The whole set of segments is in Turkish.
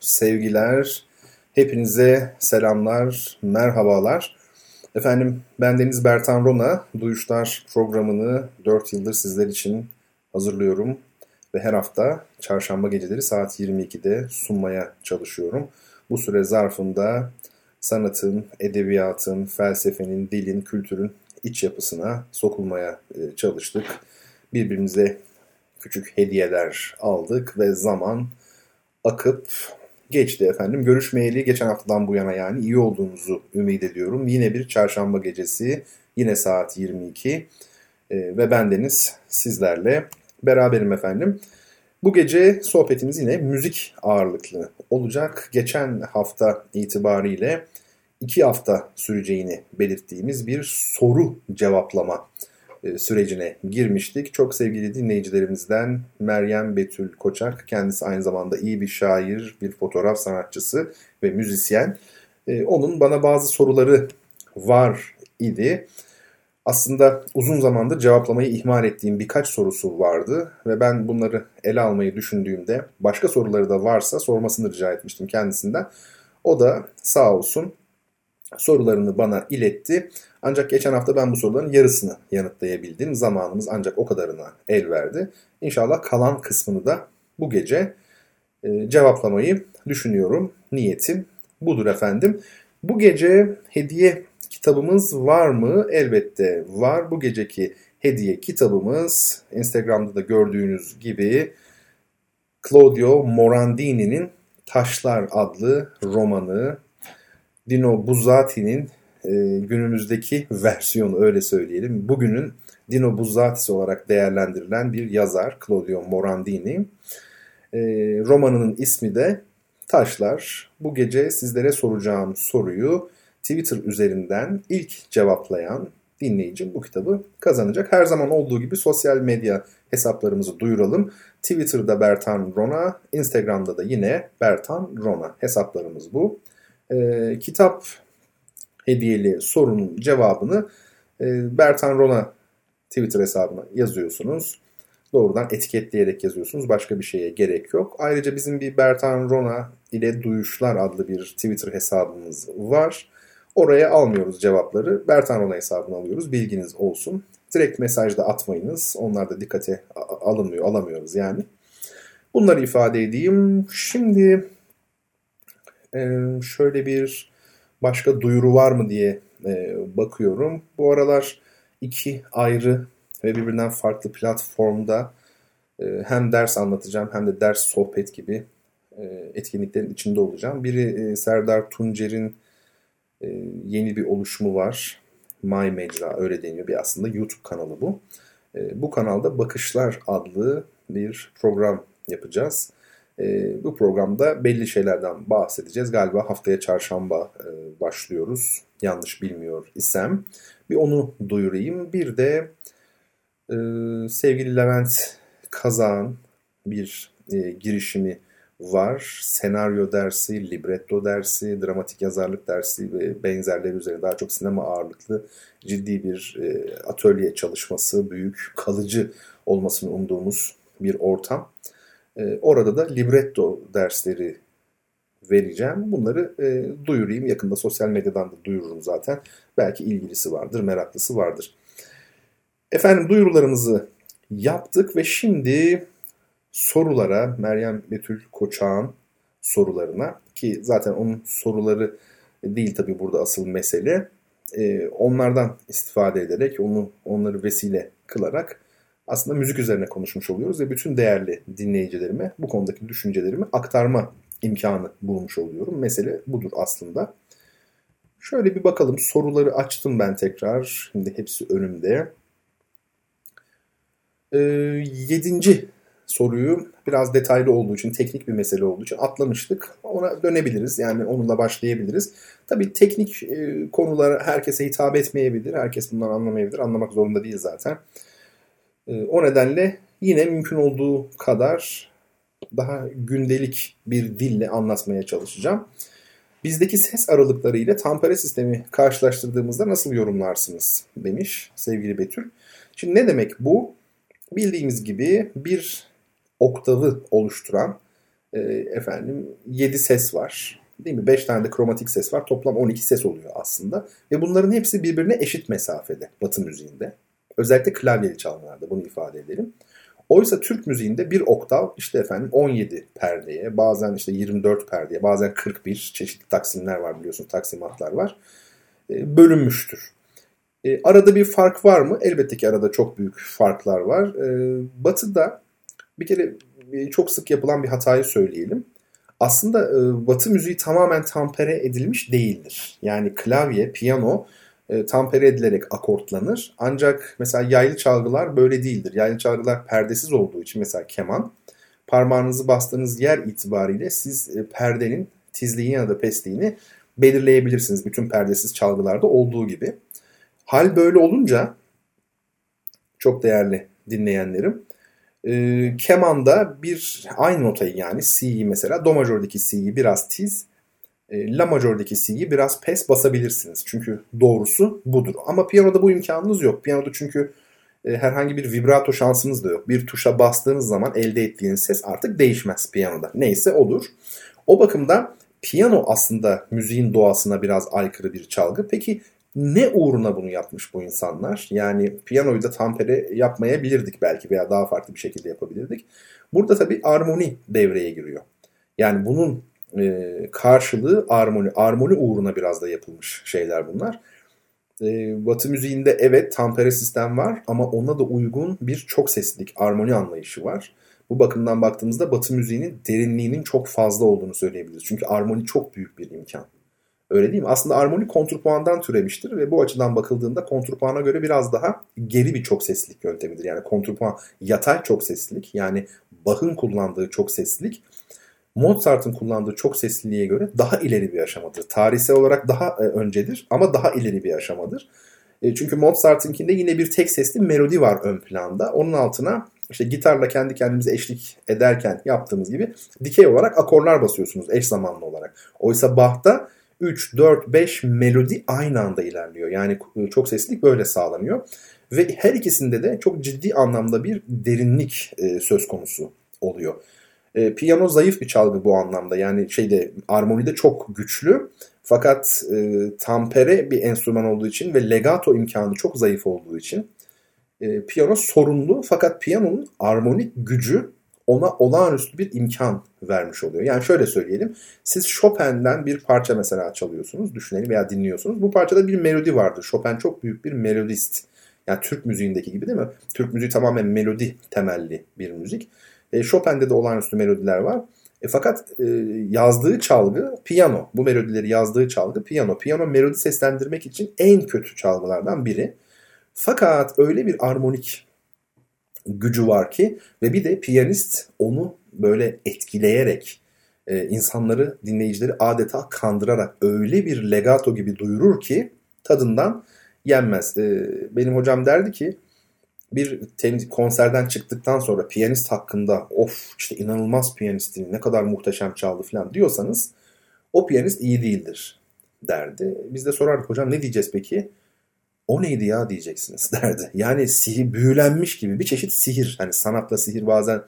sevgiler, hepinize selamlar, merhabalar. Efendim ben Deniz Bertan Rona, Duyuşlar programını 4 yıldır sizler için hazırlıyorum ve her hafta çarşamba geceleri saat 22'de sunmaya çalışıyorum. Bu süre zarfında sanatın, edebiyatın, felsefenin, dilin, kültürün iç yapısına sokulmaya e, çalıştık. Birbirimize küçük hediyeler aldık ve zaman akıp geçti efendim. Görüşmeyeli geçen haftadan bu yana yani iyi olduğunuzu ümit ediyorum. Yine bir çarşamba gecesi, yine saat 22 e, ve bendeniz sizlerle beraberim efendim. Bu gece sohbetimiz yine müzik ağırlıklı olacak. Geçen hafta itibariyle iki hafta süreceğini belirttiğimiz bir soru cevaplama sürecine girmiştik. Çok sevgili dinleyicilerimizden Meryem Betül Koçak, kendisi aynı zamanda iyi bir şair, bir fotoğraf sanatçısı ve müzisyen. E, onun bana bazı soruları var idi. Aslında uzun zamandır cevaplamayı ihmal ettiğim birkaç sorusu vardı ve ben bunları ele almayı düşündüğümde başka soruları da varsa sormasını rica etmiştim kendisinden. O da sağ olsun sorularını bana iletti. Ancak geçen hafta ben bu soruların yarısını yanıtlayabildim. Zamanımız ancak o kadarına el verdi. İnşallah kalan kısmını da bu gece e, cevaplamayı düşünüyorum. Niyetim budur efendim. Bu gece hediye kitabımız var mı? Elbette var. Bu geceki hediye kitabımız Instagram'da da gördüğünüz gibi Claudio Morandini'nin Taşlar adlı romanı Dino Buzzati'nin e, günümüzdeki versiyonu öyle söyleyelim. Bugünün Dino Buzzati'si olarak değerlendirilen bir yazar Claudio Morandini. E, romanının ismi de Taşlar. Bu gece sizlere soracağım soruyu Twitter üzerinden ilk cevaplayan dinleyicim bu kitabı kazanacak. Her zaman olduğu gibi sosyal medya hesaplarımızı duyuralım. Twitter'da Bertan Rona, Instagram'da da yine Bertan Rona hesaplarımız bu. Ee, kitap hediyeli sorunun cevabını e, Bertan Rona Twitter hesabına yazıyorsunuz. Doğrudan etiketleyerek yazıyorsunuz. Başka bir şeye gerek yok. Ayrıca bizim bir Bertan Rona ile Duyuşlar adlı bir Twitter hesabımız var. Oraya almıyoruz cevapları. Bertan Rona hesabına alıyoruz. Bilginiz olsun. Direkt mesajda atmayınız. Onlar da dikkate alınmıyor, alamıyoruz yani. Bunları ifade edeyim. Şimdi şöyle bir başka duyuru var mı diye bakıyorum. Bu aralar iki ayrı ve birbirinden farklı platformda hem ders anlatacağım hem de ders sohbet gibi etkinliklerin içinde olacağım. Biri Serdar Tuncer'in yeni bir oluşumu var. My Mecra öyle deniyor bir aslında YouTube kanalı bu. Bu kanalda Bakışlar adlı bir program yapacağız. E, bu programda belli şeylerden bahsedeceğiz. Galiba haftaya çarşamba e, başlıyoruz. Yanlış bilmiyor isem. Bir onu duyurayım. Bir de e, sevgili Levent Kazan bir e, girişimi var. Senaryo dersi, libretto dersi, dramatik yazarlık dersi ve benzerleri üzerine daha çok sinema ağırlıklı ciddi bir e, atölye çalışması, büyük, kalıcı olmasını umduğumuz bir ortam. E, orada da libretto dersleri vereceğim. Bunları e, duyurayım. Yakında sosyal medyadan da duyururum zaten. Belki ilgilisi vardır, meraklısı vardır. Efendim duyurularımızı yaptık ve şimdi sorulara Meryem Betül Koçak'ın sorularına ki zaten onun soruları değil tabi burada asıl mesele. E, onlardan istifade ederek onu onları vesile kılarak aslında müzik üzerine konuşmuş oluyoruz ve bütün değerli dinleyicilerime bu konudaki düşüncelerimi aktarma imkanı bulmuş oluyorum. Mesele budur aslında. Şöyle bir bakalım soruları açtım ben tekrar. Şimdi hepsi önümde. Ee, yedinci soruyu biraz detaylı olduğu için, teknik bir mesele olduğu için atlamıştık. Ona dönebiliriz. Yani onunla başlayabiliriz. Tabii teknik e, konular herkese hitap etmeyebilir. Herkes bundan anlamayabilir. Anlamak zorunda değil zaten. E, o nedenle yine mümkün olduğu kadar daha gündelik bir dille anlatmaya çalışacağım. Bizdeki ses aralıkları ile tampere sistemi karşılaştırdığımızda nasıl yorumlarsınız demiş sevgili Betül. Şimdi ne demek bu? Bildiğimiz gibi bir oktavı oluşturan e, efendim 7 ses var. Değil mi? 5 tane de kromatik ses var. Toplam 12 ses oluyor aslında. Ve bunların hepsi birbirine eşit mesafede Batı müziğinde. Özellikle klavyeli çalmalarda bunu ifade edelim. Oysa Türk müziğinde bir oktav işte efendim 17 perdeye, bazen işte 24 perdeye, bazen 41 çeşitli taksimler var biliyorsunuz, taksimatlar var. E, bölünmüştür. E, arada bir fark var mı? Elbette ki arada çok büyük farklar var. E, batı'da bir kere çok sık yapılan bir hatayı söyleyelim. Aslında Batı müziği tamamen tampere edilmiş değildir. Yani klavye, piyano e, tampere edilerek akortlanır. Ancak mesela yaylı çalgılar böyle değildir. Yaylı çalgılar perdesiz olduğu için mesela keman parmağınızı bastığınız yer itibariyle siz e, perdenin tizliğini ya da pesliğini belirleyebilirsiniz. Bütün perdesiz çalgılarda olduğu gibi. Hal böyle olunca çok değerli dinleyenlerim e, kemanda bir aynı notayı yani C'yi mesela do majördeki C'yi biraz tiz La majördeki C'yi biraz pes basabilirsiniz. Çünkü doğrusu budur. Ama piyanoda bu imkanınız yok. Piyanoda çünkü e, herhangi bir vibrato şansınız da yok. Bir tuşa bastığınız zaman elde ettiğiniz ses artık değişmez piyanoda. Neyse olur. O bakımdan piyano aslında müziğin doğasına biraz aykırı bir çalgı. Peki ne uğruna bunu yapmış bu insanlar? Yani piyanoyu da tampere yapmayabilirdik belki veya daha farklı bir şekilde yapabilirdik. Burada tabii armoni devreye giriyor. Yani bunun e, karşılığı armoni. Armoni uğruna biraz da yapılmış şeyler bunlar. E, Batı müziğinde evet tampere sistem var ama ona da uygun bir çok seslilik, armoni anlayışı var. Bu bakımdan baktığımızda Batı müziğinin derinliğinin çok fazla olduğunu söyleyebiliriz. Çünkü armoni çok büyük bir imkan. Öyle değil mi? Aslında armoni kontrpuandan türemiştir ve bu açıdan bakıldığında kontrpuana göre biraz daha geri bir çok seslilik yöntemidir. Yani kontrpuan yatay çok seslilik yani Bach'ın kullandığı çok seslilik Mozart'ın kullandığı çok sesliliğe göre daha ileri bir aşamadır. Tarihsel olarak daha e, öncedir ama daha ileri bir aşamadır. E, çünkü Mozart'ınkinde yine bir tek sesli melodi var ön planda. Onun altına işte gitarla kendi kendimize eşlik ederken yaptığımız gibi dikey olarak akorlar basıyorsunuz eş zamanlı olarak. Oysa Bach'ta 3, 4, 5 melodi aynı anda ilerliyor. Yani e, çok seslilik böyle sağlanıyor. Ve her ikisinde de çok ciddi anlamda bir derinlik söz konusu oluyor. E, piyano zayıf bir çalgı bu anlamda. Yani şeyde armonide çok güçlü. Fakat e, tampere bir enstrüman olduğu için ve legato imkanı çok zayıf olduğu için e, piyano sorunlu. Fakat piyanonun armonik gücü ona olağanüstü bir imkan vermiş oluyor. Yani şöyle söyleyelim. Siz Chopin'den bir parça mesela çalıyorsunuz, düşünelim veya dinliyorsunuz. Bu parçada bir melodi vardır. Chopin çok büyük bir melodist. Yani Türk müziğindeki gibi değil mi? Türk müziği tamamen melodi temelli bir müzik. E, Chopin'de de olağanüstü melodiler var. E, fakat e, yazdığı çalgı piyano. Bu melodileri yazdığı çalgı piyano. Piyano melodi seslendirmek için en kötü çalgılardan biri. Fakat öyle bir armonik gücü var ki ve bir de piyanist onu böyle etkileyerek e, insanları, dinleyicileri adeta kandırarak öyle bir legato gibi duyurur ki tadından yenmez. E, benim hocam derdi ki bir konserden çıktıktan sonra piyanist hakkında of işte inanılmaz piyanistin ne kadar muhteşem çaldı falan diyorsanız o piyanist iyi değildir derdi. Biz de sorardık hocam ne diyeceğiz peki? O neydi ya diyeceksiniz derdi. Yani sihir büyülenmiş gibi bir çeşit sihir. Hani sanatla sihir bazen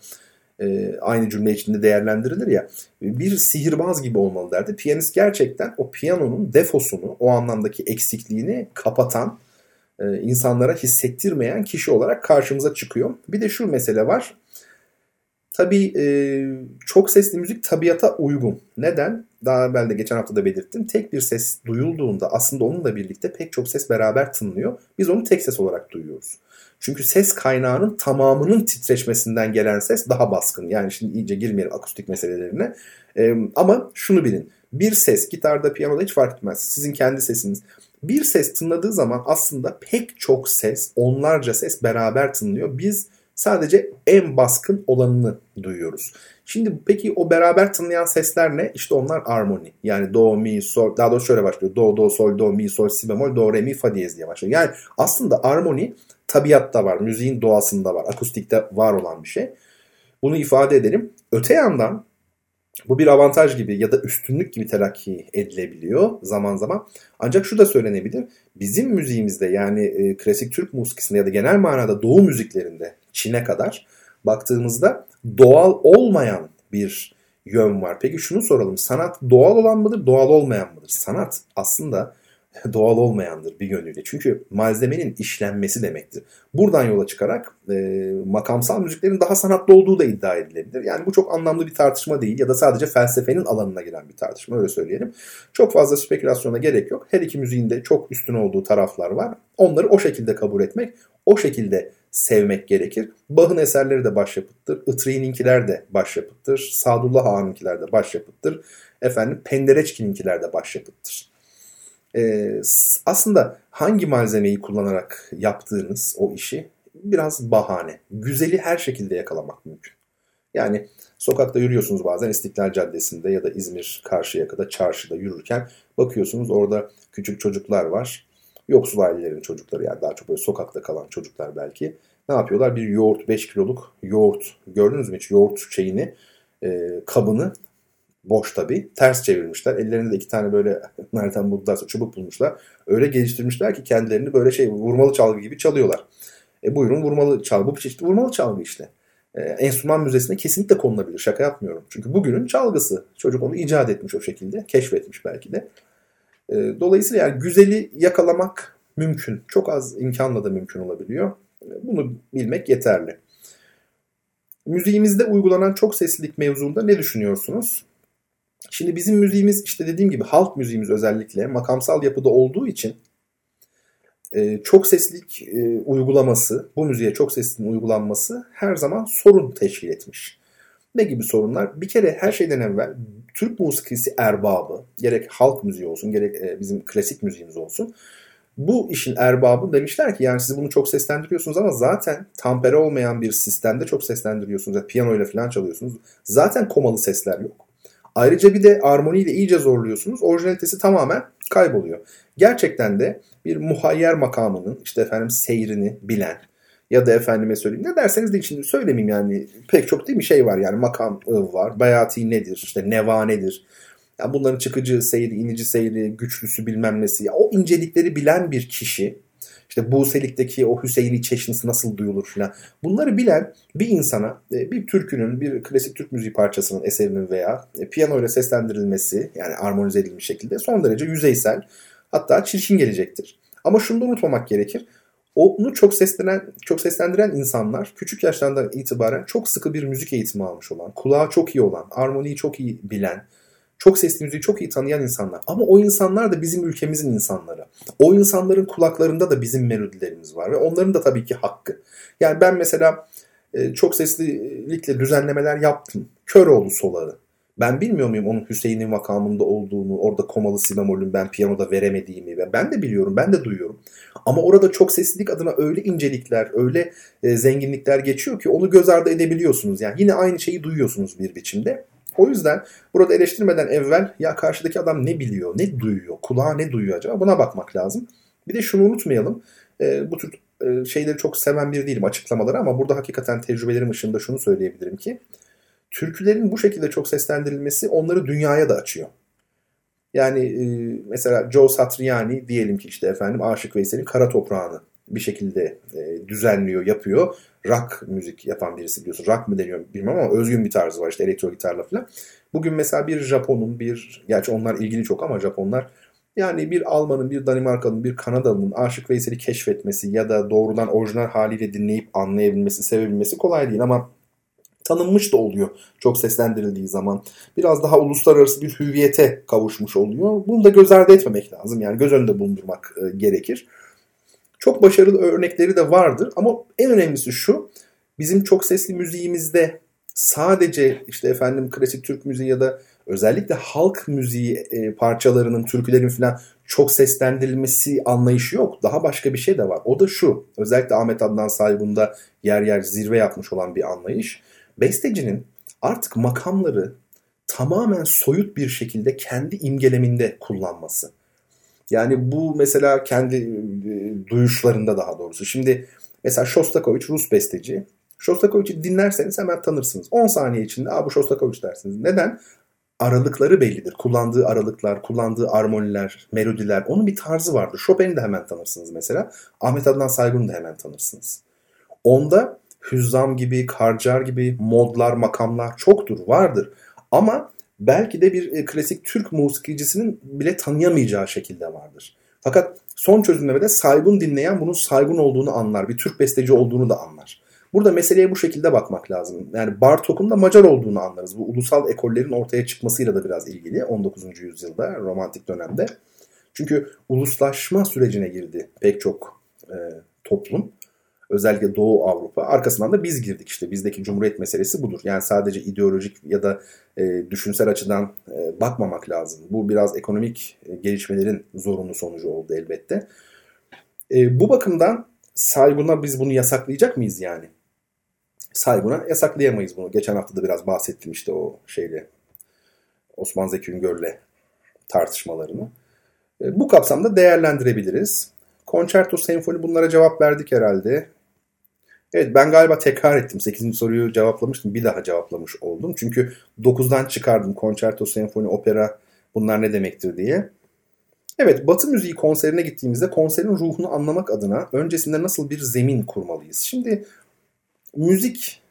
e, aynı cümle içinde değerlendirilir ya. Bir sihirbaz gibi olmalı derdi. Piyanist gerçekten o piyanonun defosunu, o anlamdaki eksikliğini kapatan insanlara hissettirmeyen kişi olarak karşımıza çıkıyor. Bir de şu mesele var. Tabii e, çok sesli müzik tabiata uygun. Neden? Daha evvel de geçen hafta da belirttim. Tek bir ses duyulduğunda aslında onunla birlikte pek çok ses beraber tınlıyor. Biz onu tek ses olarak duyuyoruz. Çünkü ses kaynağının tamamının titreşmesinden gelen ses daha baskın. Yani şimdi iyice girmeyelim akustik meselelerine. E, ama şunu bilin. Bir ses gitarda, piyanoda hiç fark etmez. Sizin kendi sesiniz. Bir ses tınladığı zaman aslında pek çok ses, onlarca ses beraber tınlıyor. Biz Sadece en baskın olanını duyuyoruz. Şimdi peki o beraber tınlayan sesler ne? İşte onlar armoni. Yani do, mi, sol, daha doğrusu şöyle başlıyor. Do, do, sol, do, mi, sol, si bemol, do, re, mi, fa diyez diye başlıyor. Yani aslında armoni tabiatta var, müziğin doğasında var, akustikte var olan bir şey. Bunu ifade edelim. Öte yandan bu bir avantaj gibi ya da üstünlük gibi telakki edilebiliyor zaman zaman. Ancak şu da söylenebilir. Bizim müziğimizde yani e, klasik Türk musikisinde ya da genel manada doğu müziklerinde Çin'e kadar baktığımızda doğal olmayan bir yön var. Peki şunu soralım. Sanat doğal olan mıdır, doğal olmayan mıdır? Sanat aslında doğal olmayandır bir yönüyle. Çünkü malzemenin işlenmesi demektir. Buradan yola çıkarak e, makamsal müziklerin daha sanatlı olduğu da iddia edilebilir. Yani bu çok anlamlı bir tartışma değil ya da sadece felsefenin alanına giren bir tartışma öyle söyleyelim. Çok fazla spekülasyona gerek yok. Her iki müziğin de çok üstün olduğu taraflar var. Onları o şekilde kabul etmek, o şekilde sevmek gerekir. Bach'ın eserleri de başyapıttır. Itri'ninkiler de başyapıttır. Sadullah Ağa'nınkiler de başyapıttır. Efendim Pendereçki'ninkiler de başyapıttır. Ee, aslında hangi malzemeyi kullanarak yaptığınız o işi biraz bahane. Güzeli her şekilde yakalamak mümkün. Yani sokakta yürüyorsunuz bazen İstiklal Caddesi'nde ya da İzmir Karşıyaka'da çarşıda yürürken bakıyorsunuz orada küçük çocuklar var Yoksul ailelerin çocukları yani daha çok böyle sokakta kalan çocuklar belki. Ne yapıyorlar? Bir yoğurt 5 kiloluk yoğurt gördünüz mü hiç yoğurt şeyini e, kabını boş tabi ters çevirmişler. Ellerinde de iki tane böyle nereden buldularsa çubuk bulmuşlar. Öyle geliştirmişler ki kendilerini böyle şey vurmalı çalgı gibi çalıyorlar. E buyurun vurmalı çalgı. Bu bir çeşit vurmalı çalgı işte. E, enstrüman müzesine kesinlikle konulabilir. Şaka yapmıyorum. Çünkü bugünün çalgısı. Çocuk onu icat etmiş o şekilde. Keşfetmiş belki de. Ee, dolayısıyla yani güzeli yakalamak mümkün. Çok az imkanla da mümkün olabiliyor. Ee, bunu bilmek yeterli. Müziğimizde uygulanan çok seslilik mevzuunda ne düşünüyorsunuz? Şimdi bizim müziğimiz işte dediğim gibi halk müziğimiz özellikle makamsal yapıda olduğu için e, çok seslilik e, uygulaması, bu müziğe çok sesliliğin uygulanması her zaman sorun teşkil etmiş. Ne gibi sorunlar? Bir kere her şeyden evvel Türk musikisi erbabı, gerek halk müziği olsun, gerek e, bizim klasik müziğimiz olsun. Bu işin erbabı demişler ki yani siz bunu çok seslendiriyorsunuz ama zaten tampere olmayan bir sistemde çok seslendiriyorsunuz. Yani piyano ile falan çalıyorsunuz. Zaten komalı sesler yok. Ayrıca bir de armoniyle iyice zorluyorsunuz. Orijinalitesi tamamen kayboluyor. Gerçekten de bir muhayyer makamının işte efendim seyrini bilen, ya da efendime söyleyeyim ne derseniz de şimdi söylemeyeyim yani pek çok değil mi şey var yani makam var bayati nedir işte neva nedir ya bunların çıkıcı seyri inici seyri güçlüsü bilmem nesi ya o incelikleri bilen bir kişi işte Buselik'teki o Hüseyin'i çeşnisi nasıl duyulur filan. Bunları bilen bir insana e, bir türkünün, bir klasik Türk müziği parçasının eserinin veya e, piyano ile seslendirilmesi yani armonize edilmiş şekilde son derece yüzeysel hatta çirkin gelecektir. Ama şunu da unutmamak gerekir. Onu çok seslendiren, çok seslendiren insanlar küçük yaşlardan itibaren çok sıkı bir müzik eğitimi almış olan, kulağı çok iyi olan, armoniyi çok iyi bilen, çok sesli müziği çok iyi tanıyan insanlar. Ama o insanlar da bizim ülkemizin insanları. O insanların kulaklarında da bizim melodilerimiz var ve onların da tabii ki hakkı. Yani ben mesela e, çok seslilikle düzenlemeler yaptım. Köroğlu solağı. Ben bilmiyor muyum onun Hüseyin'in makamında olduğunu, orada komalı si bemolün ben piyanoda veremediğimi ve ben de biliyorum, ben de duyuyorum. Ama orada çok seslilik adına öyle incelikler, öyle e, zenginlikler geçiyor ki onu göz ardı edebiliyorsunuz. Yani yine aynı şeyi duyuyorsunuz bir biçimde. O yüzden burada eleştirmeden evvel ya karşıdaki adam ne biliyor, ne duyuyor, kulağa ne duyuyor acaba buna bakmak lazım. Bir de şunu unutmayalım. E, bu tür e, şeyleri çok seven bir değilim açıklamaları ama burada hakikaten tecrübelerim ışığında şunu söyleyebilirim ki türkülerin bu şekilde çok seslendirilmesi onları dünyaya da açıyor. Yani e, mesela Joe Satriani diyelim ki işte efendim Aşık Veysel'in Kara Toprağı'nı bir şekilde e, düzenliyor, yapıyor. Rock müzik yapan birisi biliyorsun. Rock mı deniyor bilmem ama özgün bir tarzı var işte elektro gitarla falan. Bugün mesela bir Japon'un bir, gerçi onlar ilgili çok ama Japonlar yani bir Alman'ın, bir Danimarkalı'nın, bir Kanadalı'nın Aşık Veysel'i keşfetmesi ya da doğrudan orijinal haliyle dinleyip anlayabilmesi, sevebilmesi kolay değil ama tanınmış da oluyor çok seslendirildiği zaman. Biraz daha uluslararası bir hüviyete kavuşmuş oluyor. Bunu da göz ardı etmemek lazım. Yani göz önünde bulundurmak e, gerekir. Çok başarılı örnekleri de vardır ama en önemlisi şu. Bizim çok sesli müziğimizde sadece işte efendim klasik Türk müziği ya da özellikle halk müziği e, parçalarının, türkülerin falan çok seslendirilmesi anlayışı yok. Daha başka bir şey de var. O da şu. Özellikle Ahmet Adnan Saygun'da yer yer zirve yapmış olan bir anlayış. Bestecinin artık makamları tamamen soyut bir şekilde kendi imgeleminde kullanması. Yani bu mesela kendi e, duyuşlarında daha doğrusu. Şimdi mesela Shostakovich Rus besteci. Shostakovich'i dinlerseniz hemen tanırsınız. 10 saniye içinde Aa, bu Shostakovich dersiniz. Neden? Aralıkları bellidir. Kullandığı aralıklar, kullandığı armoniler, melodiler. Onun bir tarzı vardır. Chopin'i de hemen tanırsınız mesela. Ahmet Adnan Saygun'u da hemen tanırsınız. Onda hüzzam gibi, karcar gibi modlar, makamlar çoktur, vardır. Ama belki de bir e, klasik Türk musikicisinin bile tanıyamayacağı şekilde vardır. Fakat son çözümlemede saygun dinleyen bunun saygun olduğunu anlar. Bir Türk besteci olduğunu da anlar. Burada meseleye bu şekilde bakmak lazım. Yani Bartok'un da Macar olduğunu anlarız. Bu ulusal ekollerin ortaya çıkmasıyla da biraz ilgili 19. yüzyılda romantik dönemde. Çünkü uluslaşma sürecine girdi pek çok e, toplum. Özellikle Doğu Avrupa. Arkasından da biz girdik işte. Bizdeki cumhuriyet meselesi budur. Yani sadece ideolojik ya da e, düşünsel açıdan e, bakmamak lazım. Bu biraz ekonomik e, gelişmelerin zorunlu sonucu oldu elbette. E, bu bakımdan Saygun'a biz bunu yasaklayacak mıyız yani? Saygun'a yasaklayamayız bunu. Geçen hafta da biraz bahsettim işte o şeyle Osman Zeki Üngör'le tartışmalarını. E, bu kapsamda değerlendirebiliriz. Concerto Senfoni bunlara cevap verdik herhalde. Evet ben galiba tekrar ettim. 8. soruyu cevaplamıştım. Bir daha cevaplamış oldum. Çünkü 9'dan çıkardım. Concerto, senfoni, opera bunlar ne demektir diye. Evet Batı müziği konserine gittiğimizde konserin ruhunu anlamak adına öncesinde nasıl bir zemin kurmalıyız? Şimdi müzik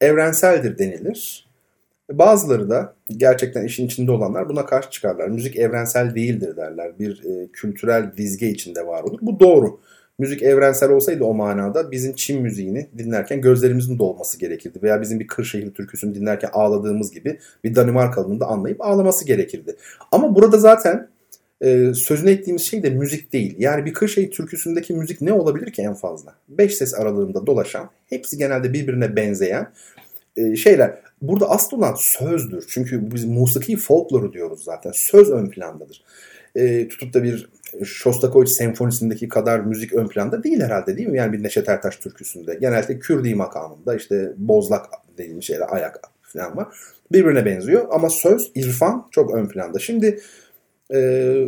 evrenseldir denilir. Bazıları da gerçekten işin içinde olanlar buna karşı çıkarlar. Müzik evrensel değildir derler. Bir e, kültürel dizge içinde var olur. Bu doğru müzik evrensel olsaydı o manada bizim Çin müziğini dinlerken gözlerimizin dolması gerekirdi. Veya bizim bir Kırşehir türküsünü dinlerken ağladığımız gibi bir Danimarkalı'nın da anlayıp ağlaması gerekirdi. Ama burada zaten e, sözüne ettiğimiz şey de müzik değil. Yani bir Kırşehir türküsündeki müzik ne olabilir ki en fazla? Beş ses aralığında dolaşan, hepsi genelde birbirine benzeyen e, şeyler. Burada asıl olan sözdür. Çünkü biz musiki folkloru diyoruz zaten. Söz ön plandadır. E, tutup da bir Shostakovich senfonisindeki kadar müzik ön planda değil herhalde değil mi? Yani bir Neşet Ertaş türküsünde. Genelde Kürdi makamında işte bozlak dediğim şeyler ayak falan var. Birbirine benziyor ama söz, irfan çok ön planda. Şimdi e,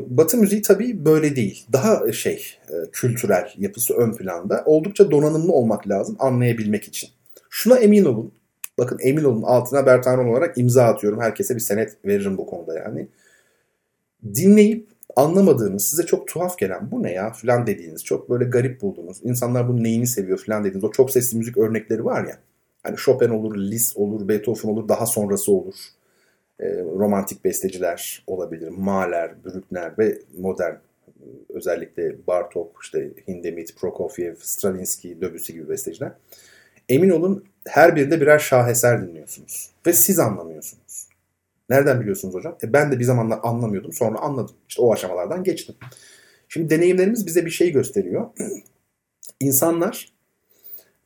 Batı müziği tabii böyle değil. Daha şey e, kültürel yapısı ön planda. Oldukça donanımlı olmak lazım anlayabilmek için. Şuna emin olun. Bakın emin olun altına Bertanon olarak imza atıyorum. Herkese bir senet veririm bu konuda yani. Dinleyip anlamadığınız, size çok tuhaf gelen bu ne ya falan dediğiniz, çok böyle garip bulduğunuz, insanlar bunun neyini seviyor falan dediğiniz o çok sesli müzik örnekleri var ya. Hani Chopin olur, Liszt olur, Beethoven olur, daha sonrası olur. E, romantik besteciler olabilir. Mahler, Bruckner ve modern özellikle Bartok, işte Hindemith, Prokofiev, Stravinsky, Debussy gibi besteciler. Emin olun her birinde birer şaheser dinliyorsunuz. Ve siz anlamıyorsunuz. Nereden biliyorsunuz hocam? E ben de bir zamanlar anlamıyordum. Sonra anladım. İşte o aşamalardan geçtim. Şimdi deneyimlerimiz bize bir şey gösteriyor. İnsanlar,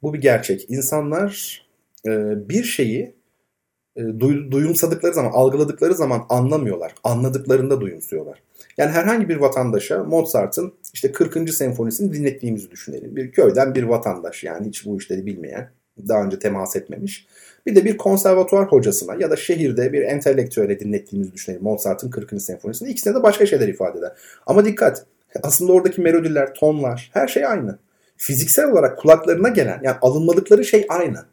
bu bir gerçek. İnsanlar e, bir şeyi e, duyumsadıkları zaman, algıladıkları zaman anlamıyorlar. Anladıklarında duyumsuyorlar. Yani herhangi bir vatandaşa Mozart'ın işte 40. senfonisini dinlettiğimizi düşünelim. Bir köyden bir vatandaş yani hiç bu işleri bilmeyen, daha önce temas etmemiş. Bir de bir konservatuvar hocasına ya da şehirde bir entelektüele dinlettiğimizi düşünelim Mozart'ın 40. senfonisini. İkisine de başka şeyler ifade eder. Ama dikkat aslında oradaki melodiler, tonlar her şey aynı. Fiziksel olarak kulaklarına gelen yani alınmadıkları şey aynı.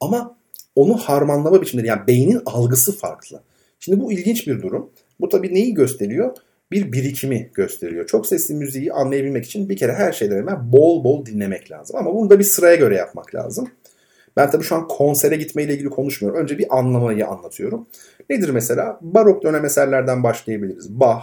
Ama onu harmanlama biçimleri yani beynin algısı farklı. Şimdi bu ilginç bir durum. Bu tabii neyi gösteriyor? Bir birikimi gösteriyor. Çok sesli müziği anlayabilmek için bir kere her şeyden evvel bol bol dinlemek lazım. Ama bunu da bir sıraya göre yapmak lazım. Ben tabii şu an konsere gitmeyle ilgili konuşmuyorum. Önce bir anlamayı anlatıyorum. Nedir mesela? Barok dönem eserlerden başlayabiliriz. Bach,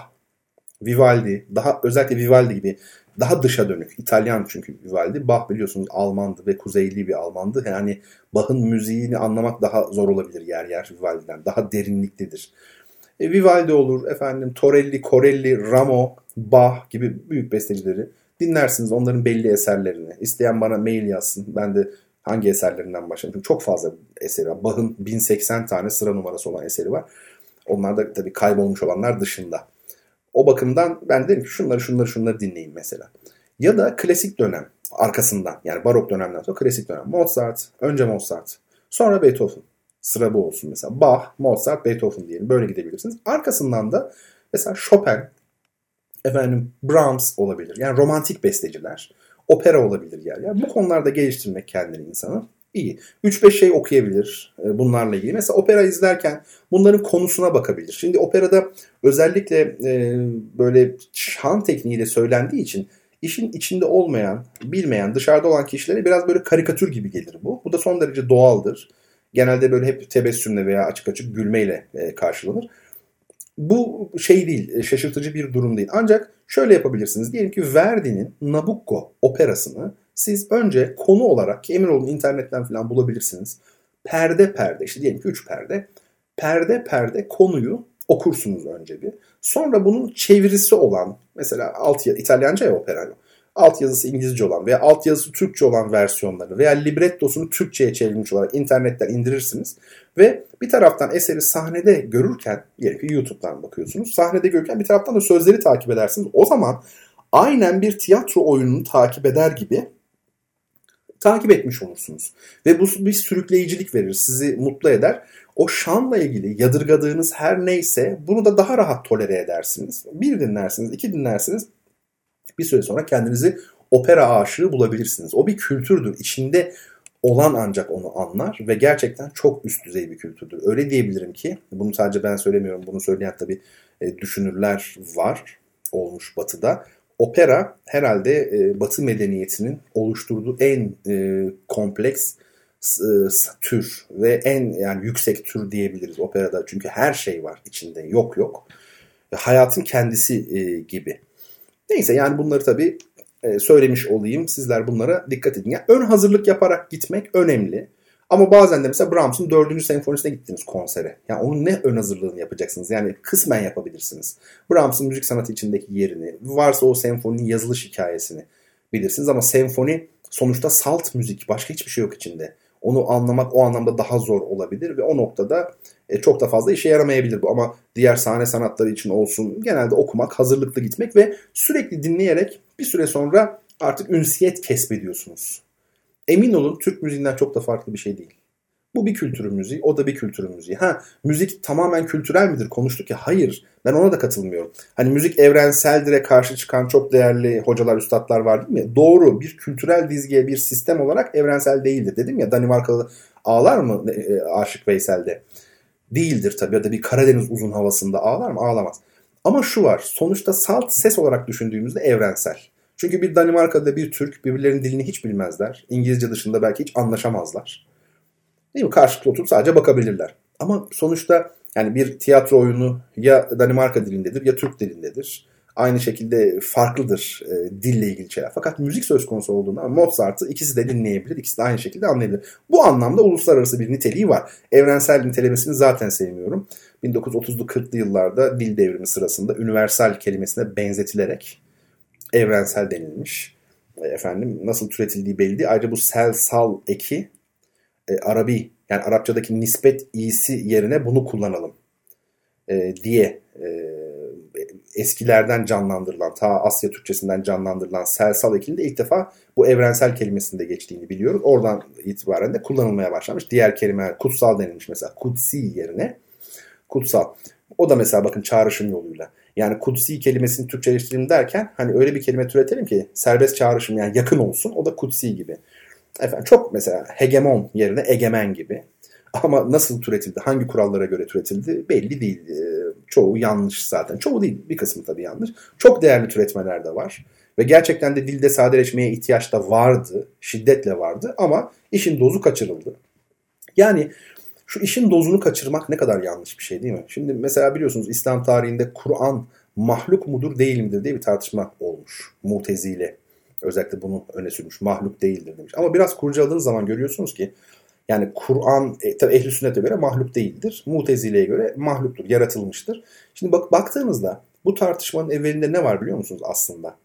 Vivaldi, daha özellikle Vivaldi gibi daha dışa dönük. İtalyan çünkü Vivaldi. Bach biliyorsunuz Almandı ve kuzeyli bir Almandı. Yani Bach'ın müziğini anlamak daha zor olabilir yer yer Vivaldi'den. Daha derinliklidir. E, Vivaldi olur, efendim Torelli, Corelli, Ramo, Bach gibi büyük bestecileri dinlersiniz onların belli eserlerini. İsteyen bana mail yazsın. Ben de hangi eserlerinden başlayayım? Çok fazla eseri var. Bach'ın 1080 tane sıra numarası olan eseri var. Onlar da tabii kaybolmuş olanlar dışında. O bakımdan ben dedim ki şunları şunları şunları dinleyin mesela. Ya da klasik dönem arkasından yani barok dönemden sonra klasik dönem. Mozart, önce Mozart, sonra Beethoven. Sıra bu olsun mesela. Bach, Mozart, Beethoven diyelim. Böyle gidebilirsiniz. Arkasından da mesela Chopin, efendim Brahms olabilir. Yani romantik besteciler. Opera olabilir yani. yani bu konularda geliştirmek kendini insanı iyi. 3-5 şey okuyabilir e, bunlarla ilgili. Mesela opera izlerken bunların konusuna bakabilir. Şimdi operada özellikle e, böyle şan tekniğiyle söylendiği için işin içinde olmayan, bilmeyen, dışarıda olan kişilere biraz böyle karikatür gibi gelir bu. Bu da son derece doğaldır. Genelde böyle hep tebessümle veya açık açık gülmeyle e, karşılanır. Bu şey değil, e, şaşırtıcı bir durum değil. Ancak şöyle yapabilirsiniz. Diyelim ki Verdi'nin Nabucco operasını siz önce konu olarak ki emin olun internetten falan bulabilirsiniz. Perde perde işte diyelim ki 3 perde. Perde perde konuyu okursunuz önce bir. Sonra bunun çevirisi olan mesela alt İtalyanca ya opera alt yazısı İngilizce olan veya alt yazısı Türkçe olan versiyonları veya librettosunu Türkçe'ye çevrilmiş olarak internetten indirirsiniz. Ve bir taraftan eseri sahnede görürken, diyelim ki YouTube'dan bakıyorsunuz, sahnede görürken bir taraftan da sözleri takip edersiniz. O zaman aynen bir tiyatro oyununu takip eder gibi takip etmiş olursunuz. Ve bu bir sürükleyicilik verir, sizi mutlu eder. O şanla ilgili yadırgadığınız her neyse bunu da daha rahat tolere edersiniz. Bir dinlersiniz, iki dinlersiniz bir süre sonra kendinizi opera aşığı bulabilirsiniz. O bir kültürdür. İçinde olan ancak onu anlar ve gerçekten çok üst düzey bir kültürdür. Öyle diyebilirim ki bunu sadece ben söylemiyorum. Bunu söyleyen tabii e, düşünürler var olmuş batıda. Opera herhalde e, batı medeniyetinin oluşturduğu en e, kompleks tür ve en yani yüksek tür diyebiliriz operada. Çünkü her şey var içinde yok yok. Hayatın kendisi gibi. Neyse yani bunları tabii e, söylemiş olayım. Sizler bunlara dikkat edin. Yani ön hazırlık yaparak gitmek önemli. Ama bazen de mesela Brahms'ın 4. senfonisine gittiniz konsere. Yani onun ne ön hazırlığını yapacaksınız? Yani kısmen yapabilirsiniz. Brahms'ın müzik sanatı içindeki yerini, varsa o senfoninin yazılış hikayesini bilirsiniz. Ama senfoni sonuçta salt müzik. Başka hiçbir şey yok içinde. Onu anlamak o anlamda daha zor olabilir ve o noktada e, çok da fazla işe yaramayabilir bu. Ama diğer sahne sanatları için olsun genelde okumak, hazırlıklı gitmek ve sürekli dinleyerek bir süre sonra artık ünsiyet kesbediyorsunuz. Emin olun Türk müziğinden çok da farklı bir şey değil. Bu bir kültürün müziği, o da bir kültürün müziği. Ha müzik tamamen kültürel midir? Konuştuk ya. Hayır. Ben ona da katılmıyorum. Hani müzik evrenseldir'e karşı çıkan çok değerli hocalar, üstadlar var değil mi? Doğru. Bir kültürel dizgiye, bir sistem olarak evrensel değildir. Dedim ya Danimarkalı ağlar mı e, Aşık Veysel'de? Değildir tabii. Ya da bir Karadeniz uzun havasında ağlar mı? Ağlamaz. Ama şu var. Sonuçta salt ses olarak düşündüğümüzde evrensel. Çünkü bir Danimarka'da bir Türk birbirlerinin dilini hiç bilmezler. İngilizce dışında belki hiç anlaşamazlar. Değil mi? Karşılıklı oturup sadece bakabilirler. Ama sonuçta yani bir tiyatro oyunu ya Danimarka dilindedir ya Türk dilindedir. Aynı şekilde farklıdır e, dille ilgili şeyler. Fakat müzik söz konusu olduğunda Mozart'ı ikisi de dinleyebilir, ikisi de aynı şekilde anlayabilir. Bu anlamda uluslararası bir niteliği var. Evrensel nitelemesini zaten sevmiyorum. 1930'lu 40'lı yıllarda dil devrimi sırasında universal kelimesine benzetilerek evrensel denilmiş. E, efendim nasıl türetildiği belli değil. Ayrıca bu sel sal eki e, Arabi yani Arapçadaki nispet iyisi yerine bunu kullanalım e, diye e, eskilerden canlandırılan, ta Asya Türkçesinden canlandırılan selsal ekinde ilk defa bu evrensel kelimesinde geçtiğini biliyoruz. Oradan itibaren de kullanılmaya başlamış. Diğer kelime kutsal denilmiş mesela kutsi yerine kutsal. O da mesela bakın çağrışım yoluyla. Yani kutsi kelimesini Türkçeleştirelim derken hani öyle bir kelime türetelim ki serbest çağrışım yani yakın olsun. O da kutsi gibi. Efendim çok mesela hegemon yerine egemen gibi. Ama nasıl türetildi, hangi kurallara göre türetildi belli değil. Ee, çoğu yanlış zaten. Çoğu değil, bir kısmı tabii yanlış. Çok değerli türetmeler de var. Ve gerçekten de dilde sadeleşmeye ihtiyaç da vardı, şiddetle vardı ama işin dozu kaçırıldı. Yani şu işin dozunu kaçırmak ne kadar yanlış bir şey değil mi? Şimdi mesela biliyorsunuz İslam tarihinde Kur'an mahluk mudur değil midir diye bir tartışma olmuş. Mutezile özellikle bunu öne sürmüş. Mahluk değildir demiş. Ama biraz kurcaladığınız zaman görüyorsunuz ki yani Kur'an e, tabi ehl sünnete göre mahluk değildir. Mutezile'ye göre mahluktur, yaratılmıştır. Şimdi bak baktığınızda bu tartışmanın evvelinde ne var biliyor musunuz aslında?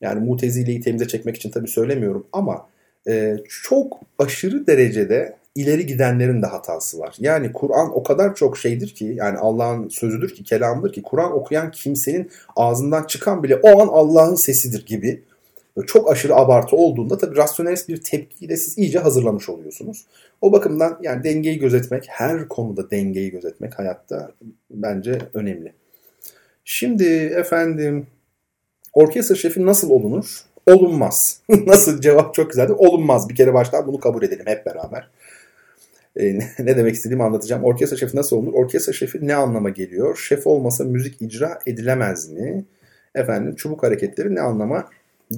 Yani Mutezile'yi temize çekmek için tabi söylemiyorum ama e, çok aşırı derecede ileri gidenlerin de hatası var. Yani Kur'an o kadar çok şeydir ki yani Allah'ın sözüdür ki kelamdır ki Kur'an okuyan kimsenin ağzından çıkan bile o an Allah'ın sesidir gibi çok aşırı abartı olduğunda tabii rasyonelist bir tepkiyi siz iyice hazırlamış oluyorsunuz. O bakımdan yani dengeyi gözetmek, her konuda dengeyi gözetmek hayatta bence önemli. Şimdi efendim orkestra şefi nasıl olunur? Olunmaz. nasıl cevap çok güzeldi. Olunmaz. Bir kere baştan bunu kabul edelim hep beraber. Ee, ne demek istediğimi anlatacağım. Orkestra şefi nasıl olunur? Orkestra şefi ne anlama geliyor? Şef olmasa müzik icra edilemez mi? Efendim çubuk hareketleri ne anlama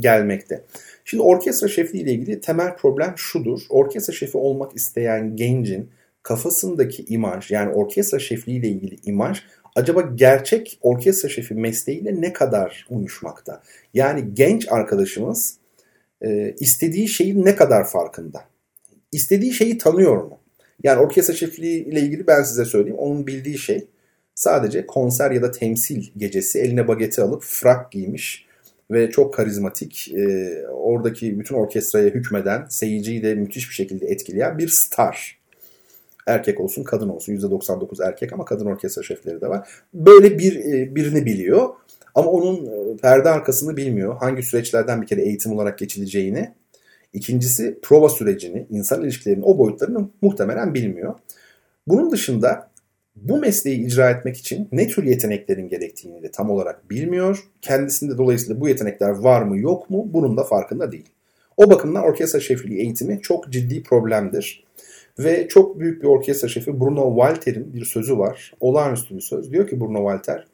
gelmekte. Şimdi orkestra şefliği ile ilgili temel problem şudur. Orkestra şefi olmak isteyen gencin kafasındaki imaj yani orkestra şefliği ile ilgili imaj acaba gerçek orkestra şefi mesleğiyle ne kadar uyuşmakta? Yani genç arkadaşımız e, istediği şeyin ne kadar farkında? İstediği şeyi tanıyor mu? Yani orkestra şefliği ile ilgili ben size söyleyeyim. Onun bildiği şey sadece konser ya da temsil gecesi eline bageti alıp frak giymiş ve çok karizmatik, e, oradaki bütün orkestraya hükmeden, seyirciyi de müthiş bir şekilde etkileyen bir star. Erkek olsun, kadın olsun. %99 erkek ama kadın orkestra şefleri de var. Böyle bir e, birini biliyor ama onun e, perde arkasını bilmiyor. Hangi süreçlerden bir kere eğitim olarak geçileceğini. İkincisi prova sürecini, insan ilişkilerinin o boyutlarını muhtemelen bilmiyor. Bunun dışında bu mesleği icra etmek için ne tür yeteneklerin gerektiğini de tam olarak bilmiyor. Kendisinde dolayısıyla bu yetenekler var mı yok mu bunun da farkında değil. O bakımdan orkestra şefliği eğitimi çok ciddi problemdir. Ve çok büyük bir orkestra şefi Bruno Walter'in bir sözü var. Olağanüstü bir söz. Diyor ki Bruno Walter,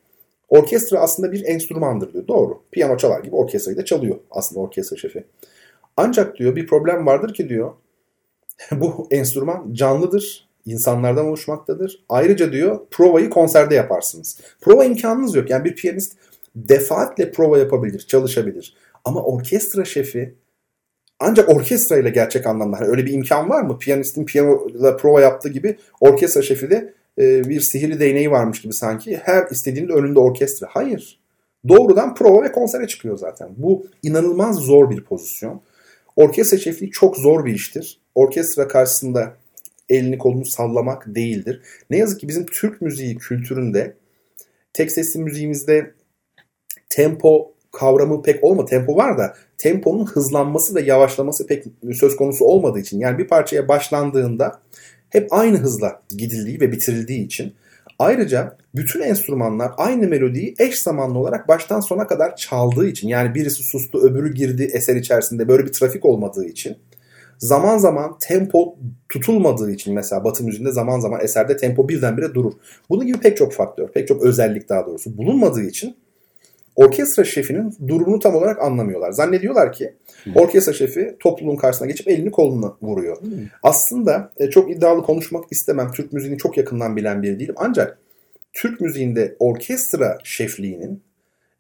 orkestra aslında bir enstrümandır diyor. Doğru. Piyano çalar gibi orkestrayı da çalıyor aslında orkestra şefi. Ancak diyor bir problem vardır ki diyor bu enstrüman canlıdır insanlardan oluşmaktadır. Ayrıca diyor provayı konserde yaparsınız. Prova imkanınız yok. Yani bir piyanist defaatle prova yapabilir, çalışabilir. Ama orkestra şefi ancak orkestra ile gerçek anlamda hani öyle bir imkan var mı? Piyanistin piyanoda prova yaptığı gibi orkestra şefi de e, bir sihirli değneği varmış gibi sanki. Her istediğinde önünde orkestra. Hayır. Doğrudan prova ve konsere çıkıyor zaten. Bu inanılmaz zor bir pozisyon. Orkestra şefliği çok zor bir iştir. Orkestra karşısında elini kolunu sallamak değildir. Ne yazık ki bizim Türk müziği kültüründe tek sesli müziğimizde tempo kavramı pek olma tempo var da temponun hızlanması ve yavaşlaması pek söz konusu olmadığı için yani bir parçaya başlandığında hep aynı hızla gidildiği ve bitirildiği için ayrıca bütün enstrümanlar aynı melodiyi eş zamanlı olarak baştan sona kadar çaldığı için yani birisi sustu öbürü girdi eser içerisinde böyle bir trafik olmadığı için zaman zaman tempo tutulmadığı için mesela Batı müziğinde zaman zaman eserde tempo birdenbire durur. Bunun gibi pek çok faktör, pek çok özellik daha doğrusu bulunmadığı için orkestra şefinin durumunu tam olarak anlamıyorlar. Zannediyorlar ki orkestra şefi topluluğun karşısına geçip elini kolunu vuruyor. Aslında e, çok iddialı konuşmak istemem. Türk müziğini çok yakından bilen biri değilim. Ancak Türk müziğinde orkestra şefliğinin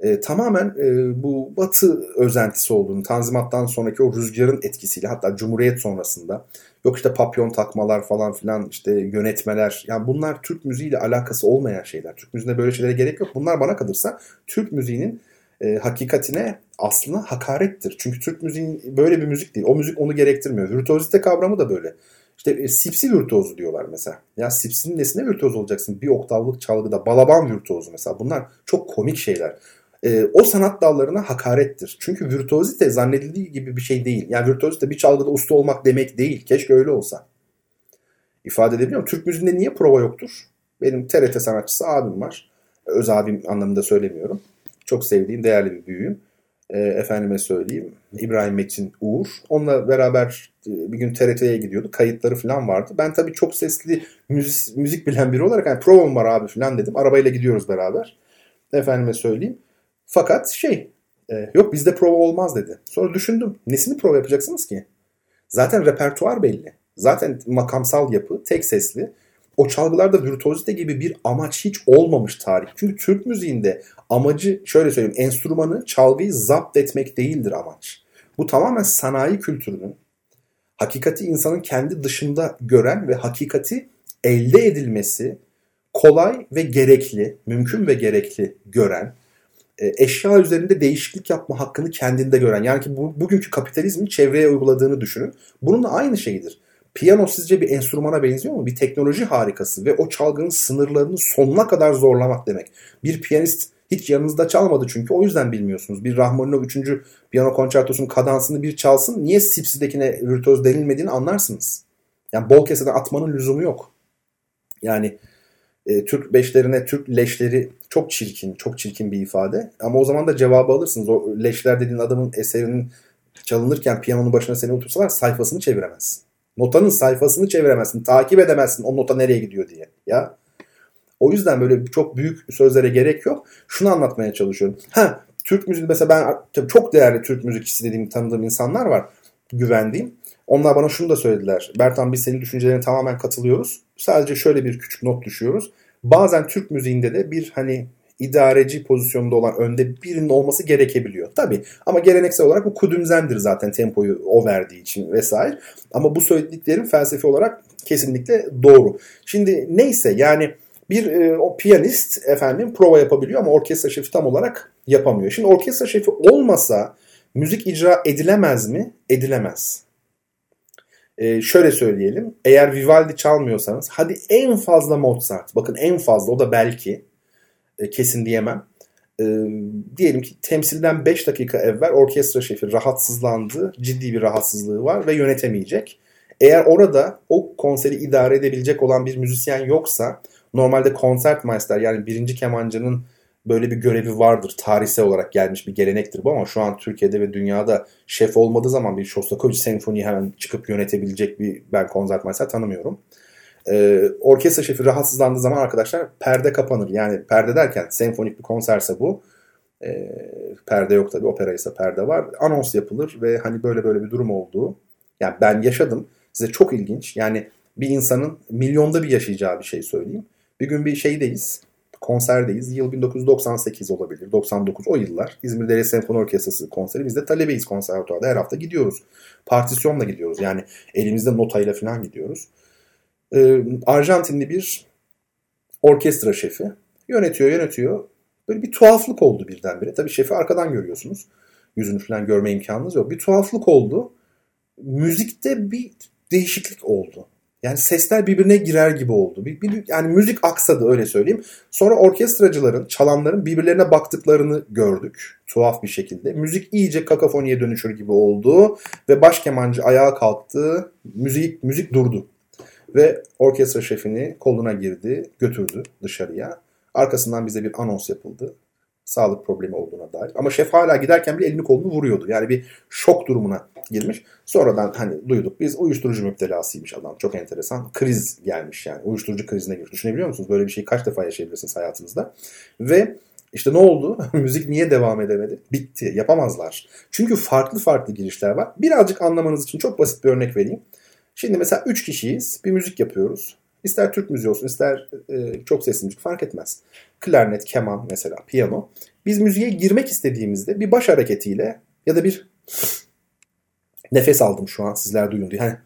e, tamamen e, bu batı özentisi olduğunu, Tanzimat'tan sonraki o rüzgarın etkisiyle hatta Cumhuriyet sonrasında yok işte papyon takmalar falan filan işte yönetmeler yani bunlar Türk müziğiyle alakası olmayan şeyler. Türk müziğinde böyle şeylere gerek yok. Bunlar bana kalırsa Türk müziğinin e, hakikatine aslına hakarettir. Çünkü Türk müziği böyle bir müzik değil. O müzik onu gerektirmiyor. Virtüozite kavramı da böyle. İşte e, sipsi virtüozu diyorlar mesela. Ya sipsinin nesine virtüoz olacaksın? Bir oktavlık çalgıda balaban virtüozu mesela. Bunlar çok komik şeyler e, o sanat dallarına hakarettir. Çünkü virtüozite zannedildiği gibi bir şey değil. Yani virtüozite bir çalgıda usta olmak demek değil. Keşke öyle olsa. İfade edebiliyor muyum? Türk müziğinde niye prova yoktur? Benim TRT sanatçısı abim var. Öz abim anlamında söylemiyorum. Çok sevdiğim, değerli bir büyüğüm. E, efendime söyleyeyim. İbrahim Metin Uğur. Onunla beraber e, bir gün TRT'ye gidiyordu. Kayıtları falan vardı. Ben tabii çok sesli müzik, müzik bilen biri olarak hani provam var abi falan dedim. Arabayla gidiyoruz beraber. Efendime söyleyeyim. Fakat şey e, yok bizde prova olmaz dedi. Sonra düşündüm nesini prova yapacaksınız ki? Zaten repertuar belli. Zaten makamsal yapı tek sesli. O çalgılarda virtüozite gibi bir amaç hiç olmamış tarih. Çünkü Türk müziğinde amacı şöyle söyleyeyim enstrümanı çalgıyı zapt etmek değildir amaç. Bu tamamen sanayi kültürünün hakikati insanın kendi dışında gören ve hakikati elde edilmesi kolay ve gerekli, mümkün ve gerekli gören eşya üzerinde değişiklik yapma hakkını kendinde gören. Yani ki bu, bugünkü kapitalizmin çevreye uyguladığını düşünün. Bununla aynı şeydir. Piyano sizce bir enstrümana benziyor mu? Bir teknoloji harikası ve o çalgının sınırlarını sonuna kadar zorlamak demek. Bir piyanist hiç yanınızda çalmadı çünkü o yüzden bilmiyorsunuz. Bir Rahmaninov 3. piyano konçertosunun kadansını bir çalsın. Niye Sipsi'dekine virtüöz denilmediğini anlarsınız. Yani bol keseden atmanın lüzumu yok. Yani e, Türk beşlerine Türk leşleri çok çirkin, çok çirkin bir ifade. Ama o zaman da cevabı alırsınız. O leşler dediğin adamın eserinin çalınırken piyanonun başına seni otursalar sayfasını çeviremezsin. Notanın sayfasını çeviremezsin. Takip edemezsin o nota nereye gidiyor diye. Ya o yüzden böyle çok büyük sözlere gerek yok. Şunu anlatmaya çalışıyorum. Ha Türk müziği mesela ben tabii çok değerli Türk müzikçisi dediğim tanıdığım insanlar var. Güvendiğim. Onlar bana şunu da söylediler. Bertan biz senin düşüncelerine tamamen katılıyoruz. Sadece şöyle bir küçük not düşüyoruz. Bazen Türk müziğinde de bir hani idareci pozisyonda olan önde birinin olması gerekebiliyor. Tabii ama geleneksel olarak bu kudümzendir zaten tempoyu o verdiği için vesaire. Ama bu söylediklerim felsefi olarak kesinlikle doğru. Şimdi neyse yani bir e, o piyanist efendim prova yapabiliyor ama orkestra şefi tam olarak yapamıyor. Şimdi orkestra şefi olmasa müzik icra edilemez mi? Edilemez. E, şöyle söyleyelim. Eğer Vivaldi çalmıyorsanız hadi en fazla Mozart. Bakın en fazla o da belki e, kesin diyemem. E, diyelim ki temsilden 5 dakika evvel orkestra şefi rahatsızlandı. Ciddi bir rahatsızlığı var ve yönetemeyecek. Eğer orada o konseri idare edebilecek olan bir müzisyen yoksa normalde konsertmeister yani birinci kemancının böyle bir görevi vardır. Tarihsel olarak gelmiş bir gelenektir bu ama şu an Türkiye'de ve dünyada şef olmadığı zaman bir Shostakovich senfoni hemen çıkıp yönetebilecek bir ben konsertmeister tanımıyorum. Ee, orkestra şefi rahatsızlandığı zaman arkadaşlar perde kapanır. Yani perde derken senfonik bir konserse bu. E, perde yok tabii opera ise perde var. Anons yapılır ve hani böyle böyle bir durum olduğu. Yani ben yaşadım. Size çok ilginç. Yani bir insanın milyonda bir yaşayacağı bir şey söyleyeyim. Bir gün bir şeydeyiz. Konserdeyiz. Yıl 1998 olabilir. 99 o yıllar. İzmir Devlet Senfoni Orkestrası konseri. Biz de talebeyiz konservatuarda. Her hafta gidiyoruz. Partisyonla gidiyoruz. Yani elimizde notayla falan gidiyoruz. Ee, Arjantinli bir orkestra şefi. Yönetiyor yönetiyor. Böyle bir tuhaflık oldu birdenbire. Tabii şefi arkadan görüyorsunuz. Yüzünü falan görme imkanınız yok. Bir tuhaflık oldu. Müzikte bir değişiklik oldu. Yani sesler birbirine girer gibi oldu. Bir, bir, yani müzik aksadı öyle söyleyeyim. Sonra orkestracıların, çalanların birbirlerine baktıklarını gördük. Tuhaf bir şekilde. Müzik iyice kakafoniye dönüşür gibi oldu. Ve baş kemancı ayağa kalktı. Müzik, müzik durdu. Ve orkestra şefini koluna girdi, götürdü dışarıya. Arkasından bize bir anons yapıldı. Sağlık problemi olduğuna dair. Ama şef hala giderken bile elini kolunu vuruyordu. Yani bir şok durumuna girmiş. Sonradan hani duyduk biz uyuşturucu müptelasıymış adam. Çok enteresan. Kriz gelmiş yani. Uyuşturucu krizine girmiş. Düşünebiliyor musunuz? Böyle bir şeyi kaç defa yaşayabilirsiniz hayatınızda. Ve işte ne oldu? Müzik niye devam edemedi? Bitti. Yapamazlar. Çünkü farklı farklı girişler var. Birazcık anlamanız için çok basit bir örnek vereyim. Şimdi mesela 3 kişiyiz. Bir müzik yapıyoruz. İster Türk müziği olsun ister e, çok sesli müzik fark etmez. Klarnet, keman mesela, piyano. Biz müziğe girmek istediğimizde bir baş hareketiyle ya da bir nefes aldım şu an sizler duyun diye. Hani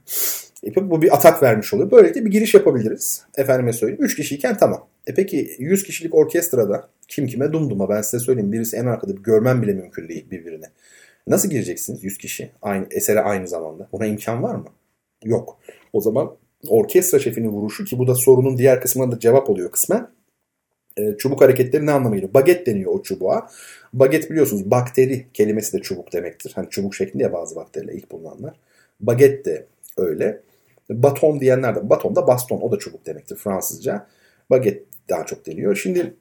bu bir atak vermiş oluyor. Böylelikle bir giriş yapabiliriz. Efendime söyleyeyim. 3 kişiyken tamam. E peki 100 kişilik orkestrada kim kime dumduma ben size söyleyeyim. Birisi en arkada bir görmem bile mümkün değil birbirine. Nasıl gireceksiniz 100 kişi? Aynı, esere aynı zamanda. Buna imkan var mı? Yok. O zaman orkestra şefinin vuruşu ki bu da sorunun diğer kısmına da cevap oluyor kısmen. E, çubuk hareketleri ne anlamıyla? Baget deniyor o çubuğa. Baget biliyorsunuz bakteri kelimesi de çubuk demektir. Hani çubuk şeklinde ya bazı bakteriler ilk bulunanlar. Baget de öyle. Baton diyenler de baton da baston o da çubuk demektir Fransızca. Baget daha çok deniyor. Şimdi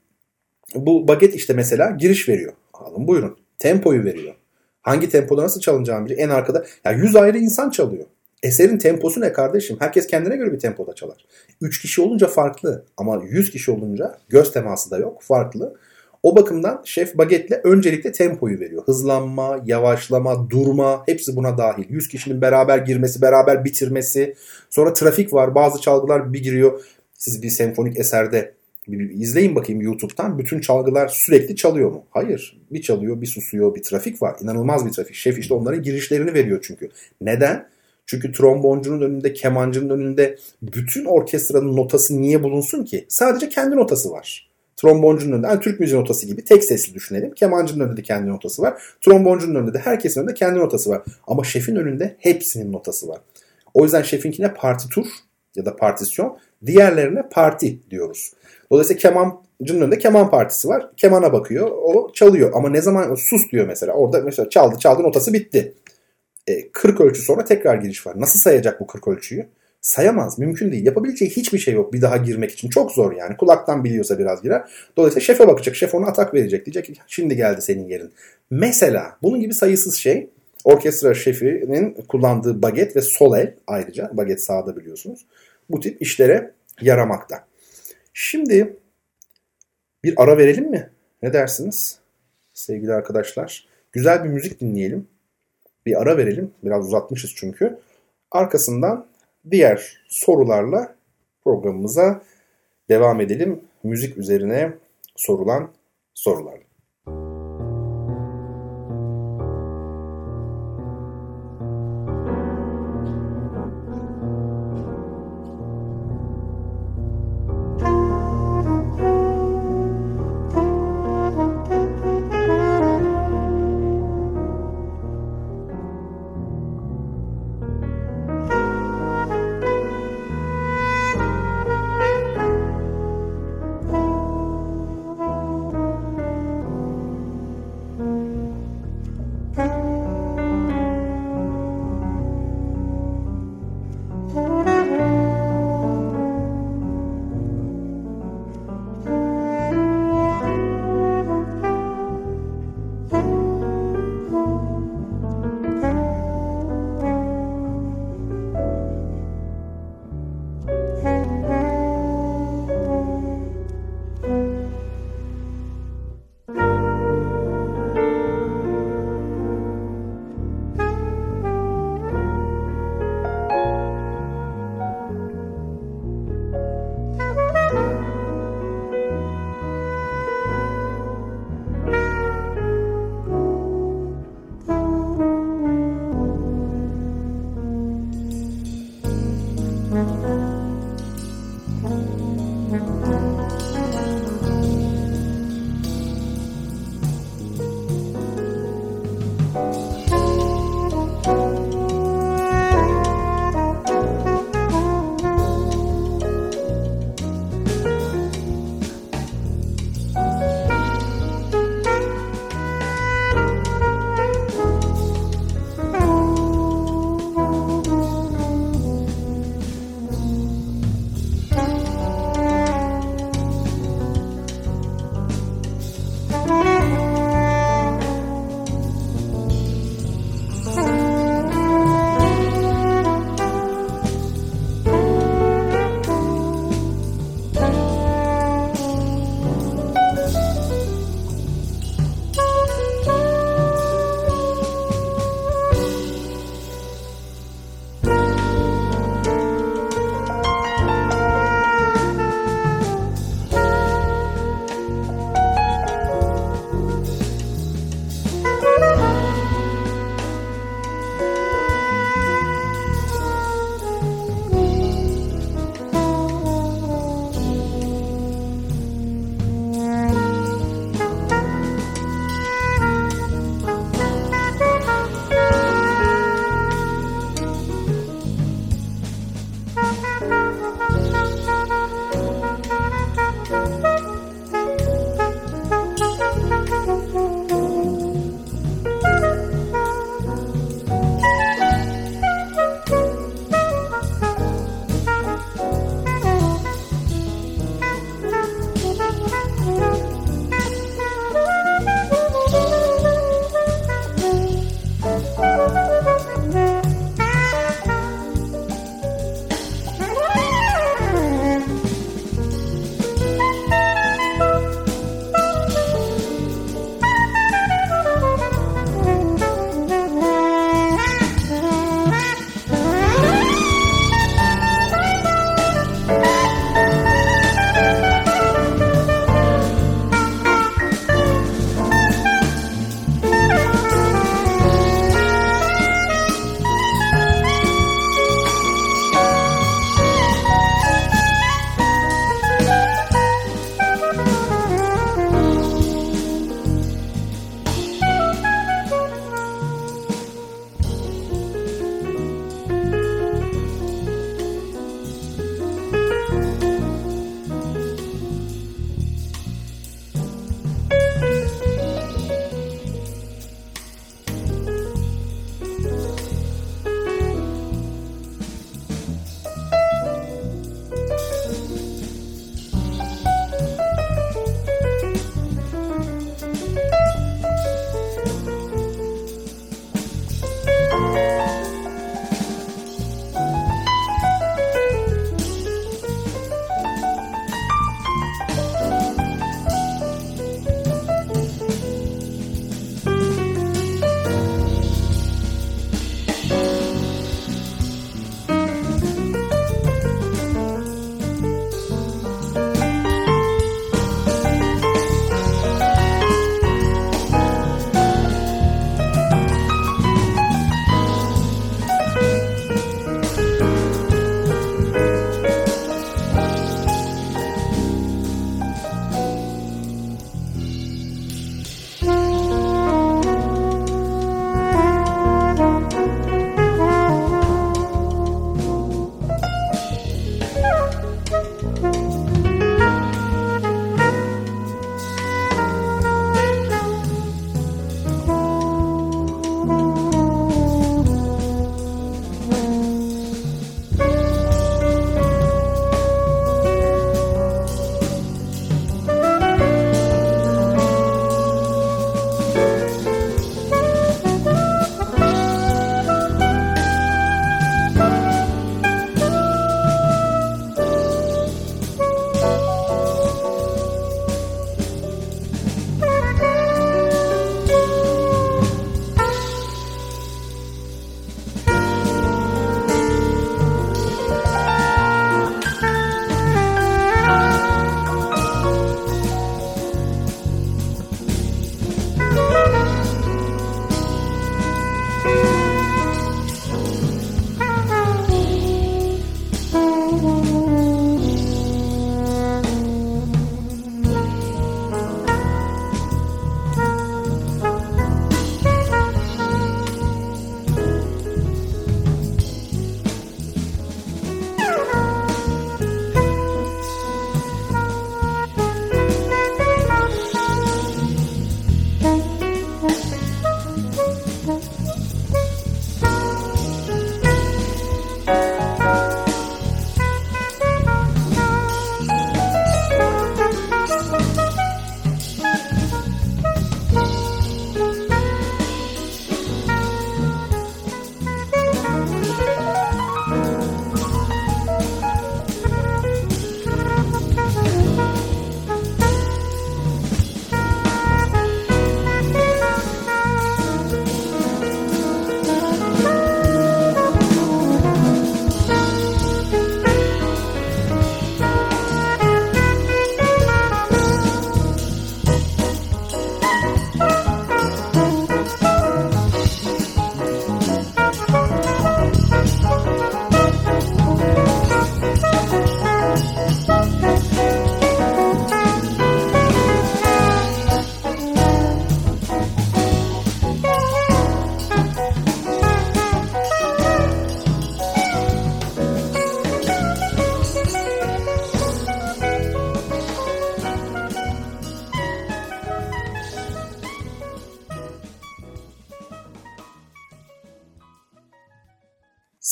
bu baget işte mesela giriş veriyor. Alın buyurun. Tempoyu veriyor. Hangi tempoda nasıl çalınacağını biliyor. En arkada ya yani 100 ayrı insan çalıyor. Eserin temposu ne kardeşim? Herkes kendine göre bir tempoda çalar. 3 kişi olunca farklı ama 100 kişi olunca göz teması da yok farklı. O bakımdan Şef Baget'le öncelikle tempoyu veriyor. Hızlanma, yavaşlama, durma hepsi buna dahil. 100 kişinin beraber girmesi, beraber bitirmesi. Sonra trafik var. Bazı çalgılar bir giriyor. Siz bir senfonik eserde bir, bir izleyin bakayım YouTube'dan. Bütün çalgılar sürekli çalıyor mu? Hayır. Bir çalıyor, bir susuyor, bir trafik var. İnanılmaz bir trafik. Şef işte onların girişlerini veriyor çünkü. Neden? Çünkü tromboncunun önünde, kemancının önünde bütün orkestranın notası niye bulunsun ki? Sadece kendi notası var. Tromboncunun önünde, yani Türk müziği notası gibi tek sesli düşünelim. Kemancının önünde de kendi notası var. Tromboncunun önünde de herkesin önünde kendi notası var. Ama şefin önünde hepsinin notası var. O yüzden şefinkine partitur ya da partisyon, diğerlerine parti diyoruz. Dolayısıyla kemancının önünde keman partisi var. Kemana bakıyor, o çalıyor. Ama ne zaman sus diyor mesela. Orada mesela çaldı çaldı notası bitti. E, 40 ölçü sonra tekrar giriş var. Nasıl sayacak bu 40 ölçüyü? Sayamaz. Mümkün değil. Yapabileceği hiçbir şey yok bir daha girmek için. Çok zor yani. Kulaktan biliyorsa biraz girer. Dolayısıyla şefe bakacak. Şef ona atak verecek. Diyecek ki şimdi geldi senin yerin. Mesela bunun gibi sayısız şey orkestra şefinin kullandığı baget ve sol el ayrıca baget sağda biliyorsunuz. Bu tip işlere yaramakta. Şimdi bir ara verelim mi? Ne dersiniz sevgili arkadaşlar? Güzel bir müzik dinleyelim. Bir ara verelim. Biraz uzatmışız çünkü. Arkasından diğer sorularla programımıza devam edelim. Müzik üzerine sorulan sorularla.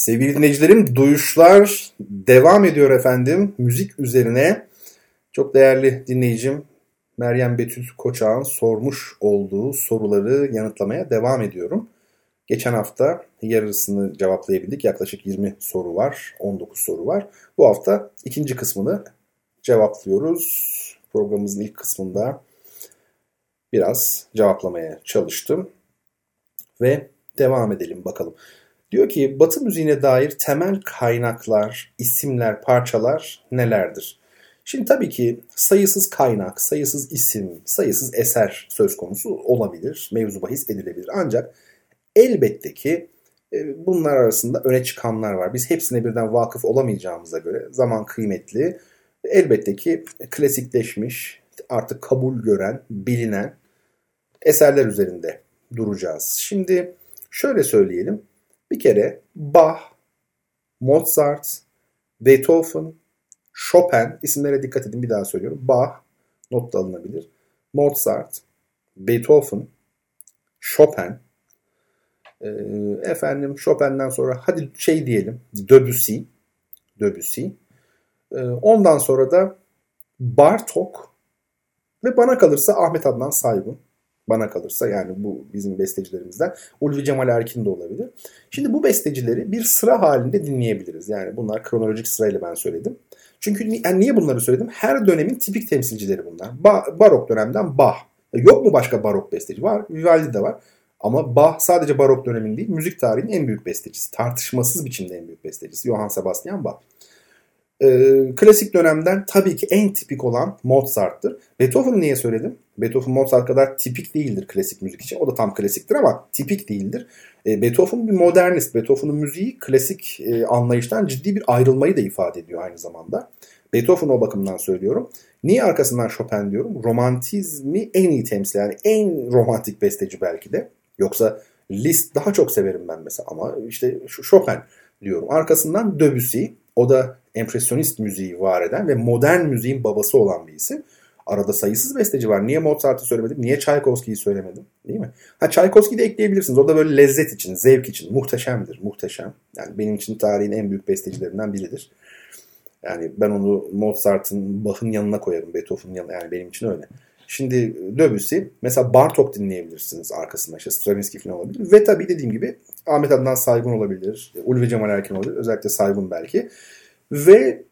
Sevgili dinleyicilerim duyuşlar devam ediyor efendim. Müzik üzerine çok değerli dinleyicim Meryem Betül Koçak'ın sormuş olduğu soruları yanıtlamaya devam ediyorum. Geçen hafta yarısını cevaplayabildik. Yaklaşık 20 soru var, 19 soru var. Bu hafta ikinci kısmını cevaplıyoruz. Programımızın ilk kısmında biraz cevaplamaya çalıştım. Ve devam edelim bakalım. Diyor ki Batı müziğine dair temel kaynaklar, isimler, parçalar nelerdir? Şimdi tabii ki sayısız kaynak, sayısız isim, sayısız eser söz konusu olabilir, mevzu bahis edilebilir. Ancak elbette ki e, bunlar arasında öne çıkanlar var. Biz hepsine birden vakıf olamayacağımıza göre zaman kıymetli. Elbette ki klasikleşmiş, artık kabul gören, bilinen eserler üzerinde duracağız. Şimdi şöyle söyleyelim. Bir kere Bach, Mozart, Beethoven, Chopin isimlere dikkat edin bir daha söylüyorum. Bach not da alınabilir. Mozart, Beethoven, Chopin, e, efendim Chopin'den sonra hadi şey diyelim Debussy, Debussy. E, ondan sonra da Bartok ve bana kalırsa Ahmet Adnan Saygun. Bana kalırsa yani bu bizim bestecilerimizden. Ulvi Cemal Erkin de olabilir. Şimdi bu bestecileri bir sıra halinde dinleyebiliriz. Yani bunlar kronolojik sırayla ben söyledim. Çünkü yani niye bunları söyledim? Her dönemin tipik temsilcileri bunlar. Ba- barok dönemden Bach. Yok mu başka barok besteci? Var. Vivaldi de var. Ama Bach sadece barok dönemin değil, müzik tarihinin en büyük bestecisi. Tartışmasız biçimde en büyük bestecisi. Johann Sebastian Bach. Ee, klasik dönemden tabii ki en tipik olan Mozart'tır. Beethoven'ı niye söyledim? Beethoven Mozart kadar tipik değildir klasik müzik için. O da tam klasiktir ama tipik değildir. E, Beethoven bir modernist. Beethoven'ın müziği klasik e, anlayıştan ciddi bir ayrılmayı da ifade ediyor aynı zamanda. Beethoven o bakımdan söylüyorum. Niye arkasından Chopin diyorum? Romantizmi en iyi temsil yani en romantik besteci belki de. Yoksa Liszt daha çok severim ben mesela ama işte Chopin diyorum. Arkasından Debussy o da empresyonist müziği var eden ve modern müziğin babası olan bir isim. Arada sayısız besteci var. Niye Mozart'ı söylemedim? Niye Tchaikovsky'yi söylemedim? Değil mi? Ha Tchaikovsky'yi de ekleyebilirsiniz. O da böyle lezzet için, zevk için. Muhteşemdir. Muhteşem. Yani benim için tarihin en büyük bestecilerinden biridir. Yani ben onu Mozart'ın, Bach'ın yanına koyarım. Beethoven'ın yanına. Yani benim için öyle. Şimdi Debussy mesela Bartok dinleyebilirsiniz arkasında işte Stravinsky falan olabilir. Ve tabii dediğim gibi Ahmet Adnan Saygun olabilir. Ulvi Cemal Erkin olabilir. Özellikle Saygun belki. Ve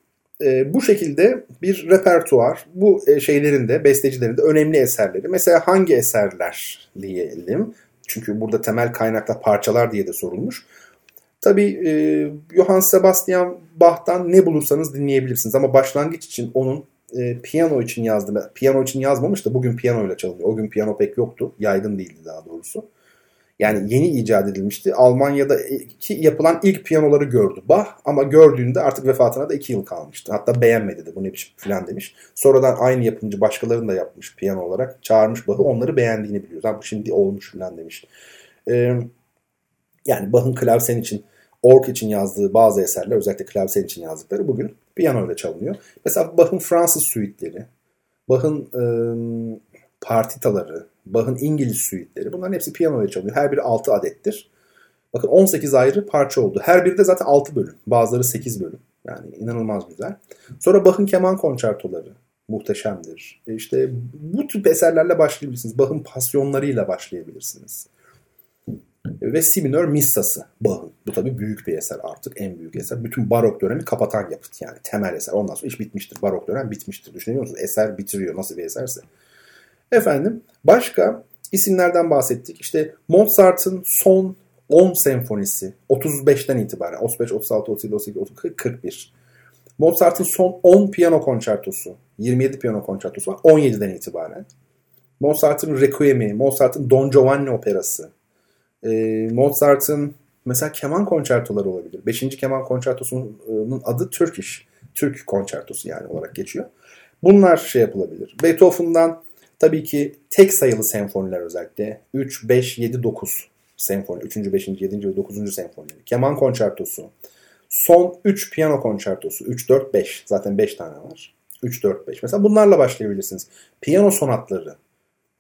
e, bu şekilde bir repertuar bu e, şeylerin de bestecilerin de önemli eserleri. Mesela hangi eserler diyelim. Çünkü burada temel kaynakla parçalar diye de sorulmuş. Tabii e, Johann Sebastian Bach'tan ne bulursanız dinleyebilirsiniz. Ama başlangıç için onun e, piyano için yazdı. Piyano için yazmamış da bugün piyano ile çalınıyor. O gün piyano pek yoktu. Yaygın değildi daha doğrusu. Yani yeni icat edilmişti. Almanya'da iki yapılan ilk piyanoları gördü Bach ama gördüğünde artık vefatına da iki yıl kalmıştı. Hatta beğenmedi de bu ne biçim falan demiş. Sonradan aynı yapımcı başkalarını da yapmış piyano olarak. Çağırmış Bach'ı onları beğendiğini biliyoruz. Ha bu şimdi olmuş falan demiş. Ee, yani Bach'ın klavsen için ork için yazdığı bazı eserler özellikle klavsen için yazdıkları bugün piyano ile çalınıyor. Mesela Bach'ın Fransız suitleri, Bach'ın e, partitaları, Bach'ın İngiliz suitleri bunların hepsi piyano ile çalınıyor. Her biri 6 adettir. Bakın 18 ayrı parça oldu. Her biri de zaten 6 bölüm. Bazıları 8 bölüm. Yani inanılmaz güzel. Sonra Bach'ın keman konçertoları muhteşemdir. E işte bu tip eserlerle başlayabilirsiniz. Bach'ın pasyonlarıyla başlayabilirsiniz ve Si minör Missası Bach'ın. Bu tabii büyük bir eser artık en büyük eser. Bütün barok dönemi kapatan yapıt yani temel eser. Ondan sonra iş bitmiştir. Barok dönem bitmiştir. Düşünüyor musunuz? Eser bitiriyor nasıl bir eserse. Efendim başka isimlerden bahsettik. İşte Mozart'ın son 10 senfonisi 35'ten itibaren 35, 36, 37, 38, 39, 41. Mozart'ın son 10 piyano konçertosu 27 piyano konçertosu var 17'den itibaren. Mozart'ın Requiem'i, Mozart'ın Don Giovanni operası, e, Mozart'ın mesela keman konçertoları olabilir. Beşinci keman konçertosunun adı Turkish. Türk konçertosu yani olarak geçiyor. Bunlar şey yapılabilir. Beethoven'dan tabii ki tek sayılı senfoniler özellikle. 3, 5, 7, 9 senfoni. 3. 5. 7. ve 9. senfonileri. Keman konçertosu. Son 3 piyano konçertosu. 3, 4, 5. Zaten 5 tane var. 3, 4, 5. Mesela bunlarla başlayabilirsiniz. Piyano sonatları.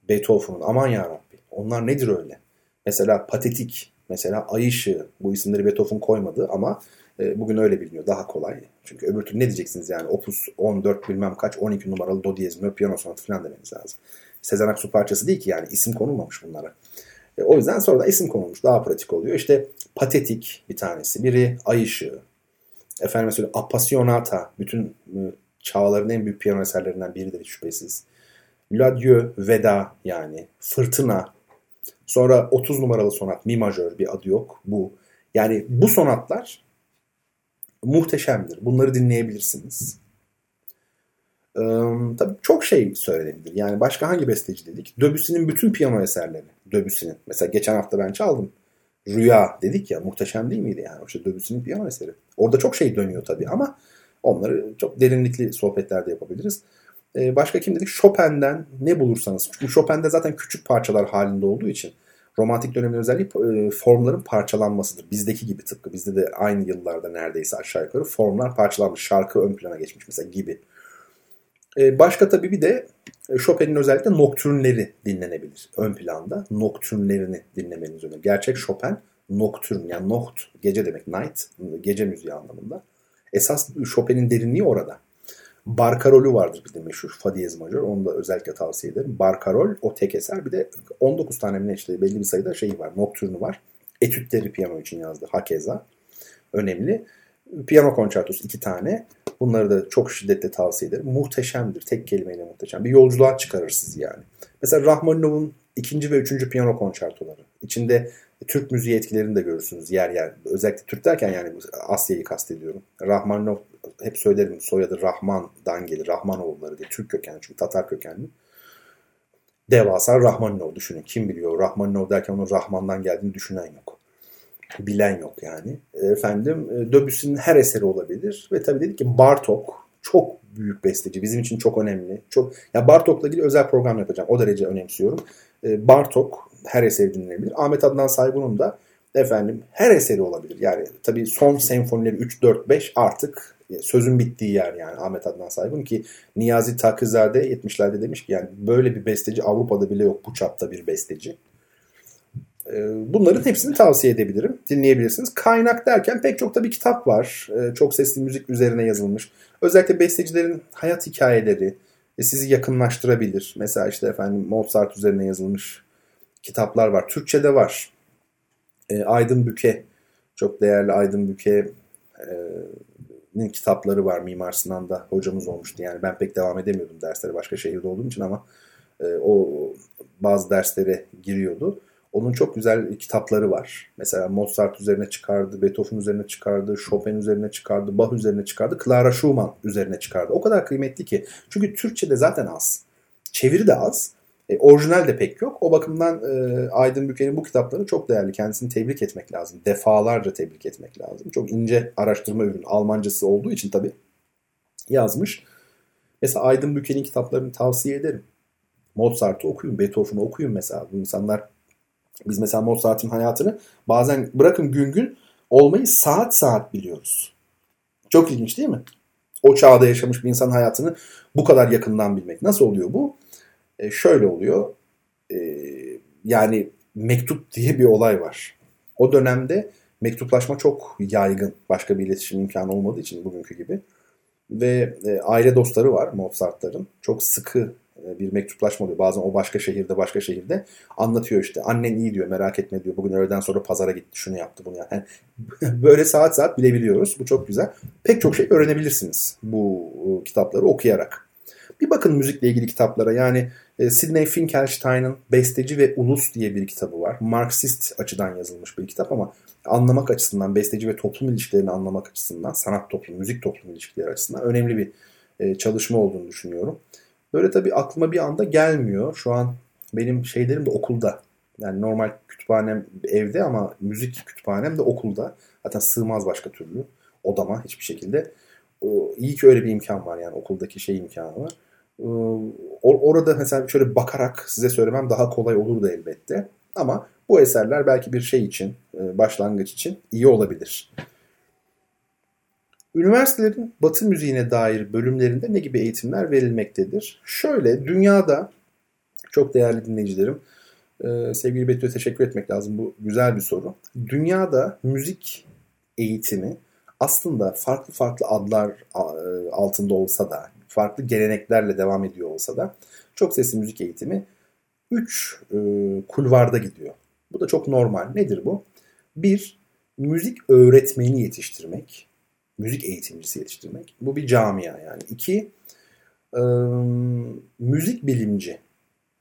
Beethoven'un aman yarabbi. Onlar nedir öyle? Mesela Patetik Mesela Ay Işığı. Bu isimleri Beethoven koymadı ama e, bugün öyle biliniyor. Daha kolay. Çünkü öbür türlü ne diyeceksiniz yani? Opus 14 bilmem kaç 12 numaralı do diyez mi piyano sonatı falan demeniz lazım. Sezen Aksu parçası değil ki yani isim konulmamış bunlara. E, o yüzden sonra da isim konulmuş. Daha pratik oluyor. İşte Patetik bir tanesi. Biri Ay Işığı. Efendim mesela Appassionata. Bütün e, çağların en büyük piyano eserlerinden biridir şüphesiz. L'Adieu, Veda yani. Fırtına. Sonra 30 numaralı sonat Mi majör bir adı yok. Bu. Yani bu sonatlar muhteşemdir. Bunları dinleyebilirsiniz. Ee, tabii çok şey söylenebilir. Yani başka hangi besteci dedik? Debussy'nin bütün piyano eserleri. Debussy'nin. Mesela geçen hafta ben çaldım. Rüya dedik ya muhteşem değil miydi yani? İşte Debussy'nin piyano eseri. Orada çok şey dönüyor tabii ama onları çok derinlikli sohbetlerde yapabiliriz. Ee, başka kim dedik? Chopin'den ne bulursanız. Çünkü Chopin'de zaten küçük parçalar halinde olduğu için romantik dönemin özelliği e, formların parçalanmasıdır. Bizdeki gibi tıpkı. Bizde de aynı yıllarda neredeyse aşağı yukarı formlar parçalanmış. Şarkı ön plana geçmiş mesela gibi. E, başka tabii bir de e, Chopin'in özellikle noktürnleri dinlenebilir ön planda. Noktürnlerini dinlemeniz önemli. Gerçek Chopin noktürn yani nokt gece demek night gece müziği anlamında. Esas Chopin'in derinliği orada. Barkarol'ü vardır bir de meşhur Fa diyez. Onu da özellikle tavsiye ederim. Barkarol o tek eser. Bir de 19 tane mi işte belli bir sayıda şeyi var. Noktürnü var. Etütleri piyano için yazdı. Hakeza. Önemli. Piyano konçertosu iki tane. Bunları da çok şiddetle tavsiye ederim. Muhteşemdir. Tek kelimeyle muhteşem. Bir yolculuğa çıkarır sizi yani. Mesela Rahmaninov'un ikinci ve üçüncü piyano konçertoları. İçinde Türk müziği etkilerini de görürsünüz yer yer. Özellikle Türk derken yani Asya'yı kastediyorum. Rahmaninov hep söylerim soyadı Rahman'dan gelir. Rahmanoğulları diye. Türk kökenli çünkü Tatar kökenli. Devasa Rahmaninov düşünün. Kim biliyor Rahmaninov derken onun Rahman'dan geldiğini düşünen yok. Bilen yok yani. Efendim e, Debussy'nin her eseri olabilir. Ve tabii dedik ki Bartok çok büyük besteci. Bizim için çok önemli. Çok ya Bartok'la ilgili özel program yapacağım. O derece önemsiyorum. E, Bartok her eseri dinlenebilir. Ahmet Adnan Saygun'un da efendim her eseri olabilir. Yani tabii son senfonileri 3 4 5 artık sözün bittiği yer yani Ahmet Adnan Saygun ki Niyazi Takızade 70'lerde demiş ki yani böyle bir besteci Avrupa'da bile yok bu çapta bir besteci. Ee, bunların hepsini tavsiye edebilirim. Dinleyebilirsiniz. Kaynak derken pek çok da bir kitap var. Ee, çok sesli müzik üzerine yazılmış. Özellikle bestecilerin hayat hikayeleri e, sizi yakınlaştırabilir. Mesela işte efendim Mozart üzerine yazılmış kitaplar var. Türkçe'de var. Ee, Aydın Büke çok değerli Aydın Büke e, kitapları var Mimar Sinan'da hocamız olmuştu. Yani ben pek devam edemiyordum derslere başka şehirde olduğum için ama e, o bazı derslere giriyordu. Onun çok güzel kitapları var. Mesela Mozart üzerine çıkardı, Beethoven üzerine çıkardı, Chopin üzerine çıkardı, Bach üzerine çıkardı, Clara Schumann üzerine çıkardı. O kadar kıymetli ki. Çünkü Türkçe'de zaten az. Çeviri de az. E, orijinal de pek yok. O bakımdan e, Aydın Büker'in bu kitapları çok değerli. Kendisini tebrik etmek lazım. Defalarca tebrik etmek lazım. Çok ince araştırma ürünü. Almancası olduğu için tabii yazmış. Mesela Aydın Büker'in kitaplarını tavsiye ederim. Mozart'ı okuyun, Beethoven'ı okuyun mesela. Bu insanlar biz mesela Mozart'ın hayatını bazen bırakın gün gün olmayı saat saat biliyoruz. Çok ilginç değil mi? O çağda yaşamış bir insan hayatını bu kadar yakından bilmek. Nasıl oluyor bu? E, şöyle oluyor. E, yani mektup diye bir olay var. O dönemde mektuplaşma çok yaygın. Başka bir iletişim imkanı olmadığı için bugünkü gibi. Ve e, aile dostları var Mozart'ların. Çok sıkı e, bir mektuplaşma oluyor. Bazen o başka şehirde başka şehirde anlatıyor işte. Annen iyi diyor merak etme diyor. Bugün öğleden sonra pazara gitti şunu yaptı bunu yani. böyle saat saat bilebiliyoruz. Bu çok güzel. Pek çok şey öğrenebilirsiniz bu e, kitapları okuyarak. Bir bakın müzikle ilgili kitaplara. Yani e, Sidney Finkelstein'ın Besteci ve Ulus diye bir kitabı var. Marksist açıdan yazılmış bir kitap ama anlamak açısından, besteci ve toplum ilişkilerini anlamak açısından, sanat toplum, müzik toplum ilişkileri açısından önemli bir e, çalışma olduğunu düşünüyorum. Böyle tabii aklıma bir anda gelmiyor. Şu an benim şeylerim de okulda. Yani normal kütüphanem evde ama müzik kütüphanem de okulda. Zaten sığmaz başka türlü odama hiçbir şekilde. İyi ki öyle bir imkan var yani okuldaki şey imkanı var. Ee, orada mesela şöyle bakarak size söylemem daha kolay olurdu elbette. Ama bu eserler belki bir şey için, e, başlangıç için iyi olabilir. Üniversitelerin batı müziğine dair bölümlerinde ne gibi eğitimler verilmektedir? Şöyle dünyada çok değerli dinleyicilerim Ee, sevgili Betül'e teşekkür etmek lazım. Bu güzel bir soru. Dünyada müzik eğitimi aslında farklı farklı adlar e, altında olsa da, farklı geleneklerle devam ediyor olsa da çok sesli müzik eğitimi 3 e, kulvarda gidiyor. Bu da çok normal. Nedir bu? Bir, müzik öğretmeni yetiştirmek. Müzik eğitimcisi yetiştirmek. Bu bir camia yani. İki, e, müzik bilimci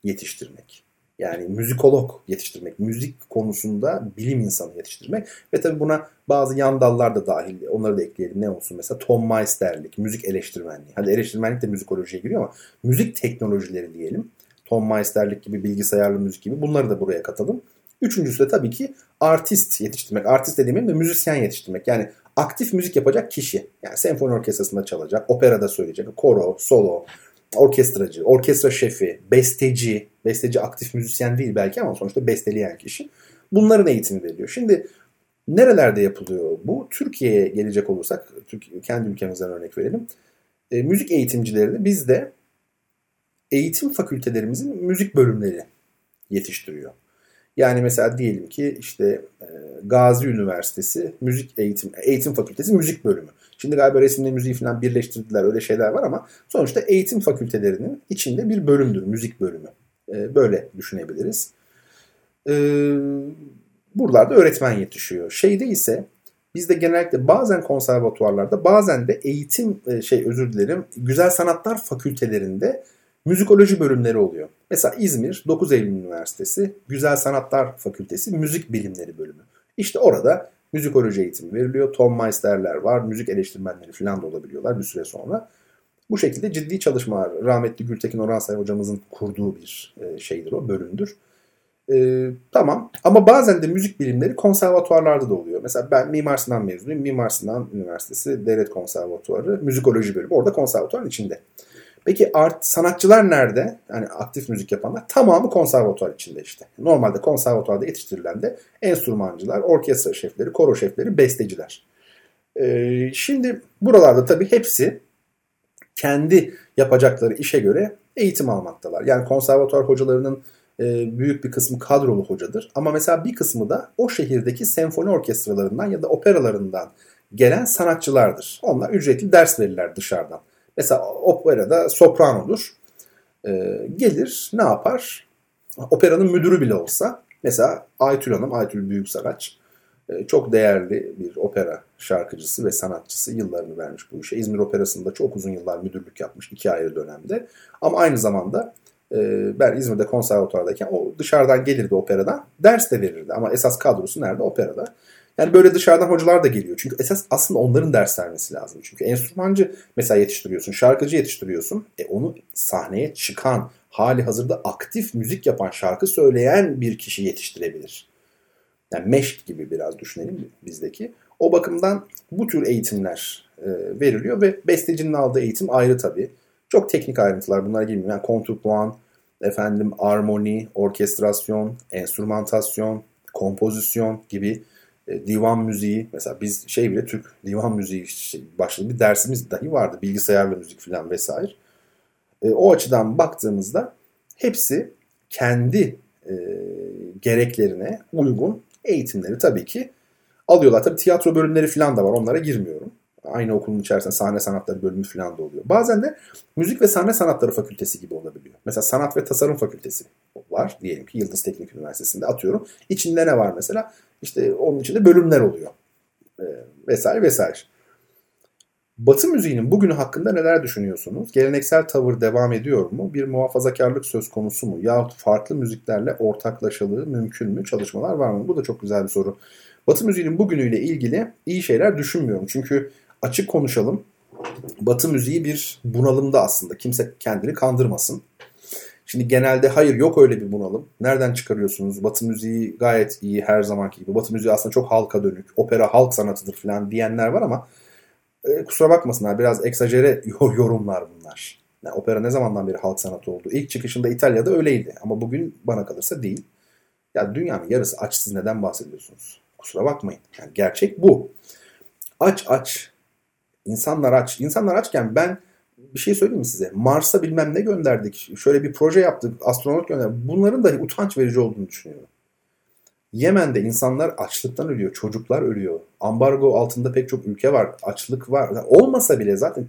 yetiştirmek. Yani müzikolog yetiştirmek, müzik konusunda bilim insanı yetiştirmek ve tabii buna bazı yan dallar da dahil. Onları da ekleyelim. Ne olsun mesela Tom Meisterlik, müzik eleştirmenliği. Hadi eleştirmenlik de müzikolojiye giriyor ama müzik teknolojileri diyelim. Tom Meisterlik gibi, bilgisayarlı müzik gibi bunları da buraya katalım. Üçüncüsü de tabii ki artist yetiştirmek. Artist dediğim de müzisyen yetiştirmek. Yani aktif müzik yapacak kişi. Yani senfoni orkestrasında çalacak, operada söyleyecek, koro, solo, orkestracı, orkestra şefi, besteci, besteci aktif müzisyen değil belki ama sonuçta besteleyen kişi. Bunların eğitimi veriliyor. Şimdi nerelerde yapılıyor bu? Türkiye'ye gelecek olursak, kendi ülkemizden örnek verelim. E, müzik eğitimcilerini bizde eğitim fakültelerimizin müzik bölümleri yetiştiriyor. Yani mesela diyelim ki işte e, Gazi Üniversitesi Müzik Eğitim Eğitim Fakültesi Müzik Bölümü. Şimdi galiba resimle müziği falan birleştirdiler öyle şeyler var ama sonuçta eğitim fakültelerinin içinde bir bölümdür müzik bölümü. E, böyle düşünebiliriz. E, buralarda öğretmen yetişiyor. Şeyde ise bizde genellikle bazen konservatuvarlarda bazen de eğitim şey özür dilerim güzel sanatlar fakültelerinde müzikoloji bölümleri oluyor. Mesela İzmir 9 Eylül Üniversitesi Güzel Sanatlar Fakültesi Müzik Bilimleri bölümü. İşte orada müzikoloji eğitimi veriliyor. Tom Meister'ler var, müzik eleştirmenleri falan da olabiliyorlar bir süre sonra. Bu şekilde ciddi çalışmalar rahmetli Gültekin Oransay hocamızın kurduğu bir e, şeydir o, bölümdür. Ee, tamam ama bazen de müzik bilimleri konservatuarlarda da oluyor. Mesela ben Mimar Sinan mezunuyum. Mimar Sinan Üniversitesi Devlet Konservatuarı Müzikoloji bölümü. Orada konservatuarın içinde. Peki art sanatçılar nerede? Yani aktif müzik yapanlar tamamı konservatuvar içinde işte. Normalde konservatuvarda yetiştirilen de enstrümancılar, orkestra şefleri, koro şefleri, besteciler. Ee, şimdi buralarda tabii hepsi kendi yapacakları işe göre eğitim almaktalar. Yani konservatuvar hocalarının e, büyük bir kısmı kadrolu hocadır. Ama mesela bir kısmı da o şehirdeki senfoni orkestralarından ya da operalarından gelen sanatçılardır. Onlar ücretli ders verirler dışarıdan. Mesela operada sopranodur. E, gelir ne yapar? Operanın müdürü bile olsa mesela Aytül Hanım, Aytül Büyüksaraç e, çok değerli bir opera şarkıcısı ve sanatçısı yıllarını vermiş bu işe. İzmir Operası'nda çok uzun yıllar müdürlük yapmış iki ayrı dönemde. Ama aynı zamanda e, ben İzmir'de konservatuvardayken o dışarıdan gelirdi operadan ders de verirdi. Ama esas kadrosu nerede? Operada. Yani böyle dışarıdan hocalar da geliyor. Çünkü esas aslında onların ders vermesi lazım. Çünkü enstrümancı mesela yetiştiriyorsun, şarkıcı yetiştiriyorsun. E onu sahneye çıkan, hali hazırda aktif müzik yapan, şarkı söyleyen bir kişi yetiştirebilir. Yani meşk gibi biraz düşünelim bizdeki. O bakımdan bu tür eğitimler e, veriliyor ve bestecinin aldığı eğitim ayrı tabii. Çok teknik ayrıntılar bunlar girmiyor. Yani kontrpuan, efendim armoni, orkestrasyon, enstrümantasyon, kompozisyon gibi e, divan müziği mesela biz şey bile Türk divan müziği şey, başladı bir dersimiz dahi vardı bilgisayarla müzik falan vesaire. E, o açıdan baktığımızda hepsi kendi e, gereklerine uygun eğitimleri tabii ki alıyorlar. Tabii tiyatro bölümleri falan da var onlara girmiyorum. Aynı okulun içerisinde sahne sanatları bölümü falan da oluyor. Bazen de müzik ve sahne sanatları fakültesi gibi olabiliyor. Mesela sanat ve tasarım fakültesi var diyelim ki Yıldız Teknik Üniversitesi'nde atıyorum. İçinde ne var mesela? İşte onun içinde bölümler oluyor. E, vesaire vesaire. Batı müziğinin bugünü hakkında neler düşünüyorsunuz? Geleneksel tavır devam ediyor mu? Bir muhafazakarlık söz konusu mu? Yahut farklı müziklerle ortaklaşalığı mümkün mü? Çalışmalar var mı? Bu da çok güzel bir soru. Batı müziğinin bugünüyle ilgili iyi şeyler düşünmüyorum. Çünkü açık konuşalım. Batı müziği bir bunalımda aslında. Kimse kendini kandırmasın. Şimdi genelde hayır yok öyle bir bunalım. Nereden çıkarıyorsunuz? Batı müziği gayet iyi her zamanki gibi. Batı müziği aslında çok halka dönük. Opera halk sanatıdır falan diyenler var ama e, kusura bakmasınlar biraz eksajere yorumlar bunlar. Yani opera ne zamandan beri halk sanatı oldu? İlk çıkışında İtalya'da öyleydi ama bugün bana kalırsa değil. Ya dünyanın yarısı aç siz neden bahsediyorsunuz? Kusura bakmayın. Yani gerçek bu. Aç aç. İnsanlar aç. İnsanlar açken ben bir şey söyleyeyim mi size? Mars'a bilmem ne gönderdik. Şöyle bir proje yaptık. Astronot gönderdik. Bunların dahi utanç verici olduğunu düşünüyorum. Yemen'de insanlar açlıktan ölüyor. Çocuklar ölüyor. Ambargo altında pek çok ülke var. Açlık var. Olmasa bile zaten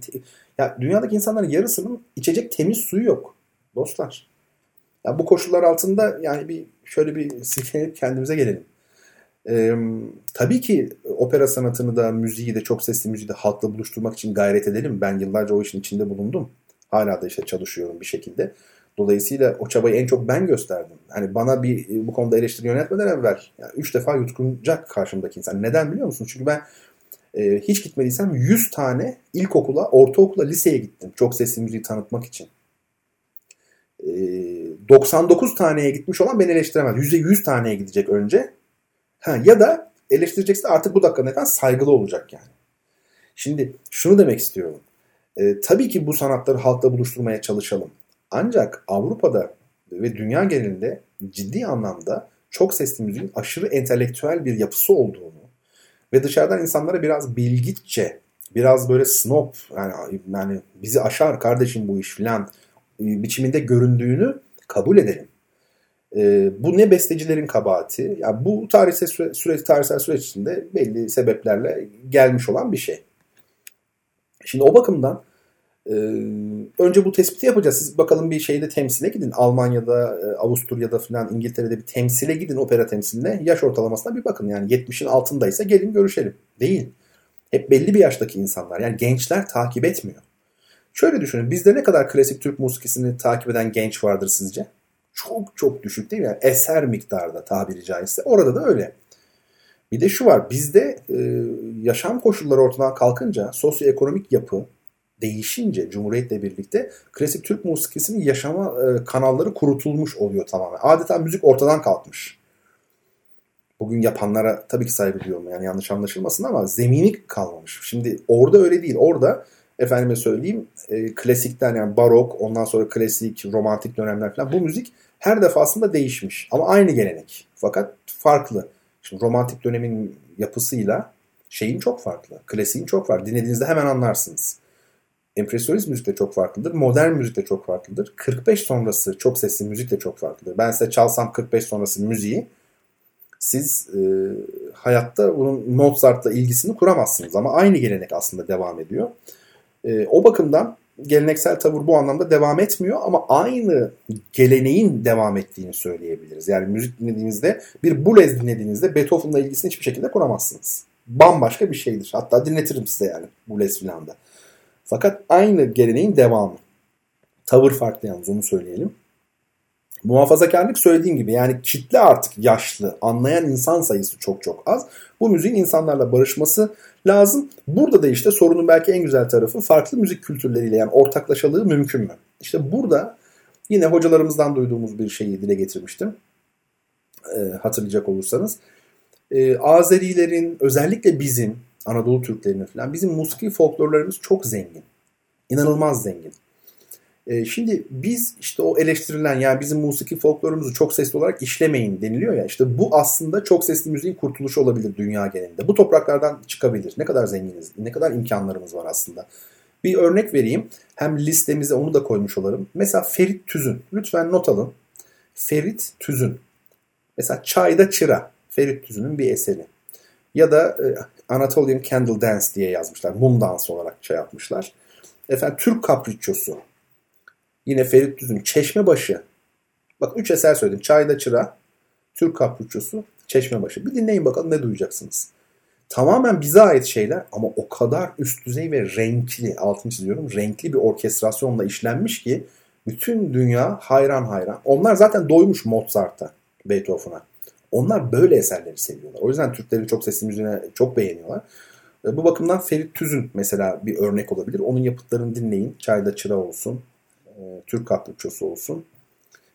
ya dünyadaki insanların yarısının içecek temiz suyu yok. Dostlar. Ya bu koşullar altında yani bir şöyle bir silkelenip kendimize gelelim. Ee, tabii ki opera sanatını da müziği de çok sesli müziği de halkla buluşturmak için gayret edelim. Ben yıllarca o işin içinde bulundum. Hala da işte çalışıyorum bir şekilde. Dolayısıyla o çabayı en çok ben gösterdim. Hani bana bir bu konuda eleştiri yönetmeden evvel yani üç defa yutkunacak karşımdaki insan. Neden biliyor musun? Çünkü ben e, hiç gitmediysem 100 tane ilkokula, ortaokula, liseye gittim. Çok sesli müziği tanıtmak için. E, 99 taneye gitmiş olan beni eleştiremez. %100 taneye gidecek önce. Ha, ya da eleştirecekse artık bu dakika neden saygılı olacak yani. Şimdi şunu demek istiyorum. E, tabii ki bu sanatları halkla buluşturmaya çalışalım. Ancak Avrupa'da ve dünya genelinde ciddi anlamda çok sesli müziğin aşırı entelektüel bir yapısı olduğunu ve dışarıdan insanlara biraz bilgitçe, biraz böyle snob yani, yani bizi aşar kardeşim bu iş filan e, biçiminde göründüğünü kabul edelim. E, bu ne bestecilerin kabahati. Yani bu tarihsel süre, süreç, tarihsel süreç içinde belli sebeplerle gelmiş olan bir şey. Şimdi o bakımdan e, önce bu tespiti yapacağız. Siz bakalım bir şeyde temsile gidin. Almanya'da, e, Avusturya'da falan İngiltere'de bir temsile gidin opera temsiline. Yaş ortalamasına bir bakın. Yani 70'in altındaysa gelin görüşelim. Değil. Hep belli bir yaştaki insanlar. Yani gençler takip etmiyor. Şöyle düşünün. Bizde ne kadar klasik Türk musikisini takip eden genç vardır sizce? Çok çok düşük değil mi? Yani eser miktarda tabiri caizse. Orada da öyle. Bir de şu var. Bizde e, yaşam koşulları ortadan kalkınca sosyoekonomik yapı, değişince Cumhuriyet'le birlikte klasik Türk musikisinin yaşama e, kanalları kurutulmuş oluyor tamamen. Adeta müzik ortadan kalkmış. Bugün yapanlara tabii ki saygı duyuyorum yani yanlış anlaşılmasın ama zemini kalmamış. Şimdi orada öyle değil. Orada efendime söyleyeyim e, klasikten yani barok ondan sonra klasik romantik dönemler falan bu müzik her defasında değişmiş. Ama aynı gelenek. Fakat farklı. Şimdi romantik dönemin yapısıyla şeyin çok farklı. Klasiğin çok farklı. Dinlediğinizde hemen anlarsınız. Empresyonist müzik de çok farklıdır. Modern müzik de çok farklıdır. 45 sonrası çok sesli müzik de çok farklıdır. Ben size çalsam 45 sonrası müziği siz e, hayatta bunun Mozart'la ilgisini kuramazsınız. Ama aynı gelenek aslında devam ediyor. E, o bakımdan geleneksel tavır bu anlamda devam etmiyor ama aynı geleneğin devam ettiğini söyleyebiliriz. Yani müzik dinlediğinizde bir Boulez dinlediğinizde Beethoven'la ilgisini hiçbir şekilde kuramazsınız. Bambaşka bir şeydir. Hatta dinletirim size yani Boulez filan da. Fakat aynı geleneğin devamı. Tavır farklı yalnız onu söyleyelim. Muhafazakarlık söylediğim gibi yani kitle artık yaşlı, anlayan insan sayısı çok çok az. Bu müziğin insanlarla barışması lazım. Burada da işte sorunun belki en güzel tarafı farklı müzik kültürleriyle yani ortaklaşalığı mümkün mü? İşte burada yine hocalarımızdan duyduğumuz bir şeyi dile getirmiştim. E, hatırlayacak olursanız. E, Azerilerin özellikle bizim Anadolu Türklerinin falan bizim musiki folklorlarımız çok zengin. İnanılmaz zengin. E, şimdi biz işte o eleştirilen yani bizim musiki folklorumuzu çok sesli olarak işlemeyin deniliyor ya işte bu aslında çok sesli müziğin kurtuluşu olabilir dünya genelinde. Bu topraklardan çıkabilir. Ne kadar zenginiz, ne kadar imkanlarımız var aslında. Bir örnek vereyim. Hem listemize onu da koymuş olalım. Mesela Ferit Tüzün. Lütfen not alın. Ferit Tüzün. Mesela Çayda Çıra. Ferit Tüzün'ün bir eseri. Ya da e, Anatolian Candle Dance diye yazmışlar. Mum dansı olarak şey yapmışlar. Efendim Türk Kapriçosu. Yine Ferit Düz'ün Çeşmebaşı. Bak üç eser söyledim. Çayda Çıra, Türk Kapriçosu, Çeşmebaşı. Bir dinleyin bakalım ne duyacaksınız. Tamamen bize ait şeyler ama o kadar üst düzey ve renkli, altını çiziyorum, renkli bir orkestrasyonla işlenmiş ki bütün dünya hayran hayran. Onlar zaten doymuş Mozart'a, Beethoven'a. Onlar böyle eserleri seviyorlar. O yüzden Türklerin çok sesli müziğini çok beğeniyorlar. E, bu bakımdan Ferit Tüzün mesela bir örnek olabilir. Onun yapıtlarını dinleyin. Çayda Çıra olsun, Türk Kaplıçosu olsun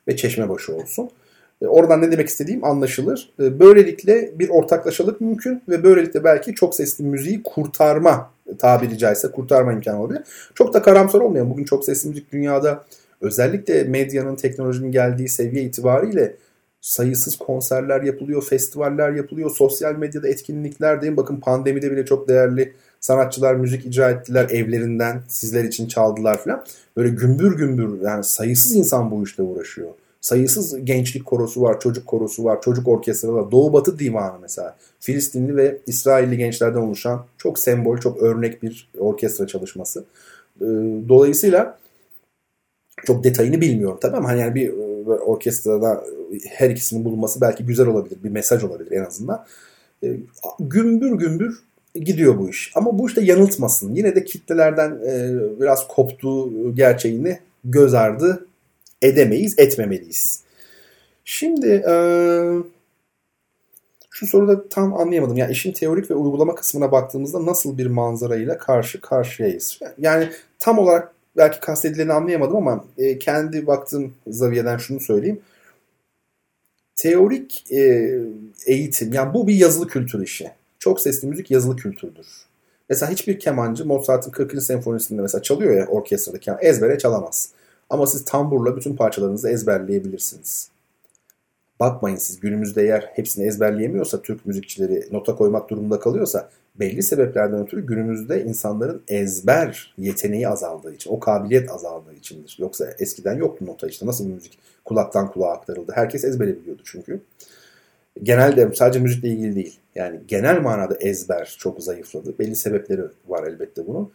ve Çeşmebaşı olsun. E, oradan ne demek istediğim anlaşılır. Böylelikle bir ortaklaşalık mümkün ve böylelikle belki çok sesli müziği kurtarma tabiri caizse kurtarma imkanı olabilir. Çok da karamsar olmayan bugün çok sesli müzik dünyada özellikle medyanın, teknolojinin geldiği seviye itibariyle sayısız konserler yapılıyor, festivaller yapılıyor, sosyal medyada etkinlikler deyin. Bakın pandemide bile çok değerli sanatçılar müzik icra ettiler evlerinden, sizler için çaldılar falan. Böyle gümbür gümbür yani sayısız insan bu işle uğraşıyor. Sayısız gençlik korosu var, çocuk korosu var, çocuk orkestrası var. Doğu Batı Divanı mesela. Filistinli ve İsrailli gençlerden oluşan çok sembol, çok örnek bir orkestra çalışması. Ee, dolayısıyla çok detayını bilmiyorum tabii ama hani yani bir e, orkestrada her ikisinin bulunması belki güzel olabilir. Bir mesaj olabilir en azından. Ee, gümbür gümbür gidiyor bu iş. Ama bu işte yanıltmasın. Yine de kitlelerden e, biraz koptuğu gerçeğini göz ardı edemeyiz, etmemeliyiz. Şimdi e, şu soruda tam anlayamadım. Yani işin teorik ve uygulama kısmına baktığımızda nasıl bir manzarayla karşı karşıyayız? Yani tam olarak belki kastedileni anlayamadım ama e, kendi baktığım zaviyeden şunu söyleyeyim. Teorik e, eğitim, yani bu bir yazılı kültür işi. Çok sesli müzik yazılı kültürdür. Mesela hiçbir kemancı Mozart'ın 40. senfonisinde mesela çalıyor ya orkestrada ezbere çalamaz. Ama siz tamburla bütün parçalarınızı ezberleyebilirsiniz. Bakmayın siz günümüzde eğer hepsini ezberleyemiyorsa Türk müzikçileri nota koymak durumunda kalıyorsa belli sebeplerden ötürü günümüzde insanların ezber yeteneği azaldığı için, o kabiliyet azaldığı içindir. Yoksa eskiden yoktu nota işte nasıl müzik kulaktan kulağa aktarıldı. Herkes ezbere biliyordu çünkü. Genelde sadece müzikle ilgili değil. Yani genel manada ezber çok zayıfladı. Belli sebepleri var elbette bunun.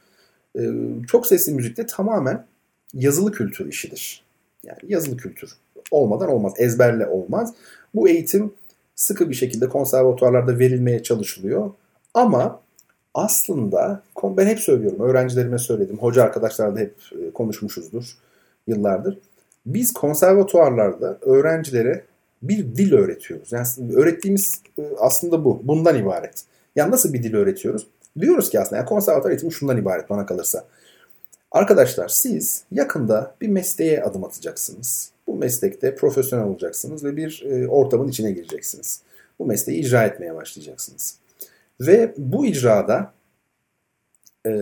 Ee, çok sesli müzikte tamamen yazılı kültür işidir. Yani yazılı kültür olmadan olmaz. Ezberle olmaz. Bu eğitim sıkı bir şekilde konservatuarlarda verilmeye çalışılıyor. Ama aslında ben hep söylüyorum, öğrencilerime söyledim, hoca arkadaşlarla hep e, konuşmuşuzdur yıllardır. Biz konservatuarlarda öğrencilere bir dil öğretiyoruz. Yani öğrettiğimiz e, aslında bu. Bundan ibaret. Yani nasıl bir dil öğretiyoruz? Diyoruz ki aslında yani konservatuar eğitimi şundan ibaret bana kalırsa. Arkadaşlar siz yakında bir mesleğe adım atacaksınız. Bu meslekte profesyonel olacaksınız ve bir e, ortamın içine gireceksiniz. Bu mesleği icra etmeye başlayacaksınız. Ve bu icrada e,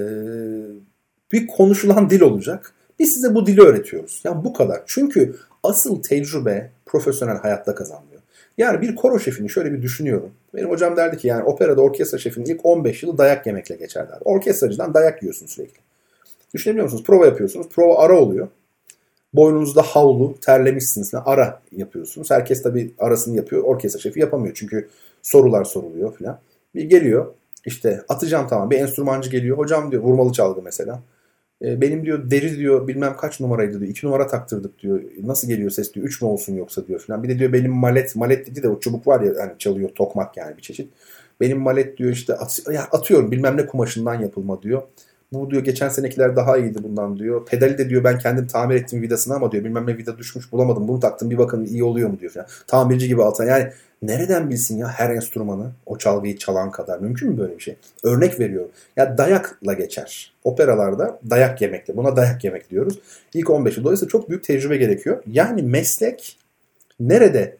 bir konuşulan dil olacak. Biz size bu dili öğretiyoruz. Yani bu kadar. Çünkü asıl tecrübe profesyonel hayatta kazanılıyor. Yani bir koro şefini şöyle bir düşünüyorum. Benim hocam derdi ki yani operada orkestra şefinin ilk 15 yılı dayak yemekle geçer derdi. Orkestracıdan dayak yiyorsun sürekli. Düşünebiliyor musunuz? Prova yapıyorsunuz. Prova ara oluyor. Boynunuzda havlu, terlemişsiniz. Ara yapıyorsunuz. Herkes tabii arasını yapıyor. Orkestra şefi yapamıyor. Çünkü sorular soruluyor falan. Bir geliyor. İşte atacağım tamam. Bir enstrümancı geliyor. Hocam diyor vurmalı çalgı mesela. E, benim diyor deri diyor bilmem kaç numaraydı diyor. İki numara taktırdık diyor. Nasıl geliyor ses diyor. Üç mü olsun yoksa diyor falan. Bir de diyor benim malet. Malet dedi de o çubuk var ya hani çalıyor tokmak yani bir çeşit. Benim malet diyor işte at, ya atıyorum bilmem ne kumaşından yapılma diyor. Bu diyor geçen senekiler daha iyiydi bundan diyor. Pedali de diyor ben kendim tamir ettim vidasını ama diyor bilmem ne vida düşmüş bulamadım. Bunu taktım bir bakın iyi oluyor mu diyor falan. Tamirci gibi altan. Yani nereden bilsin ya her enstrümanı o çalgıyı çalan kadar. Mümkün mü böyle bir şey? Örnek veriyor. Ya dayakla geçer. Operalarda dayak yemekle. Buna dayak yemek diyoruz. İlk 15 yıl. Dolayısıyla çok büyük tecrübe gerekiyor. Yani meslek nerede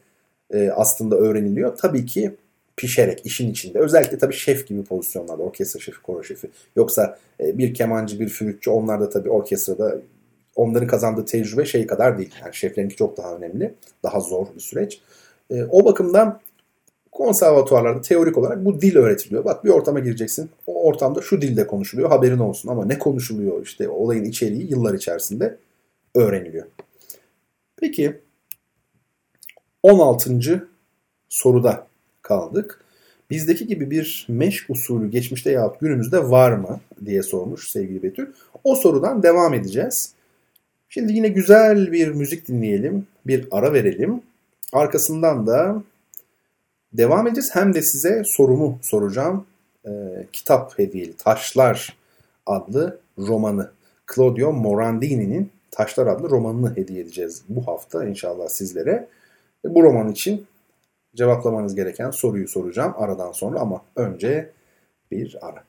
e, aslında öğreniliyor? Tabii ki pişerek işin içinde. Özellikle tabii şef gibi pozisyonlarda orkestra şefi, koro şefi. Yoksa e, bir kemancı, bir flütçü onlar da tabii orkestrada onların kazandığı tecrübe şey kadar değil. Yani şeflerinki çok daha önemli. Daha zor bir süreç. E, o bakımdan konservatuvarlarda teorik olarak bu dil öğretiliyor. Bak bir ortama gireceksin. O ortamda şu dilde konuşuluyor. Haberin olsun ama ne konuşuluyor işte olayın içeriği yıllar içerisinde öğreniliyor. Peki 16. soruda kaldık. Bizdeki gibi bir meşk usulü geçmişte yahut günümüzde var mı diye sormuş sevgili Betül. O sorudan devam edeceğiz. Şimdi yine güzel bir müzik dinleyelim. Bir ara verelim. Arkasından da devam edeceğiz. Hem de size sorumu soracağım. Ee, kitap hediyeli Taşlar adlı romanı. Claudio Morandini'nin Taşlar adlı romanını hediye edeceğiz bu hafta inşallah sizlere. Bu roman için cevaplamanız gereken soruyu soracağım aradan sonra ama önce bir ara.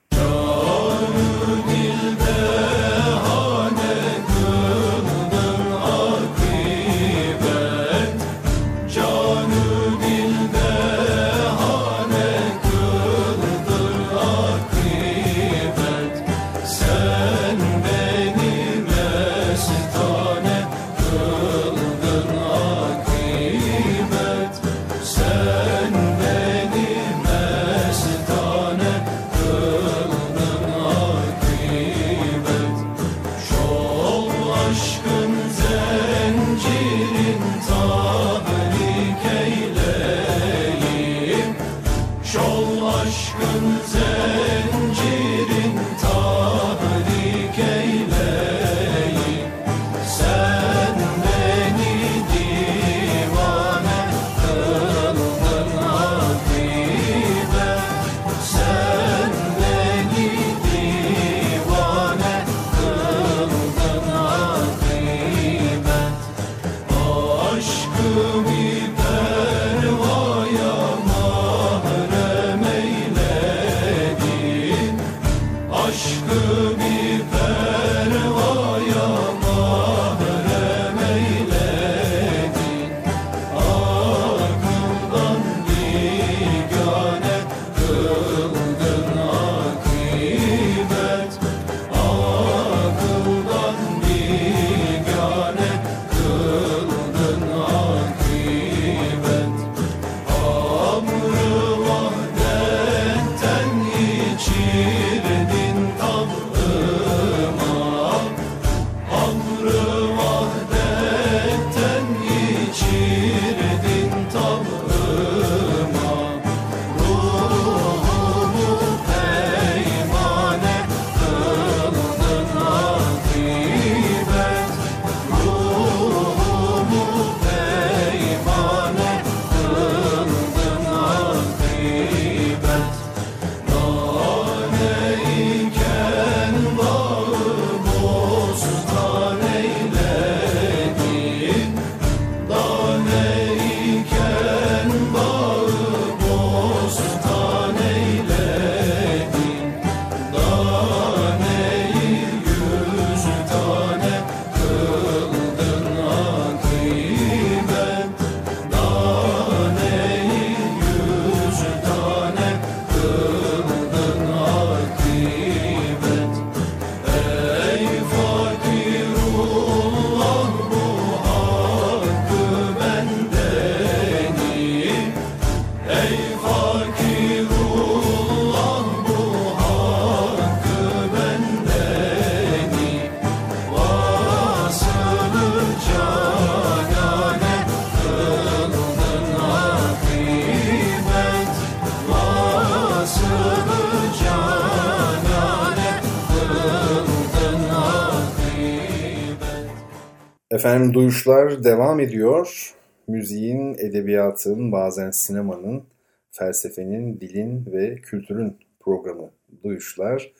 Efendim duyuşlar devam ediyor. Müziğin, edebiyatın, bazen sinemanın, felsefenin, dilin ve kültürün programı Duyuşlar.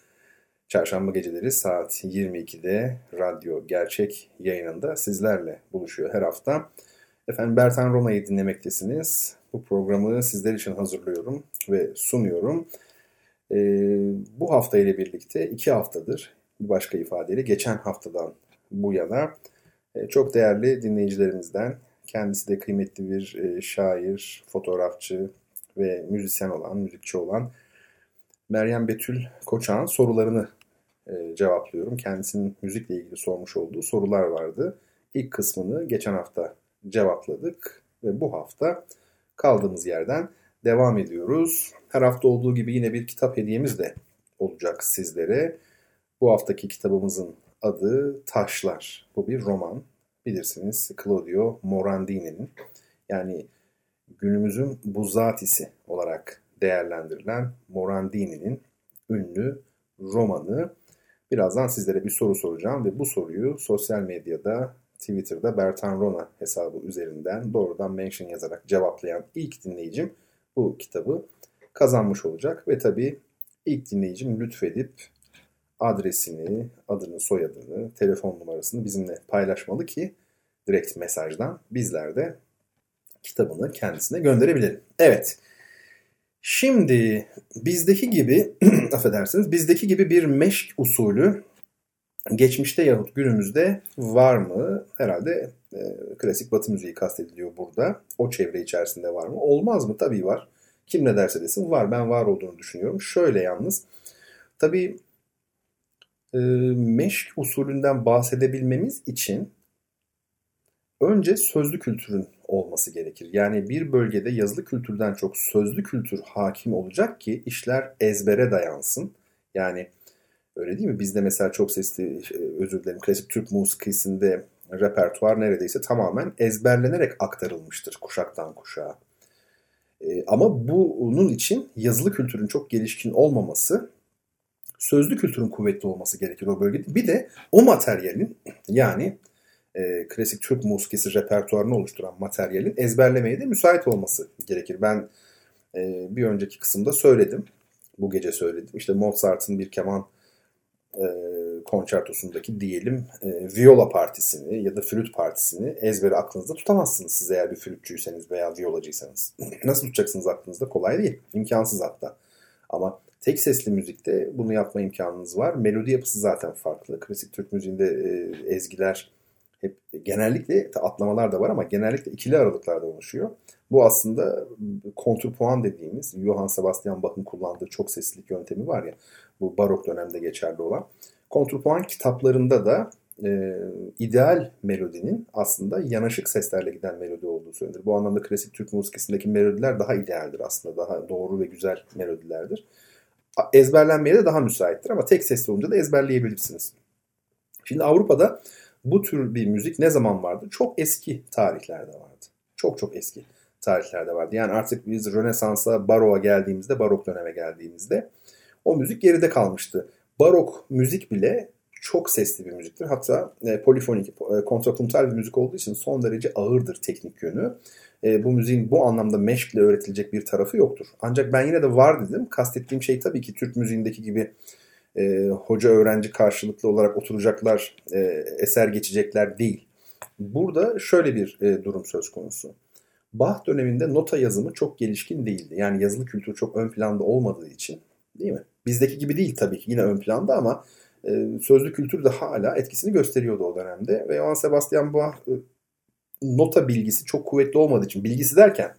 Çarşamba geceleri saat 22'de Radyo Gerçek yayınında sizlerle buluşuyor her hafta. Efendim Bertan Roma'yı dinlemektesiniz. Bu programı sizler için hazırlıyorum ve sunuyorum. Ee, bu hafta ile birlikte iki haftadır bir başka ifadeyle geçen haftadan bu yana çok değerli dinleyicilerimizden, kendisi de kıymetli bir e, şair, fotoğrafçı ve müzisyen olan, müzikçi olan Meryem Betül Koçak'ın sorularını e, cevaplıyorum. Kendisinin müzikle ilgili sormuş olduğu sorular vardı. İlk kısmını geçen hafta cevapladık ve bu hafta kaldığımız yerden devam ediyoruz. Her hafta olduğu gibi yine bir kitap hediyemiz de olacak sizlere. Bu haftaki kitabımızın adı Taşlar. Bu bir roman. Bilirsiniz Claudio Morandini'nin yani günümüzün buzatisi olarak değerlendirilen Morandini'nin ünlü romanı. Birazdan sizlere bir soru soracağım ve bu soruyu sosyal medyada Twitter'da Bertan Rona hesabı üzerinden doğrudan mention yazarak cevaplayan ilk dinleyicim bu kitabı kazanmış olacak. Ve tabii ilk dinleyicim lütfedip adresini, adını, soyadını, telefon numarasını bizimle paylaşmalı ki direkt mesajdan bizler de kitabını kendisine gönderebilelim. Evet. Şimdi bizdeki gibi affedersiniz bizdeki gibi bir meşk usulü geçmişte yahut günümüzde var mı? Herhalde e, klasik batı müziği kastediliyor burada. O çevre içerisinde var mı? Olmaz mı? Tabii var. Kim ne derse desin var. Ben var olduğunu düşünüyorum. Şöyle yalnız. Tabii e, meşk usulünden bahsedebilmemiz için önce sözlü kültürün olması gerekir. Yani bir bölgede yazılı kültürden çok sözlü kültür hakim olacak ki işler ezbere dayansın. Yani Öyle değil mi? Bizde mesela çok sesli, özür dilerim, klasik Türk musikisinde repertuar neredeyse tamamen ezberlenerek aktarılmıştır kuşaktan kuşağa. E, ama bunun için yazılı kültürün çok gelişkin olmaması, sözlü kültürün kuvvetli olması gerekir o bölgede. Bir de o materyalin yani e, klasik Türk musikisi repertuarını oluşturan materyalin ezberlemeye de müsait olması gerekir. Ben e, bir önceki kısımda söyledim. Bu gece söyledim. İşte Mozart'ın bir keman e, konçertosundaki diyelim e, viola partisini ya da flüt partisini ezberi aklınızda tutamazsınız siz eğer bir flütçüyseniz veya violacıysanız. Nasıl tutacaksınız aklınızda? Kolay değil. İmkansız hatta. Ama tek sesli müzikte bunu yapma imkanınız var. Melodi yapısı zaten farklı. Klasik Türk müziğinde e, ezgiler hep genellikle atlamalar da var ama genellikle ikili aralıklarda oluşuyor. Bu aslında kontrpuan dediğimiz Johann Sebastian Bach'ın kullandığı çok seslilik yöntemi var ya bu barok dönemde geçerli olan. Kontrpuan kitaplarında da e, ideal melodinin aslında yanaşık seslerle giden melodi olduğu söylenir. Bu anlamda klasik Türk musikasındaki melodiler daha idealdir aslında. Daha doğru ve güzel melodilerdir. Ezberlenmeye de daha müsaittir ama tek sesli olunca da ezberleyebilirsiniz. Şimdi Avrupa'da bu tür bir müzik ne zaman vardı? Çok eski tarihlerde vardı. Çok çok eski tarihlerde vardı. Yani artık biz Rönesans'a, Barok'a geldiğimizde, Barok döneme geldiğimizde o müzik geride kalmıştı. Barok müzik bile çok sesli bir müziktir. Hatta e, polifonik, e, kontrapuntal bir müzik olduğu için son derece ağırdır teknik yönü. E, bu müziğin bu anlamda meşkle öğretilecek bir tarafı yoktur. Ancak ben yine de var dedim. Kastettiğim şey tabii ki Türk müziğindeki gibi e, hoca öğrenci karşılıklı olarak oturacaklar, e, eser geçecekler değil. Burada şöyle bir e, durum söz konusu. Bach döneminde nota yazımı çok gelişkin değildi. Yani yazılı kültür çok ön planda olmadığı için değil mi? Bizdeki gibi değil tabii ki yine ön planda ama e, sözlü kültür de hala etkisini gösteriyordu o dönemde. Ve Johann Sebastian Bach e, nota bilgisi çok kuvvetli olmadığı için bilgisi derken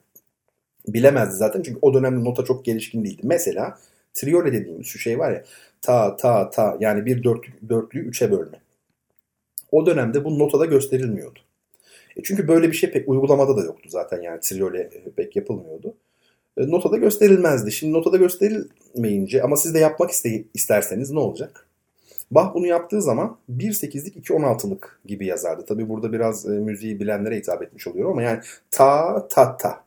bilemezdi zaten çünkü o dönemde nota çok gelişkin değildi. Mesela triole dediğimiz şu şey var ya ta ta ta yani bir dörtlü, dörtlüyü üçe bölme. O dönemde bu notada gösterilmiyordu. E çünkü böyle bir şey pek uygulamada da yoktu zaten yani triole e, pek yapılmıyordu. E, notada gösterilmezdi. Şimdi notada gösterilmeyince ama siz de yapmak iste, isterseniz ne olacak? Bach bunu yaptığı zaman 1.8'lik 2.16'lık gibi yazardı. Tabi burada biraz e, müziği bilenlere hitap etmiş oluyor ama yani ta ta ta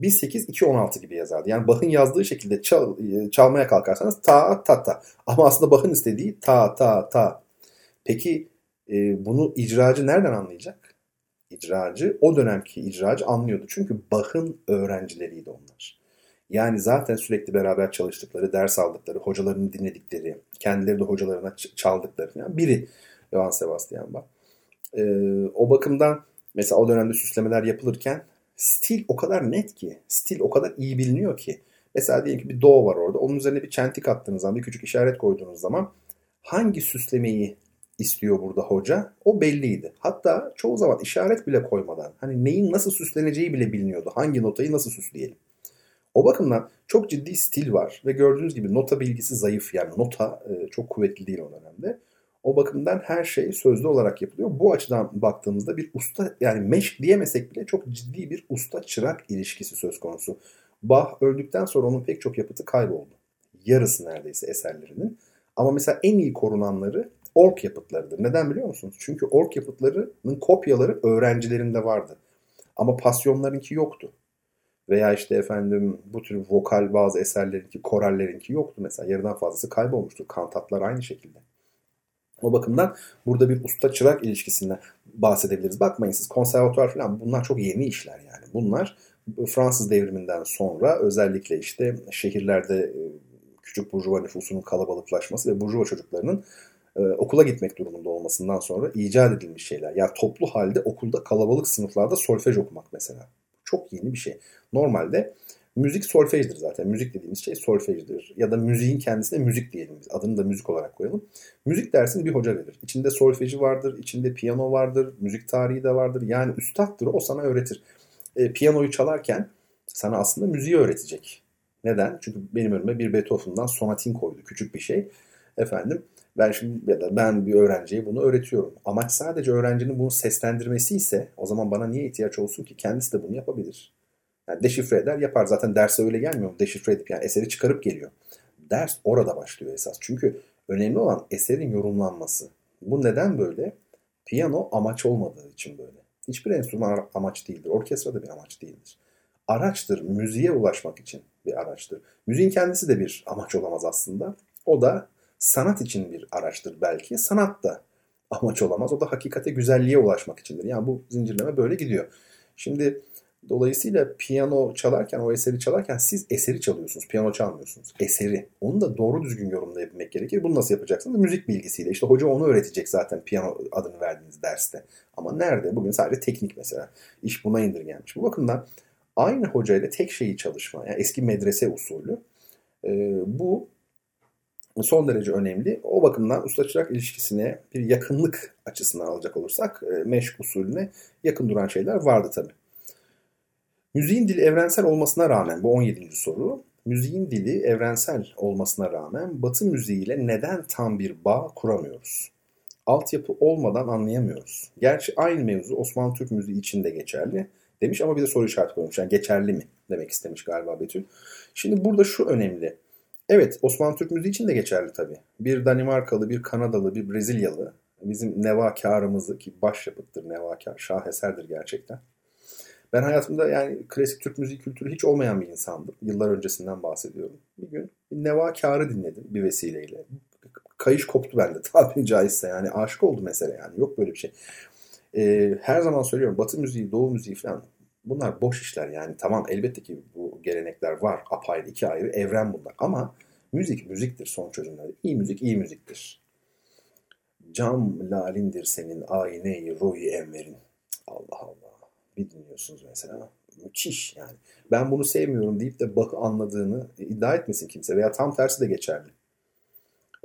1.8 2.16 gibi yazardı. Yani Bach'ın yazdığı şekilde çal, e, çalmaya kalkarsanız ta ta ta. Ama aslında Bach'ın istediği ta ta ta. Peki e, bunu icracı nereden anlayacak? İcracı o dönemki icracı anlıyordu. Çünkü Bach'ın öğrencileriydi onlar. Yani zaten sürekli beraber çalıştıkları, ders aldıkları, hocalarını dinledikleri, kendileri de hocalarına çaldıkları yani biri Johann Sebastian Bach. Ee, o bakımdan mesela o dönemde süslemeler yapılırken stil o kadar net ki, stil o kadar iyi biliniyor ki. Mesela diyelim ki bir do var orada. Onun üzerine bir çentik attığınız zaman, bir küçük işaret koyduğunuz zaman hangi süslemeyi istiyor burada hoca? O belliydi. Hatta çoğu zaman işaret bile koymadan hani neyin nasıl süsleneceği bile biliniyordu. Hangi notayı nasıl süsleyelim? O bakımdan çok ciddi stil var ve gördüğünüz gibi nota bilgisi zayıf yani nota e, çok kuvvetli değil o dönemde. O bakımdan her şey sözlü olarak yapılıyor. Bu açıdan baktığımızda bir usta yani meşk diyemesek bile çok ciddi bir usta çırak ilişkisi söz konusu. Bach öldükten sonra onun pek çok yapıtı kayboldu. Yarısı neredeyse eserlerinin. Ama mesela en iyi korunanları ork yapıtlarıdır. Neden biliyor musunuz? Çünkü ork yapıtlarının kopyaları öğrencilerinde vardı. Ama pasyonlarınki yoktu. Veya işte efendim bu tür vokal bazı eserlerinki, korallerinki yoktu mesela. Yarıdan fazlası kaybolmuştu. Kantatlar aynı şekilde. O bakımdan burada bir usta çırak ilişkisinden bahsedebiliriz. Bakmayın siz konservatuvar falan bunlar çok yeni işler yani. Bunlar Fransız devriminden sonra özellikle işte şehirlerde e, küçük burjuva nüfusunun kalabalıklaşması ve burjuva çocuklarının e, okula gitmek durumunda olmasından sonra icat edilmiş şeyler. Yani toplu halde okulda kalabalık sınıflarda solfej okumak mesela. Çok yeni bir şey. Normalde müzik solfejdir zaten. Müzik dediğimiz şey solfejdir. Ya da müziğin kendisine müzik diyelim. Adını da müzik olarak koyalım. Müzik dersini bir hoca verir. İçinde solfeji vardır, içinde piyano vardır, müzik tarihi de vardır. Yani üstattır o sana öğretir. E, piyanoyu çalarken sana aslında müziği öğretecek. Neden? Çünkü benim önüme bir Beethoven'dan sonatin koydu. Küçük bir şey. Efendim ben şimdi ya da ben bir öğrenciye bunu öğretiyorum. Amaç sadece öğrencinin bunu seslendirmesi ise o zaman bana niye ihtiyaç olsun ki? Kendisi de bunu yapabilir. Yani deşifre eder yapar. Zaten derse öyle gelmiyor mu? Deşifre edip yani eseri çıkarıp geliyor. Ders orada başlıyor esas. Çünkü Önemli olan eserin yorumlanması. Bu neden böyle? Piyano amaç olmadığı için böyle. Hiçbir enstrüman amaç değildir. Orkestra da bir amaç değildir. Araçtır. Müziğe ulaşmak için bir araçtır. Müziğin kendisi de bir amaç olamaz aslında. O da sanat için bir araçtır belki. Sanat da amaç olamaz. O da hakikate, güzelliğe ulaşmak içindir. Yani bu zincirleme böyle gidiyor. Şimdi dolayısıyla piyano çalarken, o eseri çalarken siz eseri çalıyorsunuz. Piyano çalmıyorsunuz. Eseri. Onu da doğru düzgün yorumlayabilmek gerekir. Bunu nasıl yapacaksınız? Müzik bilgisiyle. İşte hoca onu öğretecek zaten piyano adını verdiğiniz derste. Ama nerede? Bugün sadece teknik mesela. İş buna indirgenmiş. Bu bakımdan aynı hocayla tek şeyi çalışma. Yani eski medrese usulü. E, bu son derece önemli. O bakımdan usta çırak ilişkisine bir yakınlık açısından alacak olursak e, meşk usulüne yakın duran şeyler vardı tabi. Müziğin dili evrensel olmasına rağmen bu 17. soru. Müziğin dili evrensel olmasına rağmen Batı müziğiyle neden tam bir bağ kuramıyoruz? Altyapı olmadan anlayamıyoruz. Gerçi aynı mevzu Osmanlı Türk müziği için de geçerli demiş ama bir de soru işareti koymuş. Yani geçerli mi demek istemiş galiba Betül. Şimdi burada şu önemli. Evet Osmanlı Türk müziği için de geçerli tabii. Bir Danimarkalı, bir Kanadalı, bir Brezilyalı bizim nevakarımızı ki başyapıttır nevakar, şaheserdir gerçekten. Ben hayatımda yani klasik Türk müziği kültürü hiç olmayan bir insandım. Yıllar öncesinden bahsediyorum. Bir gün nevakarı dinledim bir vesileyle. Kayış koptu bende tabiri caizse yani aşık oldu mesela yani yok böyle bir şey. Ee, her zaman söylüyorum batı müziği, doğu müziği falan bunlar boş işler yani tamam elbette ki bu gelenekler var apayrı iki ayrı evren bunlar ama müzik müziktir son çözümler. İyi müzik iyi müziktir. Cam lalindir senin ayneyi ruhi enverin. Allah Allah. Bir dinliyorsunuz mesela. Müthiş yani. Ben bunu sevmiyorum deyip de bak anladığını iddia etmesin kimse. Veya tam tersi de geçerli.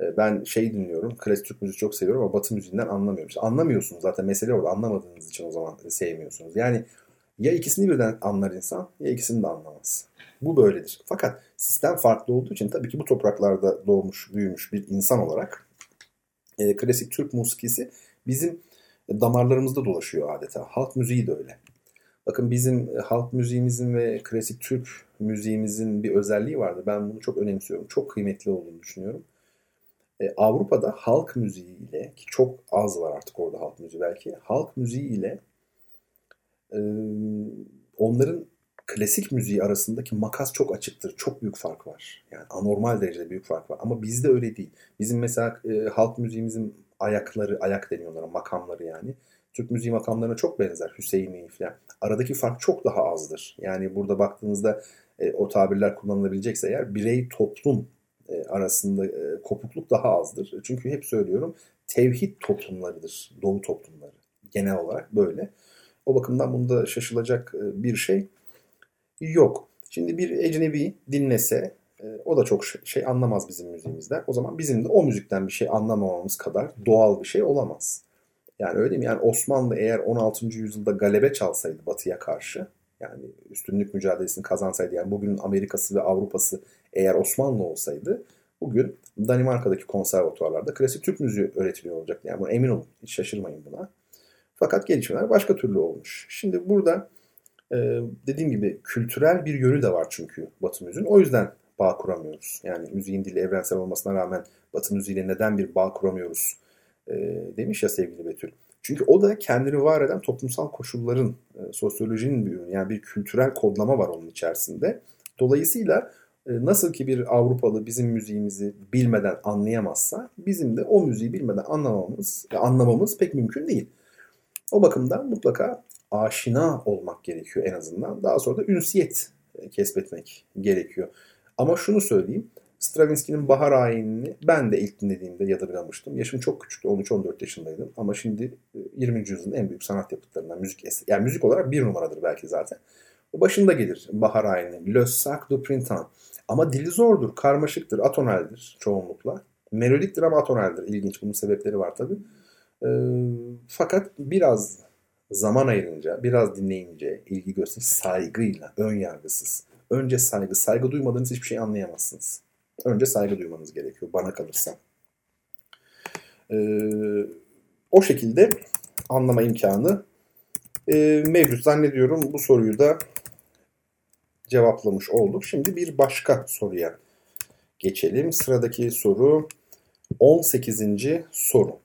Ee, ben şey dinliyorum. Klasik Türk müziği çok seviyorum ama Batı müziğinden anlamıyorum. İşte anlamıyorsunuz zaten mesele orada. Anlamadığınız için o zaman sevmiyorsunuz. Yani ya ikisini birden anlar insan ya ikisini de anlamaz. Bu böyledir. Fakat sistem farklı olduğu için tabii ki bu topraklarda doğmuş, büyümüş bir insan olarak e, klasik Türk musikisi bizim damarlarımızda dolaşıyor adeta. Halk müziği de öyle. Bakın bizim e, halk müziğimizin ve klasik Türk müziğimizin bir özelliği vardı. Ben bunu çok önemsiyorum. Çok kıymetli olduğunu düşünüyorum. E, Avrupa'da halk müziği ile ki çok az var artık orada halk müziği belki. Halk müziği ile e, onların klasik müziği arasındaki makas çok açıktır. Çok büyük fark var. Yani anormal derecede büyük fark var. Ama bizde öyle değil. Bizim mesela e, halk müziğimizin ayakları, ayak deniyorlar, makamları yani. Türk müziği makamlarına çok benzer. Hüseyin'i falan. Aradaki fark çok daha azdır. Yani burada baktığınızda e, o tabirler kullanılabilecekse eğer birey toplum e, arasında e, kopukluk daha azdır. Çünkü hep söylüyorum tevhid toplumlarıdır. Doğu toplumları. Genel olarak böyle. O bakımdan bunda şaşılacak e, bir şey yok. Şimdi bir ecnebi dinlese e, o da çok şey anlamaz bizim müziğimizden. O zaman bizim de o müzikten bir şey anlamamamız kadar doğal bir şey olamaz. Yani öyle mi? Yani Osmanlı eğer 16. yüzyılda galebe çalsaydı Batı'ya karşı yani üstünlük mücadelesini kazansaydı yani bugünün Amerika'sı ve Avrupa'sı eğer Osmanlı olsaydı bugün Danimarka'daki konservatuvarlarda klasik Türk müziği öğretiliyor olacaktı. Yani buna emin olun. Hiç şaşırmayın buna. Fakat gelişmeler başka türlü olmuş. Şimdi burada e, dediğim gibi kültürel bir yönü de var çünkü Batı müziğin. O yüzden bağ kuramıyoruz. Yani müziğin dili evrensel olmasına rağmen Batı müziğiyle neden bir bağ kuramıyoruz e, demiş ya sevgili Betül. Çünkü o da kendini var eden toplumsal koşulların, e, sosyolojinin bir ürünü. Yani bir kültürel kodlama var onun içerisinde. Dolayısıyla nasıl ki bir Avrupalı bizim müziğimizi bilmeden anlayamazsa bizim de o müziği bilmeden anlamamız, anlamamız pek mümkün değil. O bakımdan mutlaka aşina olmak gerekiyor en azından. Daha sonra da ünsiyet e, kesbetmek gerekiyor. Ama şunu söyleyeyim. Stravinsky'nin Bahar Ayini'ni ben de ilk dinlediğimde yadırgamıştım. Yaşım çok küçüktü. 13-14 yaşındaydım. Ama şimdi 20. E, yüzyılın en büyük sanat yapıtlarından müzik eseri. Yani müzik olarak bir numaradır belki zaten. Başında gelir Bahar Ayini. Le Sac du Printemps. Ama dili zordur, karmaşıktır, atoneldir çoğunlukla. Melodiktir ama atoneldir. İlginç. Bunun sebepleri var tabii. E, fakat biraz zaman ayırınca, biraz dinleyince, ilgi gösterin, saygıyla, ön yargısız. Önce saygı. Saygı duymadığınız hiçbir şey anlayamazsınız. Önce saygı duymanız gerekiyor bana kalırsa. Ee, o şekilde anlama imkanı e, mevcut. Zannediyorum bu soruyu da cevaplamış olduk. Şimdi bir başka soruya geçelim. Sıradaki soru 18. soru.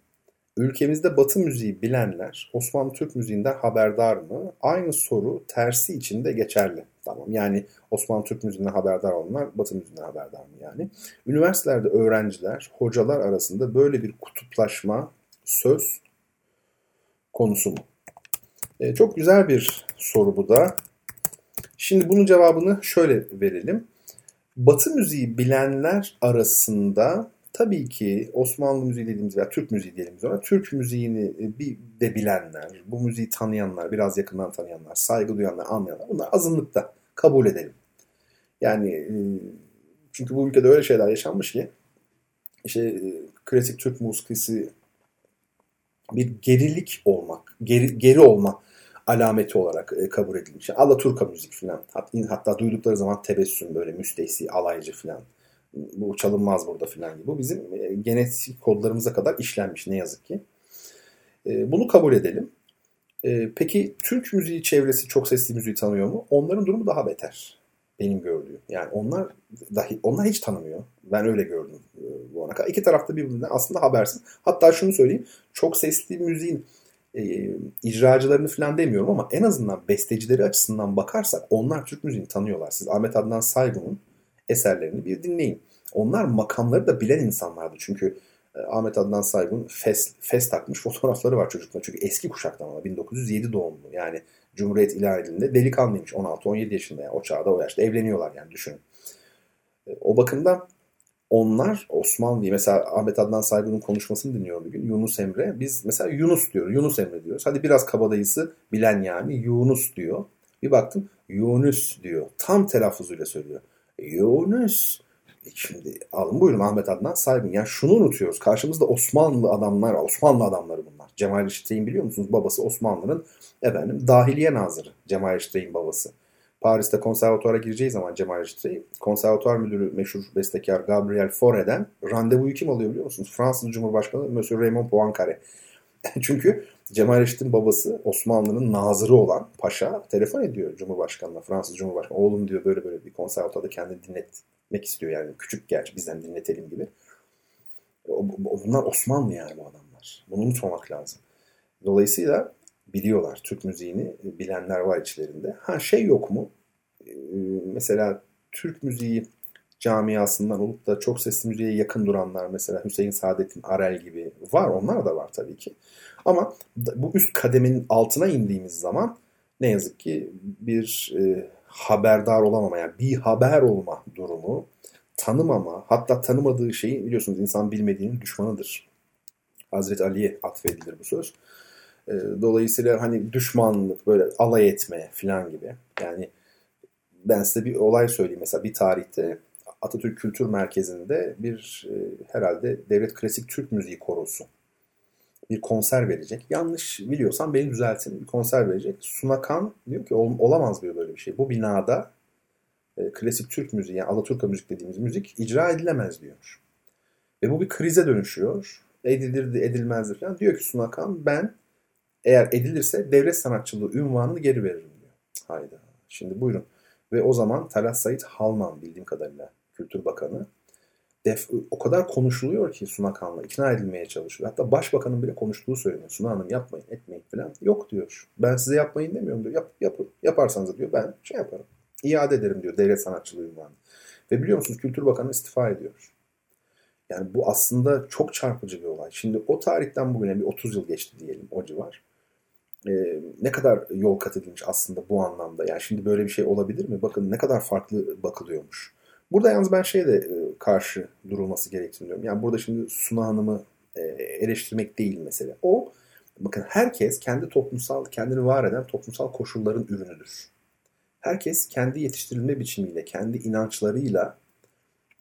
Ülkemizde Batı müziği bilenler Osmanlı Türk müziğinden haberdar mı? Aynı soru tersi için de geçerli. Tamam yani Osmanlı Türk müziğinden haberdar olanlar Batı müziğinden haberdar mı yani? Üniversitelerde öğrenciler, hocalar arasında böyle bir kutuplaşma söz konusu mu? E, çok güzel bir soru bu da. Şimdi bunun cevabını şöyle verelim. Batı müziği bilenler arasında tabii ki Osmanlı müziği dediğimiz veya Türk müziği diyelim ona Türk müziğini e, bir de bilenler, bu müziği tanıyanlar, biraz yakından tanıyanlar, saygı duyanlar, anlayanlar bunlar azınlıkta kabul edelim. Yani e, çünkü bu ülkede öyle şeyler yaşanmış ki işte e, klasik Türk musikisi bir gerilik olmak, geri, geri olma alameti olarak kabul edilmiş. Yani Alaturka müzik falan. Hatta duydukları zaman tebessüm böyle müstehsi, alaycı falan bu çalınmaz burada filan gibi. Bu bizim e, genetik kodlarımıza kadar işlenmiş ne yazık ki. E, bunu kabul edelim. E, peki Türk müziği çevresi çok sesli müziği tanıyor mu? Onların durumu daha beter. Benim gördüğüm. Yani onlar dahi onlar hiç tanımıyor. Ben öyle gördüm bu ana kadar. İki tarafta birbirinden aslında habersiz. Hatta şunu söyleyeyim. Çok sesli müziğin e, icracılarını falan demiyorum ama en azından bestecileri açısından bakarsak onlar Türk müziğini tanıyorlar. Siz Ahmet Adnan Saygun'un eserlerini bir dinleyin. Onlar makamları da bilen insanlardı. Çünkü e, Ahmet Adnan Saygun fes, fes takmış fotoğrafları var çocuklar. Çünkü eski kuşaktan ama 1907 doğumlu. Yani Cumhuriyet ilan edildiğinde delikanlıymış. 16-17 yaşında yani o çağda o yaşta evleniyorlar yani düşünün. E, o bakımdan onlar Osmanlı'yı mesela Ahmet Adnan Saygun'un konuşmasını dinliyorum bir gün. Yunus Emre. Biz mesela Yunus diyor. Yunus Emre diyoruz. Hadi biraz kabadayısı bilen yani Yunus diyor. Bir baktım Yunus diyor. Tam telaffuzuyla söylüyor. Yunus. Şimdi alın buyurun Ahmet Adnan Saygın. Yani şunu unutuyoruz. Karşımızda Osmanlı adamlar, Osmanlı adamları bunlar. Cemal Reşitreyn biliyor musunuz? Babası Osmanlı'nın efendim dahiliye nazırı. Cemal Reşitreyn babası. Paris'te konservatuara gireceği zaman Cemal Reşitreyn, konservatuar müdürü meşhur bestekar Gabriel Faure'den randevuyu kim alıyor biliyor musunuz? Fransız Cumhurbaşkanı Monsieur Raymond Poincaré. Çünkü Cemal Reşit'in babası Osmanlı'nın nazırı olan paşa telefon ediyor Cumhurbaşkanı'na, Fransız Cumhurbaşkanı. Oğlum diyor böyle böyle bir konservatuarda kendini dinletmek istiyor yani. Küçük gerçi bizden dinletelim gibi. Bunlar Osmanlı yani bu adamlar. Bunu unutmamak lazım. Dolayısıyla biliyorlar. Türk müziğini bilenler var içlerinde. Ha şey yok mu? Ee, mesela Türk müziği camiasından olup da çok sesli müziğe yakın duranlar mesela Hüseyin Saadettin Arel gibi var. Onlar da var tabii ki. Ama bu üst kademenin altına indiğimiz zaman ne yazık ki bir e, haberdar olamama yani bir haber olma durumu tanımama hatta tanımadığı şeyi biliyorsunuz insan bilmediğinin düşmanıdır. Hazreti Ali'ye atfedilir bu söz. E, dolayısıyla hani düşmanlık böyle alay etme falan gibi. Yani ben size bir olay söyleyeyim. Mesela bir tarihte Atatürk Kültür Merkezi'nde bir e, herhalde Devlet Klasik Türk Müziği Korosu bir konser verecek. Yanlış biliyorsam beni düzeltin. Bir konser verecek. Sunakan diyor ki olamaz diyor böyle bir şey. Bu binada e, klasik Türk müziği yani Alaturka müzik dediğimiz müzik icra edilemez diyor. Ve bu bir krize dönüşüyor. Edilirdi edilmezdi falan. Diyor ki Sunakan ben eğer edilirse devlet sanatçılığı ünvanını geri veririm diyor. Hayda. Şimdi buyurun. Ve o zaman Talat Said Halman bildiğim kadarıyla Kültür Bakanı def, o kadar konuşuluyor ki Sunak Han'la ikna edilmeye çalışıyor. Hatta başbakanın bile konuştuğu söyleniyor. Sunak Hanım yapmayın etmeyin falan. Yok diyor. Ben size yapmayın demiyorum diyor. Yap, yapın. Yaparsanız diyor ben şey yaparım. İade ederim diyor devlet sanatçılığı ünvanı. Ve biliyor musunuz Kültür Bakanı istifa ediyor. Yani bu aslında çok çarpıcı bir olay. Şimdi o tarihten bugüne bir 30 yıl geçti diyelim o civar. Ee, ne kadar yol kat edilmiş aslında bu anlamda. Yani şimdi böyle bir şey olabilir mi? Bakın ne kadar farklı bakılıyormuş. Burada yalnız ben şeye de e, karşı durulması gerektiğini diyorum. Yani burada şimdi Suna Hanım'ı e, eleştirmek değil mesele. O bakın herkes kendi toplumsal, kendini var eden toplumsal koşulların ürünüdür. Herkes kendi yetiştirilme biçimiyle, kendi inançlarıyla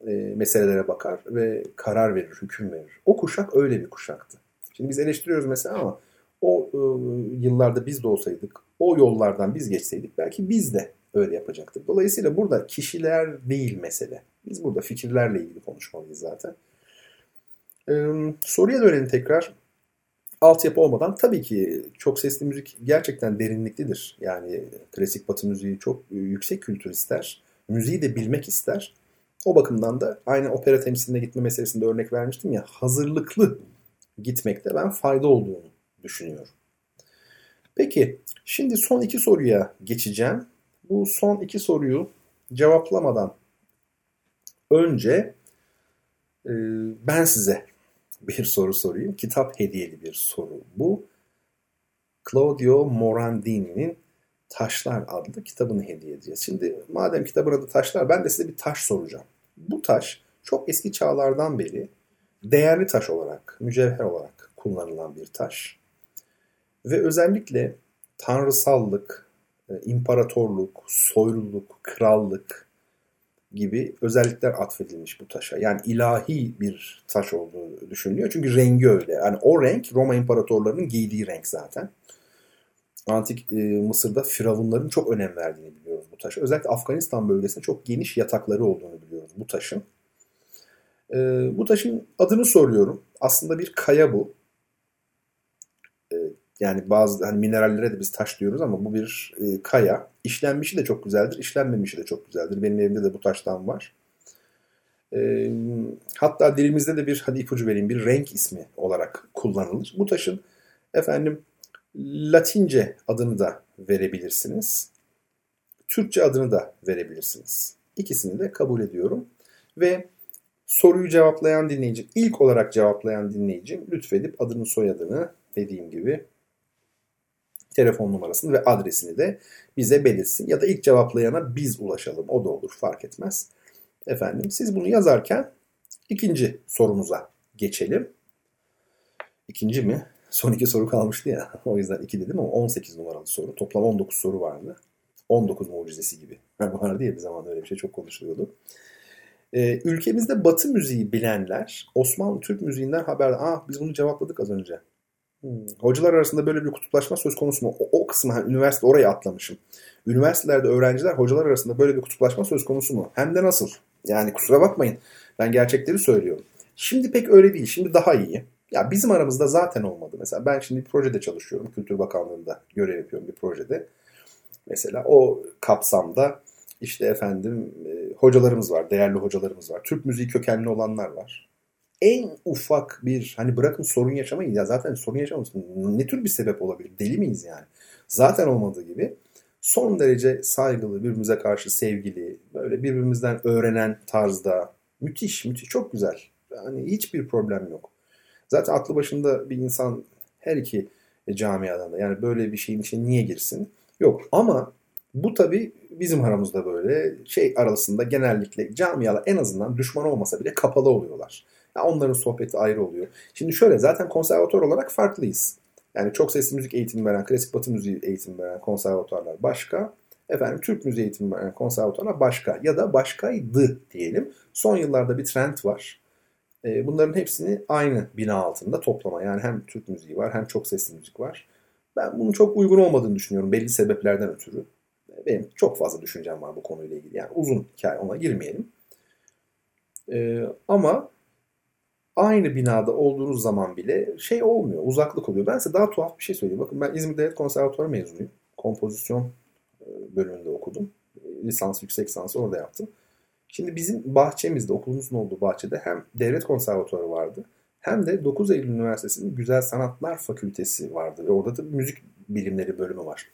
e, meselelere bakar ve karar verir, hüküm verir. O kuşak öyle bir kuşaktı. Şimdi biz eleştiriyoruz mesela ama o e, yıllarda biz de olsaydık, o yollardan biz geçseydik belki biz de öyle yapacaktık. Dolayısıyla burada kişiler değil mesele. Biz burada fikirlerle ilgili konuşmalıyız zaten. Ee, soruya dönelim tekrar. Altyapı olmadan tabii ki çok sesli müzik gerçekten derinliklidir. Yani klasik batı müziği çok yüksek kültür ister. Müziği de bilmek ister. O bakımdan da aynı opera temsiline gitme meselesinde örnek vermiştim ya hazırlıklı gitmekte ben fayda olduğunu düşünüyorum. Peki şimdi son iki soruya geçeceğim. Bu son iki soruyu cevaplamadan önce e, ben size bir soru sorayım. Kitap hediyeli bir soru bu. Claudio Morandini'nin Taşlar adlı kitabını hediye edeceğiz. Şimdi madem kitabın adı Taşlar ben de size bir taş soracağım. Bu taş çok eski çağlardan beri değerli taş olarak, mücevher olarak kullanılan bir taş. Ve özellikle tanrısallık, imparatorluk, soyluluk, krallık gibi özellikler atfedilmiş bu taşa. Yani ilahi bir taş olduğu düşünülüyor. Çünkü rengi öyle. Yani o renk Roma imparatorlarının giydiği renk zaten. Antik e, Mısır'da firavunların çok önem verdiğini biliyoruz bu taşa. Özellikle Afganistan bölgesinde çok geniş yatakları olduğunu biliyoruz bu taşın. E, bu taşın adını soruyorum. Aslında bir kaya bu. Yani bazı hani minerallere de biz taş diyoruz ama bu bir e, kaya. İşlenmişi de çok güzeldir, işlenmemişi de çok güzeldir. Benim evimde de bu taştan var. E, hatta dilimizde de bir hadi ipucu vereyim bir renk ismi olarak kullanılır. Bu taşın efendim Latince adını da verebilirsiniz. Türkçe adını da verebilirsiniz. İkisini de kabul ediyorum. Ve soruyu cevaplayan dinleyici, ilk olarak cevaplayan dinleyicim lütfedip adını soyadını dediğim gibi telefon numarasını ve adresini de bize belirsin. Ya da ilk cevaplayana biz ulaşalım. O da olur fark etmez. Efendim siz bunu yazarken ikinci sorumuza geçelim. İkinci mi? Son iki soru kalmıştı ya. O yüzden iki dedim ama 18 numaralı soru. Toplam 19 soru vardı. 19 mucizesi gibi. vardı ya bir zaman öyle bir şey çok konuşuluyordu. Ee, ülkemizde batı müziği bilenler Osmanlı Türk müziğinden haber ah biz bunu cevapladık az önce. Hmm. Hocalar arasında böyle bir kutuplaşma söz konusu mu? O, o kısmı hani üniversite oraya atlamışım. Üniversitelerde öğrenciler hocalar arasında böyle bir kutuplaşma söz konusu mu? Hem de nasıl? Yani kusura bakmayın. Ben gerçekleri söylüyorum. Şimdi pek öyle değil. Şimdi daha iyi. Ya bizim aramızda zaten olmadı. Mesela ben şimdi bir projede çalışıyorum. Kültür Bakanlığı'nda görev yapıyorum bir projede. Mesela o kapsamda işte efendim e, hocalarımız var, değerli hocalarımız var. Türk müziği kökenli olanlar var. En ufak bir hani bırakın sorun yaşamayı ya zaten sorun yaşamasın ne tür bir sebep olabilir? Deli miyiz yani? Zaten olmadığı gibi son derece saygılı, birbirimize karşı sevgili, böyle birbirimizden öğrenen tarzda müthiş, müthiş, çok güzel. Yani hiçbir problem yok. Zaten aklı başında bir insan her iki camiadan da yani böyle bir şeyin içine niye girsin? Yok ama bu tabi bizim aramızda böyle şey arasında genellikle camialar en azından düşman olmasa bile kapalı oluyorlar. Onların sohbeti ayrı oluyor. Şimdi şöyle zaten konservatuar olarak farklıyız. Yani çok sesli müzik eğitimi veren, klasik batı müziği eğitimi veren konservatuarlar başka. Efendim Türk müziği eğitimi veren konservatuarlar başka. Ya da başkaydı diyelim. Son yıllarda bir trend var. Ee, bunların hepsini aynı bina altında toplama. Yani hem Türk müziği var hem çok sesli müzik var. Ben bunun çok uygun olmadığını düşünüyorum belli sebeplerden ötürü. Benim çok fazla düşüncem var bu konuyla ilgili. Yani uzun hikaye ona girmeyelim. Ee, ama aynı binada olduğunuz zaman bile şey olmuyor. Uzaklık oluyor. Ben size daha tuhaf bir şey söyleyeyim. Bakın ben İzmir Devlet Konservatuarı mezunuyum. Kompozisyon e, bölümünde okudum. Lisans, yüksek lisansı orada yaptım. Şimdi bizim bahçemizde, okulumuzun olduğu bahçede hem devlet konservatuarı vardı hem de 9 Eylül Üniversitesi'nin Güzel Sanatlar Fakültesi vardı. Ve orada da müzik bilimleri bölümü var.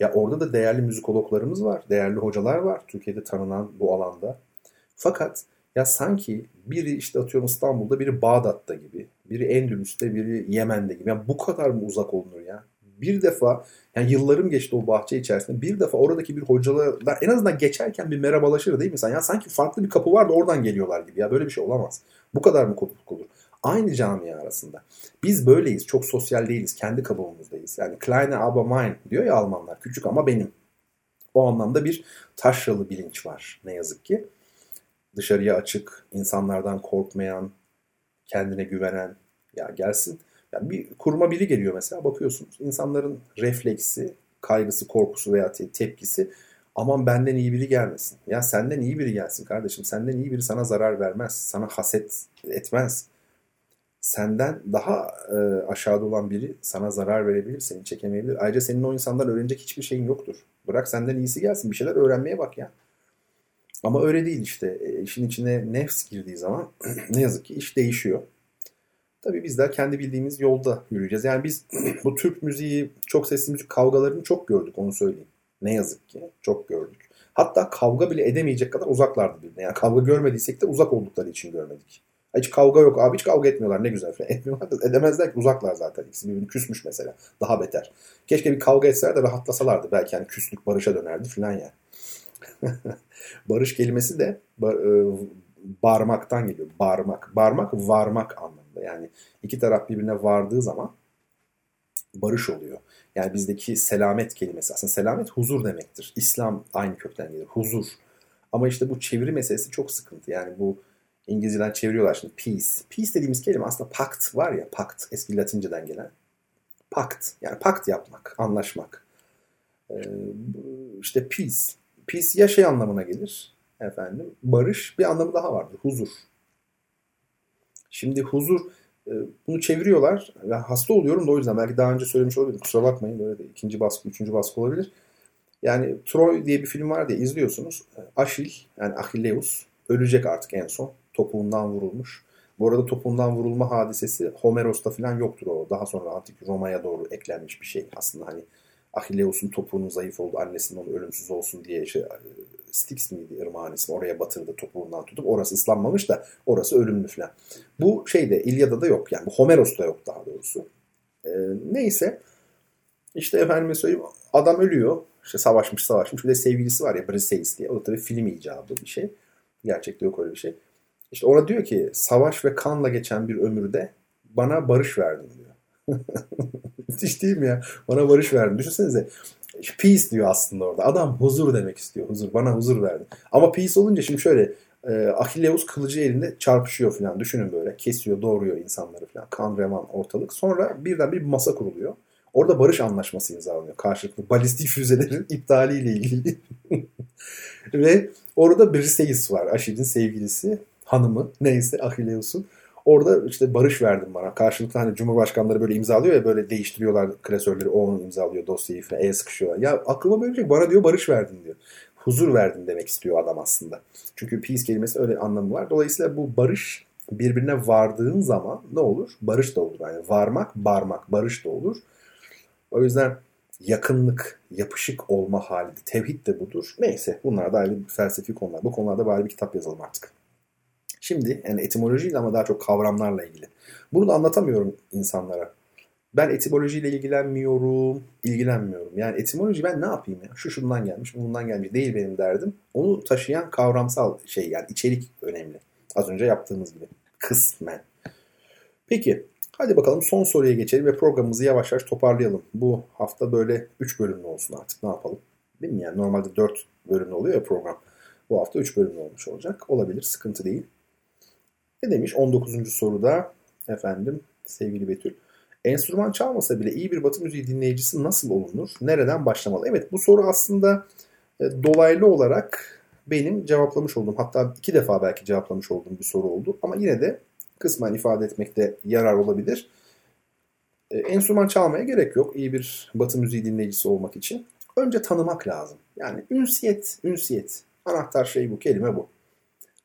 Ya orada da değerli müzikologlarımız var, değerli hocalar var Türkiye'de tanınan bu alanda. Fakat ya sanki biri işte atıyorum İstanbul'da, biri Bağdat'ta gibi, biri Endülüs'te, biri Yemen'de gibi. Yani bu kadar mı uzak olunur ya? bir defa yani yıllarım geçti o bahçe içerisinde bir defa oradaki bir hocalarla en azından geçerken bir merhabalaşır değil mi sen? Ya sanki farklı bir kapı var da oradan geliyorlar gibi ya böyle bir şey olamaz. Bu kadar mı kopukluk olur? Aynı camia arasında. Biz böyleyiz. Çok sosyal değiliz. Kendi kabuğumuzdayız. Yani kleine aber mein diyor ya Almanlar. Küçük ama benim. O anlamda bir taşralı bilinç var ne yazık ki. Dışarıya açık, insanlardan korkmayan, kendine güvenen ya gelsin yani bir kuruma biri geliyor mesela bakıyorsunuz insanların refleksi, kaygısı, korkusu veya te- tepkisi aman benden iyi biri gelmesin. Ya senden iyi biri gelsin kardeşim. Senden iyi biri sana zarar vermez. Sana haset etmez. Senden daha e, aşağıda olan biri sana zarar verebilir, seni çekemeyebilir. Ayrıca senin o insandan öğrenecek hiçbir şeyin yoktur. Bırak senden iyisi gelsin. Bir şeyler öğrenmeye bak ya. Ama öyle değil işte. E, işin içine nefs girdiği zaman ne yazık ki iş değişiyor. Tabii bizler kendi bildiğimiz yolda yürüyeceğiz. Yani biz bu Türk müziği, çok sesli müzik kavgalarını çok gördük onu söyleyeyim. Ne yazık ki çok gördük. Hatta kavga bile edemeyecek kadar uzaklardı birbirine. Yani kavga görmediysek de uzak oldukları için görmedik. Hiç kavga yok abi hiç kavga etmiyorlar ne güzel falan. Etmiyorlar da edemezler ki uzaklar zaten. İkisi birbirini küsmüş mesela. Daha beter. Keşke bir kavga etseler de rahatlasalardı. Belki yani küslük barışa dönerdi falan yani. Barış kelimesi de bar, e, barmaktan geliyor. Barmak. Barmak varmak anlamında. Yani iki taraf birbirine vardığı zaman barış oluyor. Yani bizdeki selamet kelimesi aslında selamet huzur demektir. İslam aynı kökten gelir. Huzur. Ama işte bu çeviri meselesi çok sıkıntı. Yani bu İngilizceden çeviriyorlar şimdi peace. Peace dediğimiz kelime aslında pakt var ya pakt eski Latinceden gelen. Pakt yani pakt yapmak, anlaşmak. Ee, işte peace. Peace ya şey anlamına gelir efendim. Barış bir anlamı daha vardır. Huzur. Şimdi huzur e, bunu çeviriyorlar. ve hasta oluyorum da o yüzden belki daha önce söylemiş olabilirim. Kusura bakmayın böyle de ikinci baskı, üçüncü baskı olabilir. Yani Troy diye bir film var diye izliyorsunuz. Aşil yani Achilleus ölecek artık en son. Topuğundan vurulmuş. Bu arada topuğundan vurulma hadisesi Homeros'ta falan yoktur o. Daha sonra antik Roma'ya doğru eklenmiş bir şey. Aslında hani Achilleus'un topuğunun zayıf oldu. Annesinin onu ölümsüz olsun diye şey, Styx miydi ırmağın ismi oraya batırdı topuğundan tutup orası ıslanmamış da orası ölümlü falan. Bu şeyde İlyada'da da yok yani Homeros'ta yok daha doğrusu. Ee, neyse işte efendime söyleyeyim adam ölüyor. İşte savaşmış savaşmış. Bir de sevgilisi var ya Briseis diye. O da tabii film icabı bir şey. Gerçekte yok öyle bir şey. İşte ona diyor ki savaş ve kanla geçen bir ömürde bana barış verdin diyor. Müthiş değil mi ya? Bana barış verdin. Düşünsenize peace diyor aslında orada. Adam huzur demek istiyor. Huzur. Bana huzur verdi. Ama peace olunca şimdi şöyle e, Achilleus kılıcı elinde çarpışıyor falan. Düşünün böyle. Kesiyor, doğruyor insanları falan. Kan, revan, ortalık. Sonra birden bir masa kuruluyor. Orada barış anlaşması imzalanıyor. Karşılıklı balistik füzelerin iptaliyle ilgili. Ve orada Briseis var. Aşil'in sevgilisi. Hanımı. Neyse Achilleus'un. Orada işte barış verdim bana. Karşılıklı hani Cumhurbaşkanları böyle imzalıyor ya böyle değiştiriyorlar klasörleri. O onu imzalıyor dosyayı falan. El sıkışıyorlar. Ya aklıma böyle şey. Bana diyor barış verdin diyor. Huzur verdin demek istiyor adam aslında. Çünkü peace kelimesi öyle anlamı var. Dolayısıyla bu barış birbirine vardığın zaman ne olur? Barış da olur. Yani varmak, barmak, barış da olur. O yüzden yakınlık, yapışık olma hali, tevhid de budur. Neyse bunlar da ayrı felsefi konular. Bu konularda bari bir kitap yazalım artık. Şimdi yani etimolojiyle ama daha çok kavramlarla ilgili. Bunu da anlatamıyorum insanlara. Ben etimolojiyle ilgilenmiyorum, ilgilenmiyorum. Yani etimoloji ben ne yapayım ya? Şu şundan gelmiş, bundan gelmiş değil benim derdim. Onu taşıyan kavramsal şey yani içerik önemli. Az önce yaptığımız gibi. Kısmen. Peki hadi bakalım son soruya geçelim ve programımızı yavaş yavaş toparlayalım. Bu hafta böyle 3 bölümlü olsun artık ne yapalım? Değil mi yani normalde 4 bölümlü oluyor ya program. Bu hafta 3 bölümlü olmuş olacak. Olabilir sıkıntı değil. Ne demiş 19. soruda efendim sevgili Betül. Enstrüman çalmasa bile iyi bir batı müziği dinleyicisi nasıl olunur? Nereden başlamalı? Evet bu soru aslında e, dolaylı olarak benim cevaplamış olduğum hatta iki defa belki cevaplamış olduğum bir soru oldu. Ama yine de kısmen ifade etmekte yarar olabilir. E, enstrüman çalmaya gerek yok iyi bir batı müziği dinleyicisi olmak için. Önce tanımak lazım. Yani ünsiyet, ünsiyet. Anahtar şey bu, kelime bu.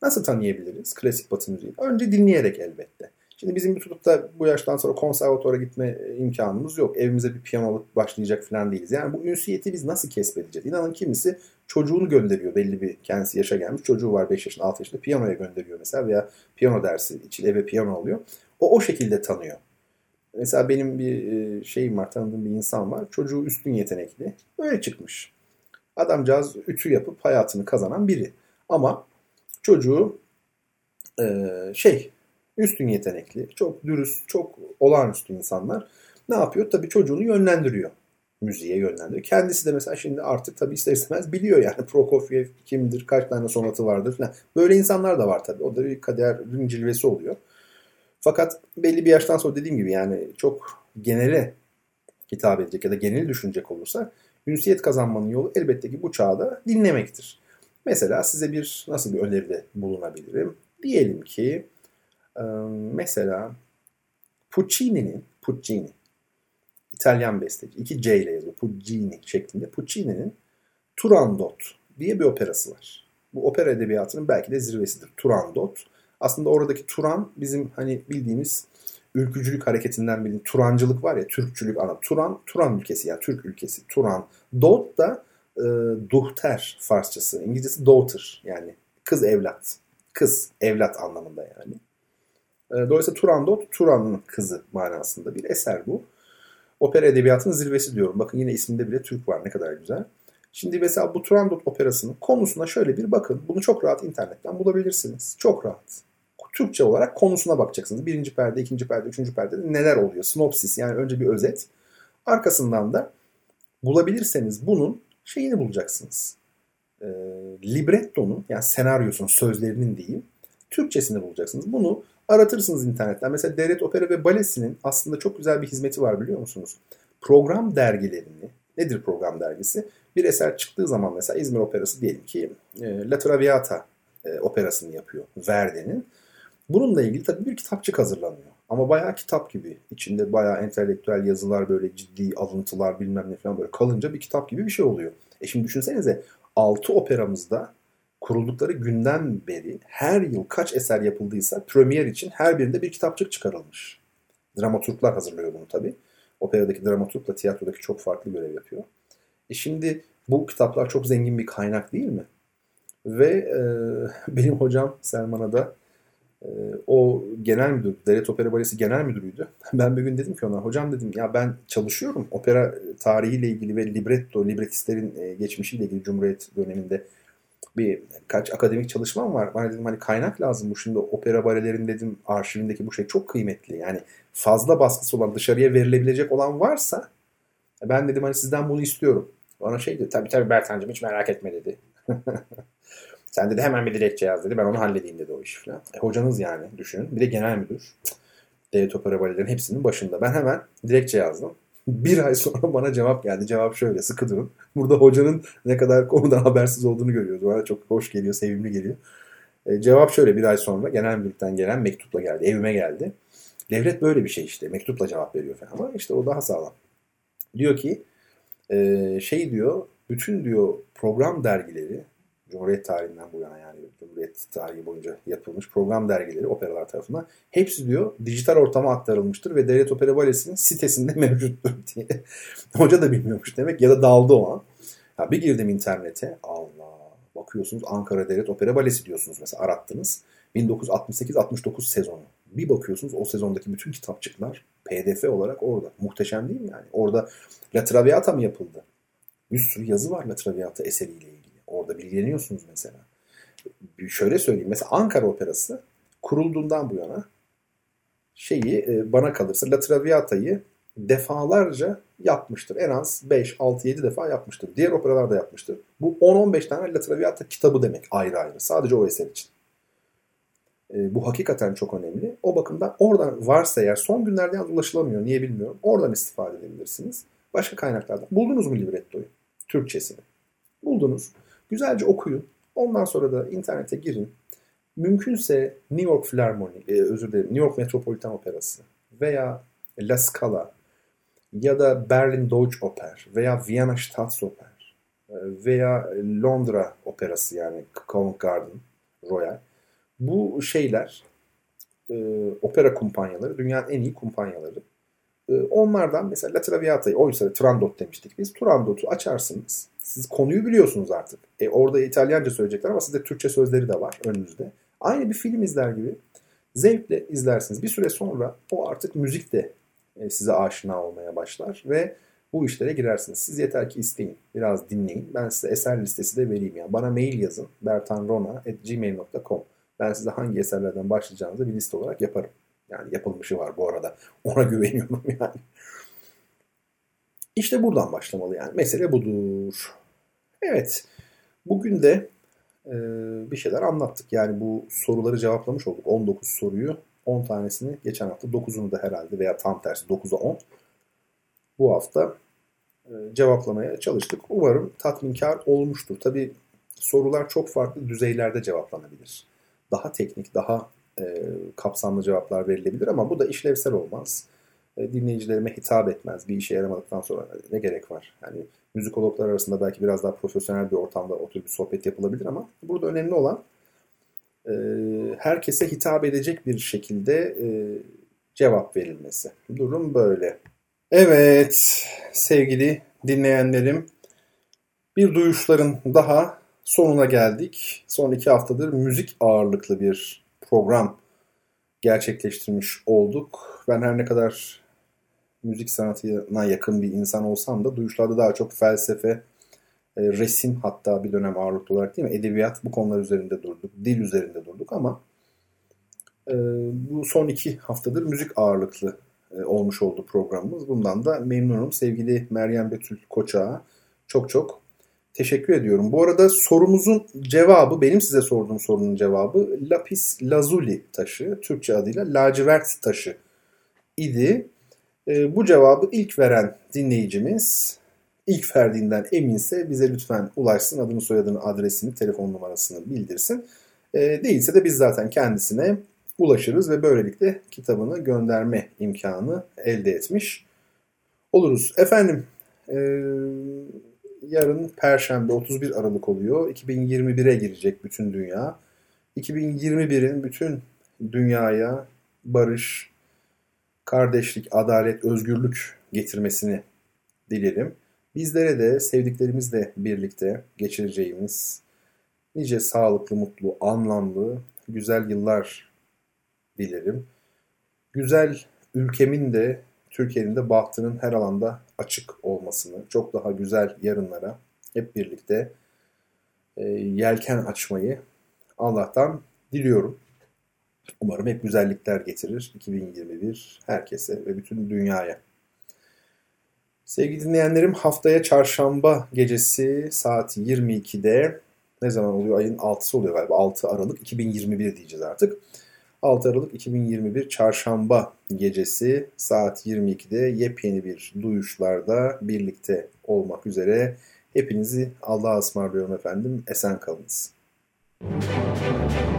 Nasıl tanıyabiliriz klasik batı müziği? Önce dinleyerek elbette. Şimdi bizim tutup da bu yaştan sonra konservatuara gitme e, imkanımız yok. Evimize bir piyano alıp başlayacak falan değiliz. Yani bu ünsiyeti biz nasıl kesbedeceğiz? İnanın kimisi çocuğunu gönderiyor belli bir kendisi yaşa gelmiş. Çocuğu var 5 yaşında 6 yaşında piyanoya gönderiyor mesela veya piyano dersi için eve piyano alıyor. O o şekilde tanıyor. Mesela benim bir e, şeyim var tanıdığım bir insan var. Çocuğu üstün yetenekli. Öyle çıkmış. Adamcağız ütü yapıp hayatını kazanan biri. Ama çocuğu e, şey üstün yetenekli, çok dürüst, çok olağanüstü insanlar ne yapıyor? Tabii çocuğunu yönlendiriyor. Müziğe yönlendiriyor. Kendisi de mesela şimdi artık tabii ister istemez biliyor yani Prokofiev kimdir, kaç tane sonatı vardır falan. Böyle insanlar da var tabii. O da bir kaderin cilvesi oluyor. Fakat belli bir yaştan sonra dediğim gibi yani çok genele hitap edecek ya da genel düşünecek olursa ünsiyet kazanmanın yolu elbette ki bu çağda dinlemektir. Mesela size bir nasıl bir öneride bulunabilirim? Diyelim ki mesela Puccini'nin Puccini İtalyan besteci. iki C ile yazıyor. Puccini şeklinde. Puccini'nin Turandot diye bir operası var. Bu opera edebiyatının belki de zirvesidir. Turandot. Aslında oradaki Turan bizim hani bildiğimiz ülkücülük hareketinden bildiğimiz Turancılık var ya Türkçülük ana. Turan, Turan ülkesi yani Türk ülkesi. Turan. Dot da e, duhter Farsçası. İngilizcesi daughter yani kız evlat. Kız evlat anlamında yani. E, dolayısıyla Turandot Turan'ın kızı manasında bir eser bu. Opera edebiyatının zirvesi diyorum. Bakın yine isminde bile Türk var ne kadar güzel. Şimdi mesela bu Turandot operasının konusuna şöyle bir bakın. Bunu çok rahat internetten bulabilirsiniz. Çok rahat. Türkçe olarak konusuna bakacaksınız. Birinci perde, ikinci perde, üçüncü perde neler oluyor? Sinopsis yani önce bir özet. Arkasından da bulabilirseniz bunun şeyini bulacaksınız. E, librettonun yani senaryosunun sözlerinin diyeyim Türkçesini bulacaksınız. Bunu aratırsınız internetten. Mesela Devlet Opera ve Balesi'nin aslında çok güzel bir hizmeti var biliyor musunuz? Program dergilerini, nedir program dergisi? Bir eser çıktığı zaman mesela İzmir Operası diyelim ki e, La Traviata e, operasını yapıyor Verdi'nin. Bununla ilgili tabii bir kitapçık hazırlanıyor. Ama bayağı kitap gibi. İçinde bayağı entelektüel yazılar böyle ciddi alıntılar bilmem ne falan böyle kalınca bir kitap gibi bir şey oluyor. E şimdi düşünsenize 6 operamızda kuruldukları günden beri her yıl kaç eser yapıldıysa premier için her birinde bir kitapçık çıkarılmış. Dramaturglar hazırlıyor bunu tabii. Operadaki dramaturgla tiyatrodaki çok farklı görev yapıyor. E şimdi bu kitaplar çok zengin bir kaynak değil mi? Ve e, benim hocam Selman'a da o genel müdür, Devlet Opera Balesi genel müdürüydü. Ben bir gün dedim ki ona, hocam dedim ya ben çalışıyorum opera tarihiyle ilgili ve libretto, libretistlerin e, geçmişiyle ilgili Cumhuriyet döneminde bir kaç akademik çalışmam var. Bana dedim hani kaynak lazım bu şimdi opera balelerin dedim arşivindeki bu şey çok kıymetli. Yani fazla baskısı olan dışarıya verilebilecek olan varsa ben dedim hani sizden bunu istiyorum. Bana şey dedi tabii tabii Bertancığım hiç merak etme dedi. Sen dedi hemen bir dilekçe yaz dedi. Ben onu halledeyim dedi o işi falan. E, hocanız yani düşünün. Bir de genel müdür. Devlet opera balelerin hepsinin başında. Ben hemen dilekçe yazdım. Bir ay sonra bana cevap geldi. Cevap şöyle sıkı durun. Burada hocanın ne kadar konudan habersiz olduğunu görüyoruz. Bana çok hoş geliyor, sevimli geliyor. E, cevap şöyle bir ay sonra genel müdürlükten gelen mektupla geldi. Evime geldi. Devlet böyle bir şey işte. Mektupla cevap veriyor falan. Ama işte o daha sağlam. Diyor ki e, şey diyor bütün diyor program dergileri Cumhuriyet tarihinden bu yana yani Cumhuriyet tarihi boyunca yapılmış program dergileri operalar tarafından hepsi diyor dijital ortama aktarılmıştır ve Devlet Opera Balesi'nin sitesinde mevcuttur diye. Hoca da bilmiyormuş demek ya da daldı o an. Ya bir girdim internete Allah bakıyorsunuz Ankara Devlet Opera Balesi diyorsunuz mesela arattınız. 1968-69 sezonu. Bir bakıyorsunuz o sezondaki bütün kitapçıklar pdf olarak orada. Muhteşem değil mi yani? Orada La Traviata mı yapıldı? Bir sürü yazı var La Traviata eseriyle ilgili. Orada bilgileniyorsunuz mesela. Şöyle söyleyeyim. Mesela Ankara Operası kurulduğundan bu yana şeyi e, bana kalırsa La Traviata'yı defalarca yapmıştır. En az 5, 6, 7 defa yapmıştır. Diğer operalar da yapmıştır. Bu 10-15 tane La Traviata kitabı demek ayrı ayrı. Sadece o eser için. E, bu hakikaten çok önemli. O bakımdan oradan varsa eğer son günlerde yalnız ulaşılamıyor. Niye bilmiyorum. Oradan istifade edebilirsiniz. Başka kaynaklardan. Buldunuz mu librettoyu? Türkçesini. Buldunuz. Güzelce okuyun. Ondan sonra da internete girin. Mümkünse New York Philharmonic, e, özür dilerim, New York Metropolitan Operası veya La Scala ya da Berlin Deutsche Oper veya Viyana Staatsoper e, veya Londra Operası yani Covent Garden Royal. Bu şeyler e, opera kumpanyaları, dünyanın en iyi kumpanyaları. E, onlardan mesela La Traviata'yı, oysa Turandot demiştik biz. Turandot'u açarsınız siz konuyu biliyorsunuz artık. E, orada İtalyanca söyleyecekler ama sizde Türkçe sözleri de var önünüzde. Aynı bir film izler gibi zevkle izlersiniz. Bir süre sonra o artık müzik de e, size aşina olmaya başlar ve bu işlere girersiniz. Siz yeter ki isteyin, biraz dinleyin. Ben size eser listesi de vereyim. Yani. Bana mail yazın bertanrona.gmail.com Ben size hangi eserlerden başlayacağınızı bir liste olarak yaparım. Yani yapılmışı var bu arada. Ona güveniyorum yani. İşte buradan başlamalı yani. Mesele budur. Evet. Bugün de e, bir şeyler anlattık. Yani bu soruları cevaplamış olduk. 19 soruyu 10 tanesini geçen hafta 9'unu da herhalde veya tam tersi 9'a 10 bu hafta e, cevaplamaya çalıştık. Umarım tatminkar olmuştur. Tabi sorular çok farklı düzeylerde cevaplanabilir. Daha teknik, daha e, kapsamlı cevaplar verilebilir ama bu da işlevsel olmaz. E, dinleyicilerime hitap etmez. Bir işe yaramadıktan sonra ne gerek var? Yani müzikologlar arasında belki biraz daha profesyonel bir ortamda oturup bir sohbet yapılabilir ama burada önemli olan e, herkese hitap edecek bir şekilde e, cevap verilmesi. Durum böyle. Evet sevgili dinleyenlerim bir duyuşların daha sonuna geldik. Son iki haftadır müzik ağırlıklı bir program gerçekleştirmiş olduk. Ben her ne kadar müzik sanatına yakın bir insan olsam da duyuşlarda daha çok felsefe, e, resim hatta bir dönem ağırlıklı olarak değil mi? Edebiyat bu konular üzerinde durduk, dil üzerinde durduk ama e, bu son iki haftadır müzik ağırlıklı e, olmuş oldu programımız. Bundan da memnunum. Sevgili Meryem Betül Koçak'a çok çok teşekkür ediyorum. Bu arada sorumuzun cevabı, benim size sorduğum sorunun cevabı lapis lazuli taşı, Türkçe adıyla lacivert taşı idi. E, bu cevabı ilk veren dinleyicimiz ilk verdiğinden eminse bize lütfen ulaşsın. Adını, soyadını, adresini, telefon numarasını bildirsin. E, değilse de biz zaten kendisine ulaşırız ve böylelikle kitabını gönderme imkanı elde etmiş oluruz. Efendim e, yarın Perşembe 31 Aralık oluyor. 2021'e girecek bütün dünya. 2021'in bütün dünyaya barış, kardeşlik, adalet, özgürlük getirmesini dilerim. Bizlere de sevdiklerimizle birlikte geçireceğimiz nice sağlıklı, mutlu, anlamlı, güzel yıllar dilerim. Güzel ülkemin de Türkiye'nin de bahtının her alanda açık olmasını, çok daha güzel yarınlara hep birlikte e, yelken açmayı Allah'tan diliyorum. Umarım hep güzellikler getirir 2021 herkese ve bütün dünyaya. Sevgili dinleyenlerim haftaya çarşamba gecesi saat 22'de ne zaman oluyor? Ayın 6'sı oluyor galiba. 6 Aralık 2021 diyeceğiz artık. 6 Aralık 2021 Çarşamba gecesi saat 22'de yepyeni bir duyuşlarda birlikte olmak üzere. Hepinizi Allah'a ısmarlıyorum efendim. Esen kalınız. Müzik